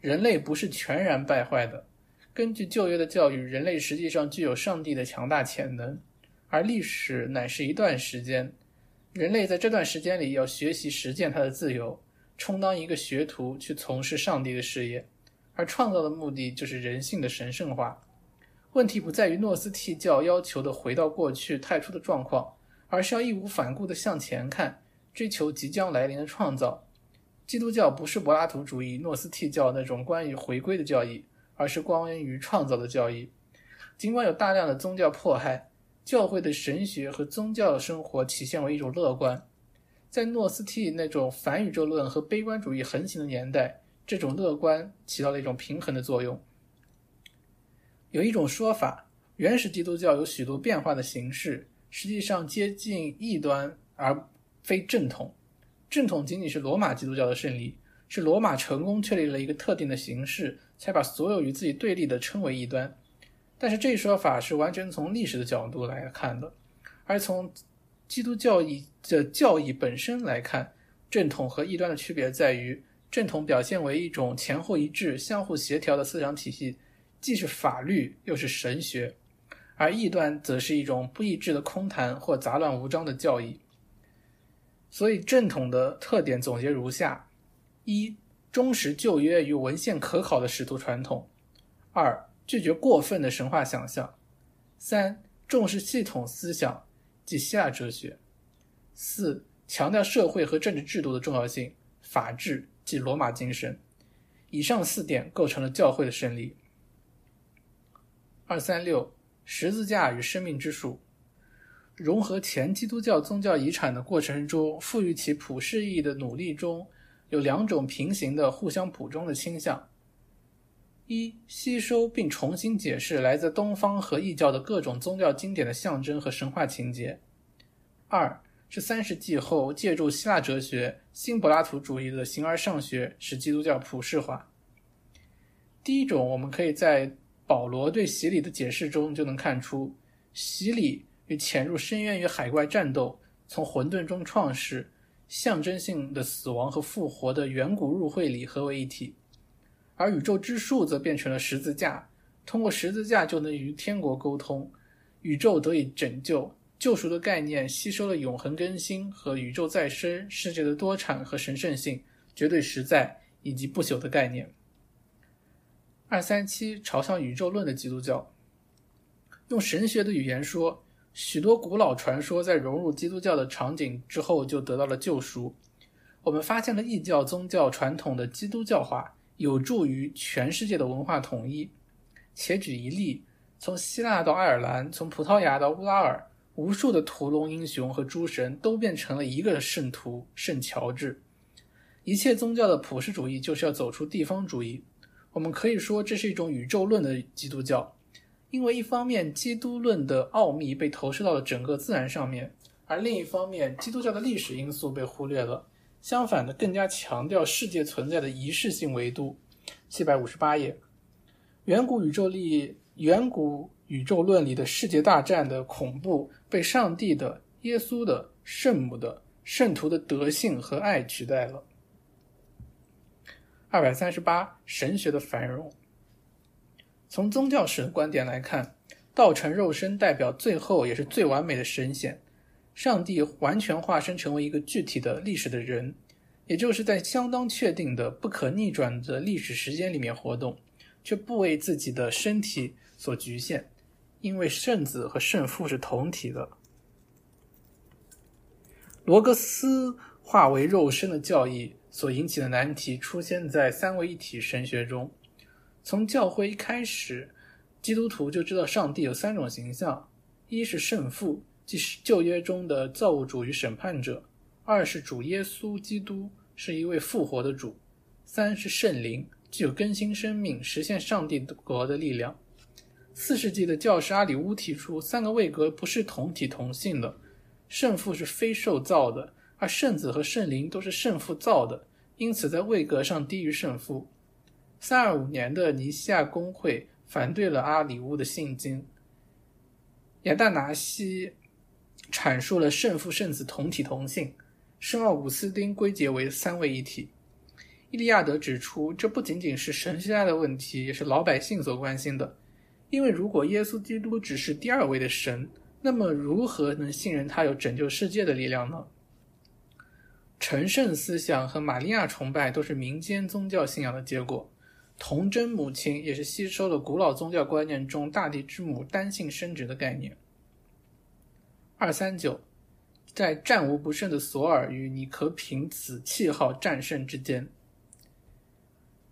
人类不是全然败坏的。根据旧约的教育，人类实际上具有上帝的强大潜能，而历史乃是一段时间。人类在这段时间里要学习实践他的自由，充当一个学徒去从事上帝的事业，而创造的目的就是人性的神圣化。问题不在于诺斯替教要求的回到过去太初的状况，而是要义无反顾地向前看，追求即将来临的创造。基督教不是柏拉图主义诺斯替教那种关于回归的教义，而是关于创造的教义。尽管有大量的宗教迫害，教会的神学和宗教生活体现为一种乐观。在诺斯替那种反宇宙论和悲观主义横行的年代，这种乐观起到了一种平衡的作用。有一种说法，原始基督教有许多变化的形式，实际上接近异端而非正统。正统仅仅是罗马基督教的胜利，是罗马成功确立了一个特定的形式，才把所有与自己对立的称为异端。但是这一说法是完全从历史的角度来看的，而从基督教义的教义本身来看，正统和异端的区别在于，正统表现为一种前后一致、相互协调的思想体系。既是法律又是神学，而异端则是一种不一致的空谈或杂乱无章的教义。所以正统的特点总结如下：一、忠实旧约与文献可考的使徒传统；二、拒绝过分的神话想象；三、重视系统思想，即希腊哲学；四、强调社会和政治制度的重要性，法治即罗马精神。以上四点构成了教会的胜利。二三六十字架与生命之树，融合前基督教宗教遗产的过程中，赋予其普世意义的努力中，有两种平行的、互相补充的倾向：一、吸收并重新解释来自东方和异教的各种宗教经典的象征和神话情节；二是三世纪后借助希腊哲学、新柏拉图主义的形而上学，使基督教普世化。第一种，我们可以在保罗对洗礼的解释中就能看出，洗礼与潜入深渊与海怪战斗、从混沌中创世、象征性的死亡和复活的远古入会礼合为一体，而宇宙之树则变成了十字架，通过十字架就能与天国沟通，宇宙得以拯救。救赎的概念吸收了永恒更新和宇宙再生、世界的多产和神圣性、绝对实在以及不朽的概念。二三七朝向宇宙论的基督教，用神学的语言说，许多古老传说在融入基督教的场景之后就得到了救赎。我们发现了异教宗教传统的基督教化，有助于全世界的文化统一。且举一例：从希腊到爱尔兰，从葡萄牙到乌拉尔。无数的屠龙英雄和诸神都变成了一个圣徒圣乔治。一切宗教的普世主义就是要走出地方主义。我们可以说这是一种宇宙论的基督教，因为一方面基督论的奥秘被投射到了整个自然上面，而另一方面基督教的历史因素被忽略了。相反的，更加强调世界存在的仪式性维度。七百五十八页，远古宇宙力，远古。宇宙论里的世界大战的恐怖被上帝的、耶稣的、圣母的、圣徒的德性和爱取代了。二百三十八，神学的繁荣。从宗教史的观点来看，道成肉身代表最后也是最完美的神显，上帝完全化身成为一个具体的历史的人，也就是在相当确定的、不可逆转的历史时间里面活动，却不为自己的身体所局限。因为圣子和圣父是同体的，罗格斯化为肉身的教义所引起的难题出现在三位一体神学中。从教会一开始，基督徒就知道上帝有三种形象：一是圣父，即是旧约中的造物主与审判者；二是主耶稣基督，是一位复活的主；三是圣灵，具有更新生命、实现上帝国的力量。四世纪的教师阿里乌提出，三个位格不是同体同性的，圣父是非受造的，而圣子和圣灵都是圣父造的，因此在位格上低于圣父。三二五年的尼西亚公会反对了阿里乌的信经，亚大拿西阐述了圣父圣子同体同性，圣奥古斯丁归结为三位一体。伊利亚德指出，这不仅仅是神学家的问题，也是老百姓所关心的。因为如果耶稣基督只是第二位的神，那么如何能信任他有拯救世界的力量呢？成圣思想和玛利亚崇拜都是民间宗教信仰的结果。童真母亲也是吸收了古老宗教观念中大地之母单性生殖的概念。二三九，在战无不胜的索尔与尼可平子气号战胜之间。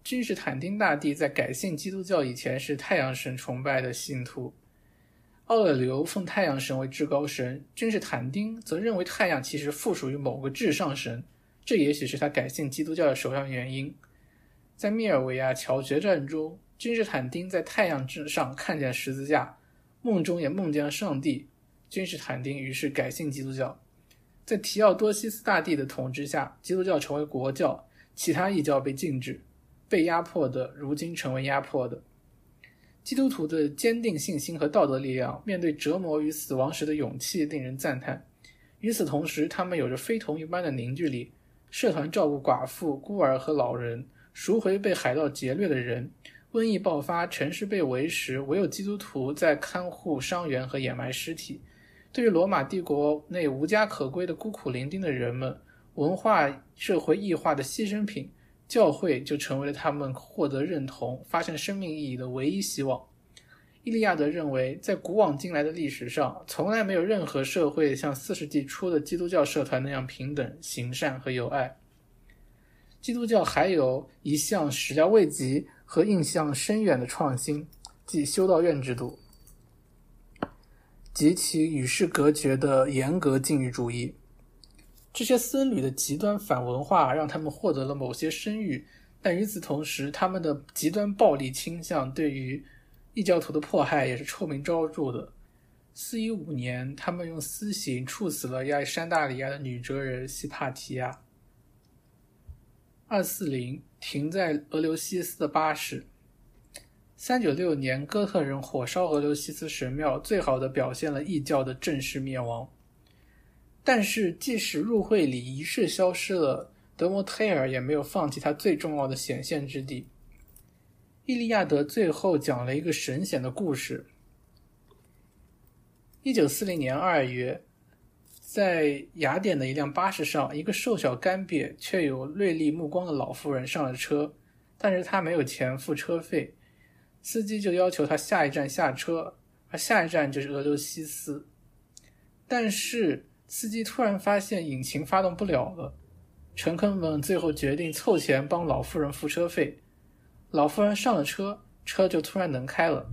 君士坦丁大帝在改信基督教以前是太阳神崇拜的信徒，奥勒留奉太阳神为至高神，君士坦丁则认为太阳其实附属于某个至上神，这也许是他改信基督教的首要原因。在密尔维亚桥决战中，君士坦丁在太阳之上看见十字架，梦中也梦见了上帝，君士坦丁于是改信基督教。在提奥多西斯大帝的统治下，基督教成为国教，其他异教被禁止。被压迫的，如今成为压迫的。基督徒的坚定信心和道德力量，面对折磨与死亡时的勇气，令人赞叹。与此同时，他们有着非同一般的凝聚力。社团照顾寡妇、孤儿和老人，赎回被海盗劫掠的人。瘟疫爆发，城市被围时，唯有基督徒在看护伤员和掩埋尸体。对于罗马帝国内无家可归的孤苦伶仃的人们，文化社会异化的牺牲品。教会就成为了他们获得认同、发现生命意义的唯一希望。伊利亚德认为，在古往今来的历史上，从来没有任何社会像四世纪初的基督教社团那样平等、行善和友爱。基督教还有一项始料未及和印象深远的创新，即修道院制度。及其与世隔绝的严格禁欲主义。这些僧侣的极端反文化让他们获得了某些声誉，但与此同时，他们的极端暴力倾向对于异教徒的迫害也是臭名昭著的。四一五年，他们用私刑处死了亚历山大里亚的女哲人西帕提亚。二四零，停在俄留西斯的巴士。三九六年，哥特人火烧俄留西斯神庙，最好的表现了异教的正式灭亡。但是，即使入会礼仪式消失了，德摩忒尔也没有放弃他最重要的显现之地。《伊利亚德》最后讲了一个神仙的故事。一九四零年二月，在雅典的一辆巴士上，一个瘦小干瘪却有锐利目光的老妇人上了车，但是她没有钱付车费，司机就要求她下一站下车，而下一站就是俄留西斯，但是。司机突然发现引擎发动不了了，乘客们最后决定凑钱帮老妇人付车费。老妇人上了车，车就突然能开了。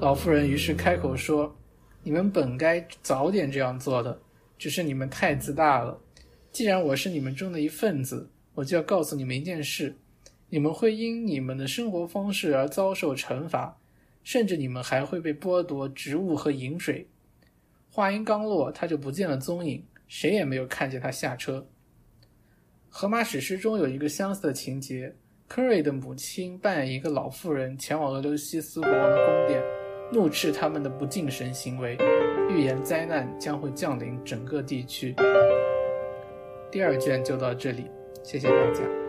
老妇人于是开口说：“你们本该早点这样做的，只是你们太自大了。既然我是你们中的一份子，我就要告诉你们一件事：你们会因你们的生活方式而遭受惩罚，甚至你们还会被剥夺食物和饮水。”话音刚落，他就不见了踪影，谁也没有看见他下车。《荷马史诗》中有一个相似的情节：科瑞的母亲扮演一个老妇人，前往俄留西斯国王的宫殿，怒斥他们的不敬神行为，预言灾难将会降临整个地区。第二卷就到这里，谢谢大家。